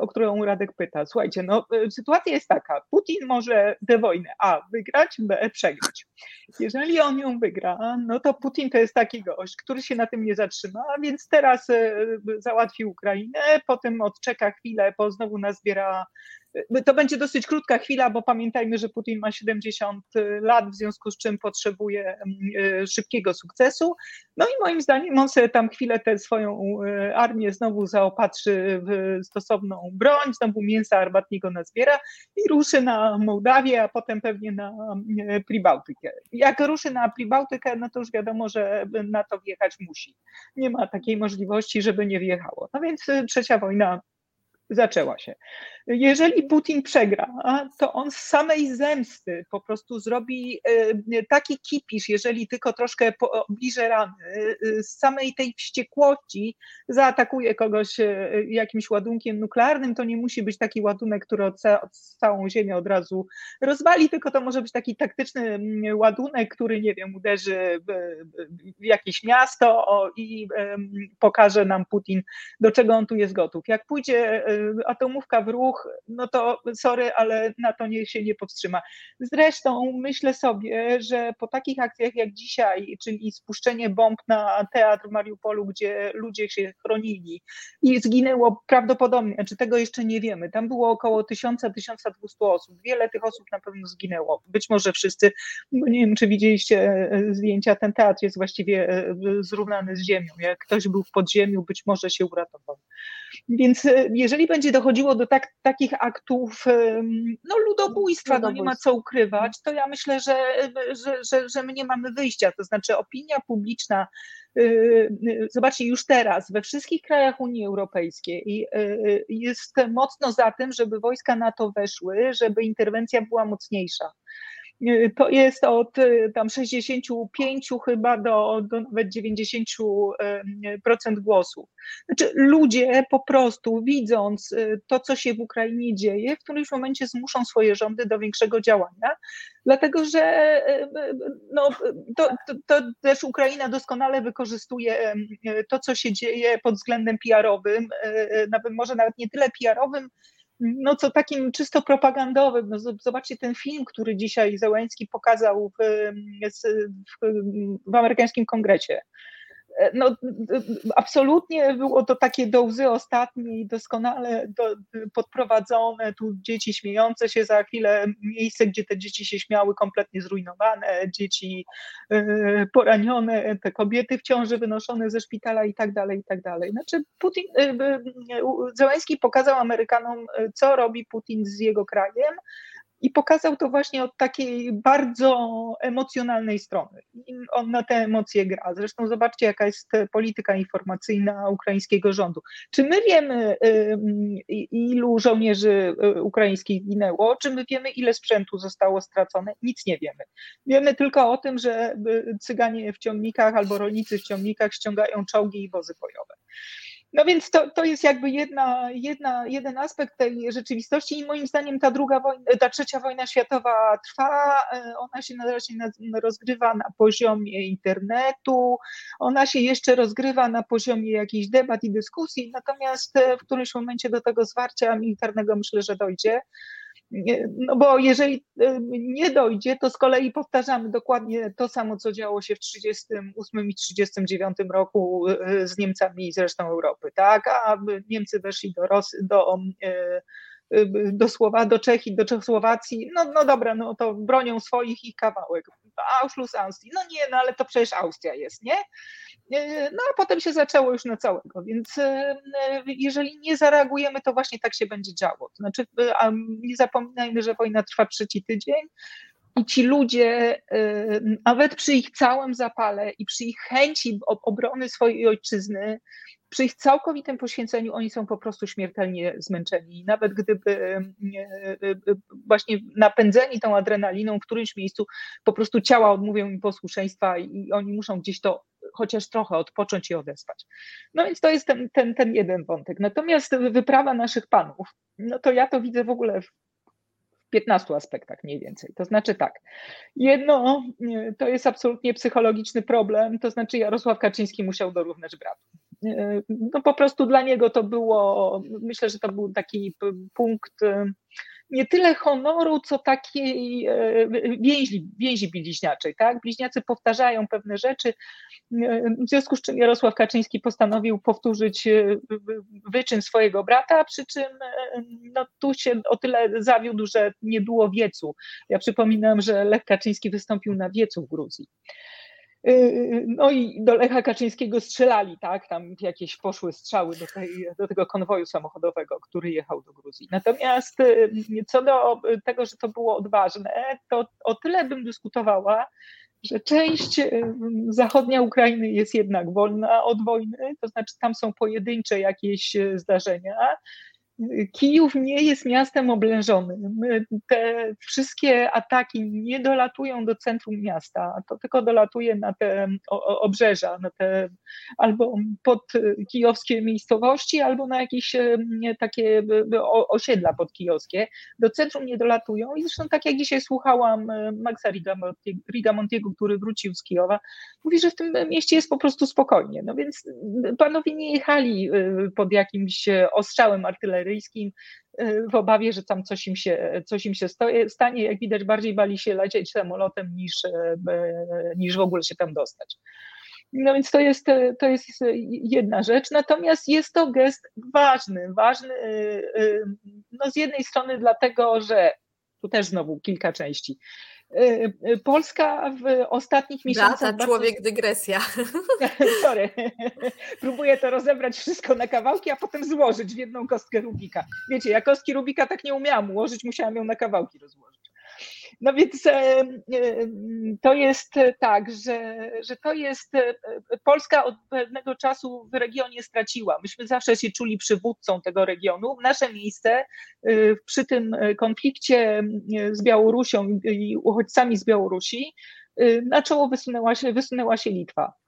o którą Radek pyta. Słuchajcie, no sytuacja jest taka, Putin może tę wojnę A wygrać, B przegrać. Jeżeli on ją wygra, no to Putin to jest taki gość, który się na tym nie zatrzyma, więc teraz e, załatwi Ukrainę, potem odczeka chwilę, bo znowu nazbiera to będzie dosyć krótka chwila, bo pamiętajmy, że Putin ma 70 lat, w związku z czym potrzebuje mm, e, szybkiego sukcesu. No i moim zdaniem on sobie tam chwilę tę swoją armię znowu zaopatrzy w stosowną broń, znowu mięsa armatniego nazbiera i ruszy na Mołdawię, a potem pewnie na e, Pribałtykę. Jak ruszy na Pribałtykę, no to już wiadomo, że na to wjechać musi. Nie ma takiej możliwości, żeby nie wjechało. No więc trzecia wojna zaczęła się. Jeżeli Putin przegra, to on z samej zemsty po prostu zrobi e, taki kipisz, jeżeli tylko troszkę obliże rany, e, z samej tej wściekłości zaatakuje kogoś e, jakimś ładunkiem nuklearnym, to nie musi być taki ładunek, który całą ziemię od razu rozwali, tylko to może być taki taktyczny ładunek, który, nie wiem, uderzy w jakieś miasto i pokaże nam Putin, do czego on tu jest gotów. Jak pójdzie atomówka w ruch, no to sorry, ale na to nie, się nie powstrzyma. Zresztą myślę sobie, że po takich akcjach jak dzisiaj, czyli spuszczenie bomb na teatr w Mariupolu, gdzie ludzie się chronili i zginęło prawdopodobnie, czy znaczy tego jeszcze nie wiemy, tam było około 1000-1200 osób, wiele tych osób na pewno zginęło, być może wszyscy, nie wiem czy widzieliście e, zdjęcia, ten teatr jest właściwie e, zrównany z ziemią, jak ktoś był w podziemiu, być może się uratował. Więc e, jeżeli będzie dochodziło do tak, takich aktów no, ludobójstwa, no nie ma co ukrywać, to ja myślę, że, że, że, że my nie mamy wyjścia. To znaczy opinia publiczna, y, zobaczcie, już teraz we wszystkich krajach Unii Europejskiej y, jest mocno za tym, żeby wojska NATO weszły, żeby interwencja była mocniejsza. Y, to jest od y, tam 65 chyba do, do nawet 90% głosów. Znaczy ludzie po prostu widząc y, to, co się w Ukrainie dzieje, w którymś momencie zmuszą swoje rządy do większego działania, dlatego że no, to, to, to też Ukraina doskonale wykorzystuje to, co się dzieje pod względem PR-owym, nawet może nawet nie tyle PR-owym, no co takim czysto propagandowym. No zobaczcie ten film, który dzisiaj Zełański pokazał w, w, w amerykańskim kongrecie. E, no, absolutnie było to takie do łzy ostatniej, doskonale do, podprowadzone, tu dzieci śmiejące się za chwilę, miejsce, gdzie te dzieci się śmiały, kompletnie zrujnowane, dzieci e, poranione, te kobiety w ciąży wynoszone ze szpitala i tak dalej, i tak dalej. Znaczy Putin, e, Zełański pokazał Amerykanom, co robi Putin z jego krajem, I pokazał to właśnie od takiej bardzo emocjonalnej strony. I on na te emocje gra. Zresztą zobaczcie, jaka jest polityka informacyjna ukraińskiego rządu. Czy my wiemy, ilu żołnierzy y, ukraińskich ginęło? Czy my wiemy, ile sprzętu zostało stracone? Nic nie wiemy. Wiemy tylko o tym, że y, cyganie w ciągnikach albo rolnicy w ciągnikach ściągają czołgi i wozy bojowe. No więc to, to jest jakby jedna, jedna, jeden aspekt tej rzeczywistości i moim zdaniem ta druga wojna, ta trzecia wojna światowa trwa, ona się na razie rozgrywa na poziomie internetu, ona się jeszcze rozgrywa na poziomie jakichś debat i dyskusji, natomiast w którymś momencie do tego zwarcia militarnego myślę, że dojdzie. No bo jeżeli e, nie dojdzie, to z kolei powtarzamy dokładnie to samo, co działo się w 1938 i 1939 roku e, z Niemcami i z resztą Europy, tak? A Niemcy weszli do, Rosy, do, do Słowa, do Czech i do Czechosłowacji, no, no dobra, no to bronią swoich ich kawałek. Ausschluss Austrii, no nie, no ale to przecież Austria jest, nie? No a potem się zaczęło już na całego, więc e, jeżeli nie zareagujemy, to właśnie tak się będzie działo. To znaczy, nie zapominajmy, że wojna trwa trzeci tydzień, i ci ludzie, e, nawet przy ich całym zapale i przy ich chęci obrony swojej ojczyzny, przy ich całkowitym poświęceniu oni są po prostu śmiertelnie zmęczeni. Nawet gdyby e, e, właśnie napędzeni tą adrenaliną w którymś miejscu po prostu ciała odmówią im posłuszeństwa i oni muszą gdzieś to chociaż trochę odpocząć i odespać. No więc to jest ten, ten, ten jeden wątek. Natomiast wyprawa naszych panów, no to ja to widzę w ogóle w 15 aspektach mniej więcej. To znaczy tak, jedno to jest absolutnie psychologiczny problem, to znaczy Jarosław Kaczyński musiał dorównać bratu. No po prostu dla niego to było, myślę, że to był taki punkt nie tyle honoru, co takiej e, więzi, więzi bliźniaczej. Tak? Bliźniacy powtarzają pewne rzeczy, e, w związku z czym Jarosław Kaczyński postanowił powtórzyć e, wyczyn swojego brata, przy czym no, tu się o tyle zawiódł, że nie było wiecu. Ja przypominam, że Lech Kaczyński wystąpił na wiecu w Gruzji. Yy, no i do Lecha Kaczyńskiego strzelali, tak? Tam jakieś poszły strzały do, tej, do tego konwoju samochodowego, który jechał do Gruzji. Natomiast yy, co do tego, że to było odważne, to o tyle bym dyskutowała, że część zachodnia Ukrainy jest jednak wolna od wojny, to znaczy tam są pojedyncze jakieś zdarzenia, Kijów nie jest miastem oblężonym. Te wszystkie ataki nie dolatują do centrum miasta, to tylko dolatuje na te obrzeża, na te albo pod kijowskie miejscowości, albo na jakieś takie osiedla podkijowskie. Do centrum nie dolatują i zresztą tak jak dzisiaj słuchałam Maxa Rigamontiego, który wrócił z Kijowa, mówi, że w tym mieście jest po prostu spokojnie. No więc panowie nie jechali y, pod jakimś ostrzałem artylerii, amerykańskim y, w obawie, że tam coś im się, coś im się stanie. Jak widać, bardziej bali się lecieć samolotem niż, e, niż w ogóle się tam dostać. No więc to jest, to jest jedna rzecz. Natomiast jest to gest ważny, ważny no z jednej strony dlatego, że tu też znowu kilka części. Y, y, Polska w ostatnich miesiącach. Beata, człowiek dygresja. Sorry. Próbuję to rozebrać wszystko na kawałki, a potem złożyć w jedną kostkę Rubika. Wiecie, ja kostki Rubika tak nie umiałam ułożyć, musiałam ją na kawałki rozłożyć. No więc e, e, to jest tak, że, że to jest e, Polska od pewnego czasu w regionie straciła. Myśmy zawsze się czuli przywódcą tego regionu. Nasze miejsce przy tym konflikcie z Białorusią i uchodźcami z Białorusi na czoło wysunęła się, wysunęła się Litwa.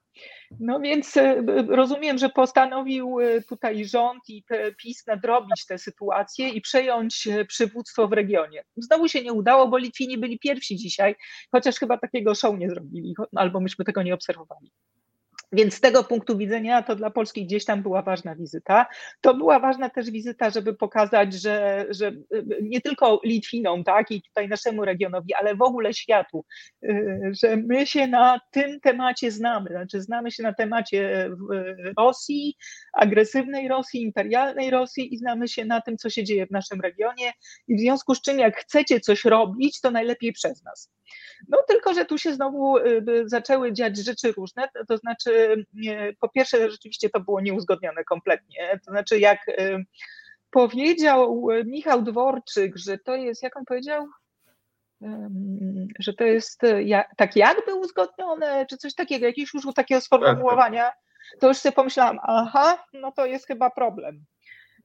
No więc e, rozumiem, że postanowił e, tutaj rząd i PiS nadrobić tę sytuację i przejąć e, przywództwo w regionie. Znowu się nie udało, bo Litwini byli pierwsi dzisiaj, chociaż chyba takiego show nie zrobili, albo myśmy tego nie obserwowali. Więc z tego punktu widzenia to dla Polski gdzieś tam była ważna wizyta. To była ważna też wizyta, żeby pokazać, że, że y, nie tylko Litwinom, tak, i tutaj naszemu regionowi, ale w ogóle światu, y, że my się na tym temacie znamy. Znaczy, znamy się na temacie Rosji, agresywnej Rosji, imperialnej Rosji i znamy się na tym, co się dzieje w naszym regionie. I w związku z czym, jak chcecie coś robić, to najlepiej przez nas. No tylko, że tu się znowu y, zaczęły dziać rzeczy różne, to znaczy po pierwsze rzeczywiście to było nieuzgodnione kompletnie, to znaczy jak y, powiedział Michał Dworczyk, że to jest, jak on powiedział, że to jest tak jakby uzgodnione, czy coś takiego, jakieś już takiego sformułowania, to już sobie pomyślałam, aha, no to jest chyba problem.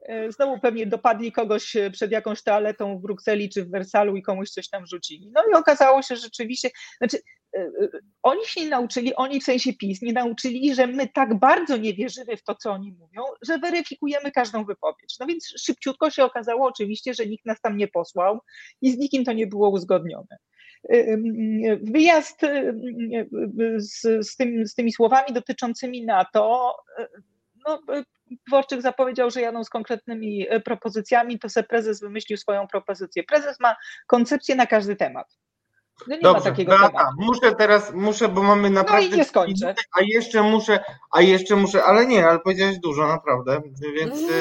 E, znowu pewnie dopadli kogoś e, przed jakąś toaletą w Brukseli czy w Wersalu i komuś coś tam rzucili. No i okazało się że rzeczywiście, znaczy e, oni się nie nauczyli, oni w sensie PiS nie nauczyli, że my tak bardzo nie wierzymy w to, co oni mówią, że weryfikujemy każdą wypowiedź. No więc szybciutko się okazało oczywiście, że nikt nas tam nie posłał i z nikim to nie było uzgodnione. Wyjazd z, z, tym, z tymi słowami dotyczącymi NATO, no, Dworczyk zapowiedział, że jadą z konkretnymi e, propozycjami, to se prezes wymyślił swoją propozycję. Prezes ma koncepcję na każdy temat. No nie Dobrze, ma takiego Beata, tematu. muszę teraz, muszę, bo mamy naprawdę... No i nie skończę. A jeszcze muszę, a jeszcze muszę, ale nie, ale powiedziałeś dużo, naprawdę, więc... Mm.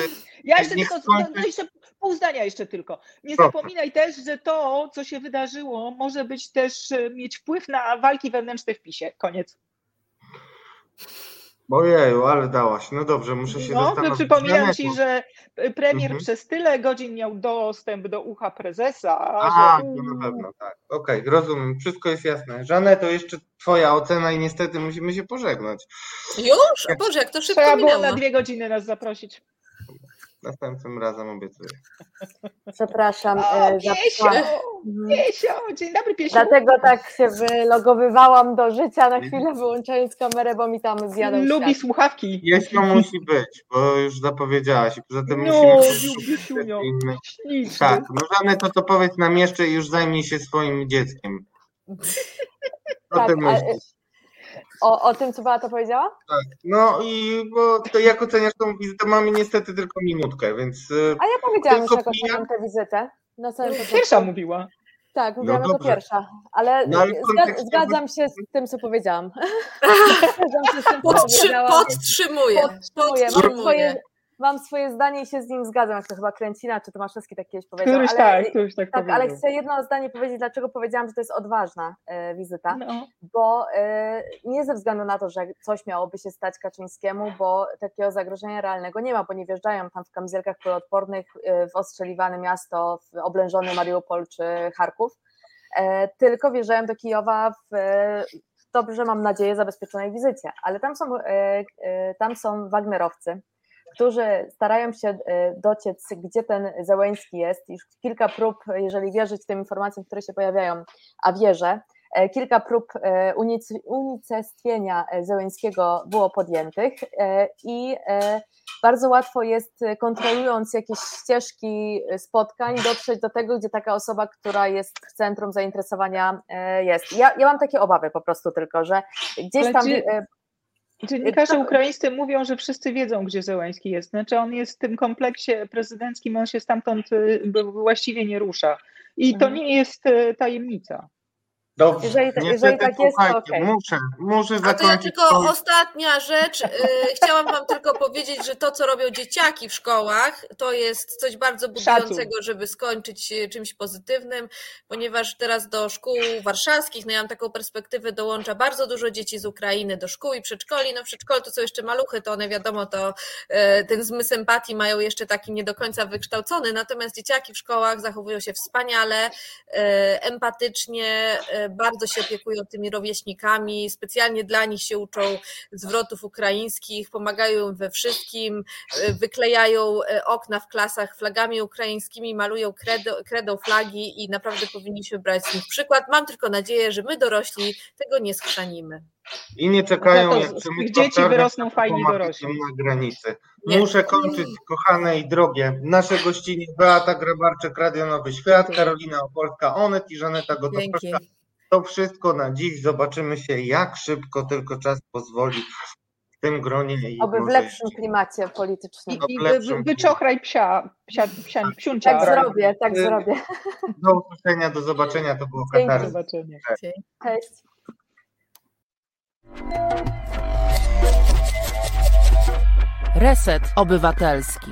Ja jeszcze tylko, skończę... jeszcze pół zdania jeszcze tylko. Nie Proszę. zapominaj też, że to, co się wydarzyło, może być też, e, mieć wpływ na walki wewnętrzne w PiSie. Koniec. Ojeju, ale dałaś. No dobrze, muszę się no, zastanowić. No, przypominam Ci, że premier mhm. przez tyle godzin miał dostęp do ucha prezesa. A, że... no na pewno, tak. Okej, okay, rozumiem. Wszystko jest jasne. Żanę, to jeszcze Twoja ocena i niestety musimy się pożegnać. Już? Boże, jak to szybko Trzeba minęło. było na dwie godziny nas zaprosić. Następnym razem obiecuję. Przepraszam. O, e, Piesio, Piesio, dzień dobry Piesio. Dlatego tak się wylogowywałam do życia na chwilę, wyłączając kamerę, bo mi tam zjadą Lubi świat. słuchawki. Jeśli musi być, bo już zapowiedziałaś. Poza tym no, musimy... Tak, no żadne to to powiedz nam jeszcze i już zajmij się swoim dzieckiem. Co tak, ty myślisz? O, o tym, co Beata powiedziała? Tak, no i bo to jak oceniasz tą wizytę? Mamy niestety tylko minutkę, więc... E, A ja powiedziałam już, jak oceniam tę wizytę. Na samym Pierwsza mówiła. Tak, mówiłam no jako pierwsza, ale, no, ale zgadzam się z tym, co powiedziałam. zgadzam się z tym, co Podtrzy powiedziałam. Podtrzymuję. Podtrzymuję. Podtrzymuję mam swoje zdanie i się z nim zgadzam, jak to chyba Kręcina czy Tomaszewski tak kiedyś powiedział. Któryś ale, tak, któryś tak, tak ale chcę jedno zdanie powiedzieć, dlaczego powiedziałam, że to jest odważna e, wizyta, no. bo e, nie ze względu na to, że coś miałoby się stać Kaczyńskiemu, bo takiego zagrożenia realnego nie ma, bo nie wjeżdżają tam w kamizelkach kuloodpornych e, w ostrzeliwane miasto, w oblężony Mariupol czy Charków, e, tylko wjeżdżają do Kijowa w dobrze, mam nadzieję, zabezpieczonej wizycie, ale tam są, e, e, tam są Wagnerowcy, którzy starają się e, dociec, gdzie ten Zełęński jest. Już kilka prób, jeżeli wierzyć tym informacjom, które się pojawiają, a wierzę, e, kilka prób e, unicestwienia Zełęńskiego było podjętych i bardzo łatwo jest, kontrolując jakieś ścieżki spotkań, dotrzeć do tego, gdzie taka osoba, która jest w centrum zainteresowania jest. Ja, ja mam takie obawy po prostu tylko, że gdzieś tam... Dziennikarze ukraińscy mówią, że wszyscy wiedzą, gdzie Zełański jest. Znaczy on jest w tym kompleksie prezydenckim, on się stamtąd y, właściwie nie rusza. I to mhm. nie jest y, tajemnica. Dobrze, jeżeli, jeżeli tak jest, to okay. muszę, muszę zakończyć. A to ja tylko ostatnia rzecz. Yy, chciałam Wam tylko powiedzieć, że to, co robią dzieciaki w szkołach, to jest coś bardzo budującego, żeby skończyć czymś pozytywnym, ponieważ teraz do szkół warszawskich, no ja mam taką perspektywę, dołącza bardzo dużo dzieci z Ukrainy do szkół i przedszkoli. No przedszkole to są jeszcze maluchy, to one wiadomo, to yy, ten zmysł empatii mają jeszcze taki nie do końca wykształcony, natomiast dzieciaki w szkołach zachowują się wspaniale, yy, empatycznie, bardzo się opiekują tymi rówieśnikami, specjalnie dla nich się uczą zwrotów ukraińskich, pomagają we wszystkim, wyklejają e, okna w klasach flagami ukraińskimi, malują kredo, kredą flagi i naprawdę powinniśmy brać z nich przykład. Mam tylko nadzieję, że my dorośli tego nie schrzanimy. I nie czekają, no jak ich dzieci wyrosną fajni dorośli. na granicy. Nie. Muszę kończyć, kochane i drogie. Nasze gościnie Beata Grabarczyk, Radio Nowy Świat, Karolina Opolska, Onet i Żaneta Gotowska. To wszystko na dziś. Zobaczymy się, jak szybko tylko czas pozwoli w tym gronie. I Oby w lepszym klimacie politycznym. I, i wyczochraj psia, psia, psia psiuncia. Tak zrobię, tak y, zrobię. Do usłyszenia, do zobaczenia. To było Katarzyna. Do zobaczenia. Cześć. Reset Obywatelski.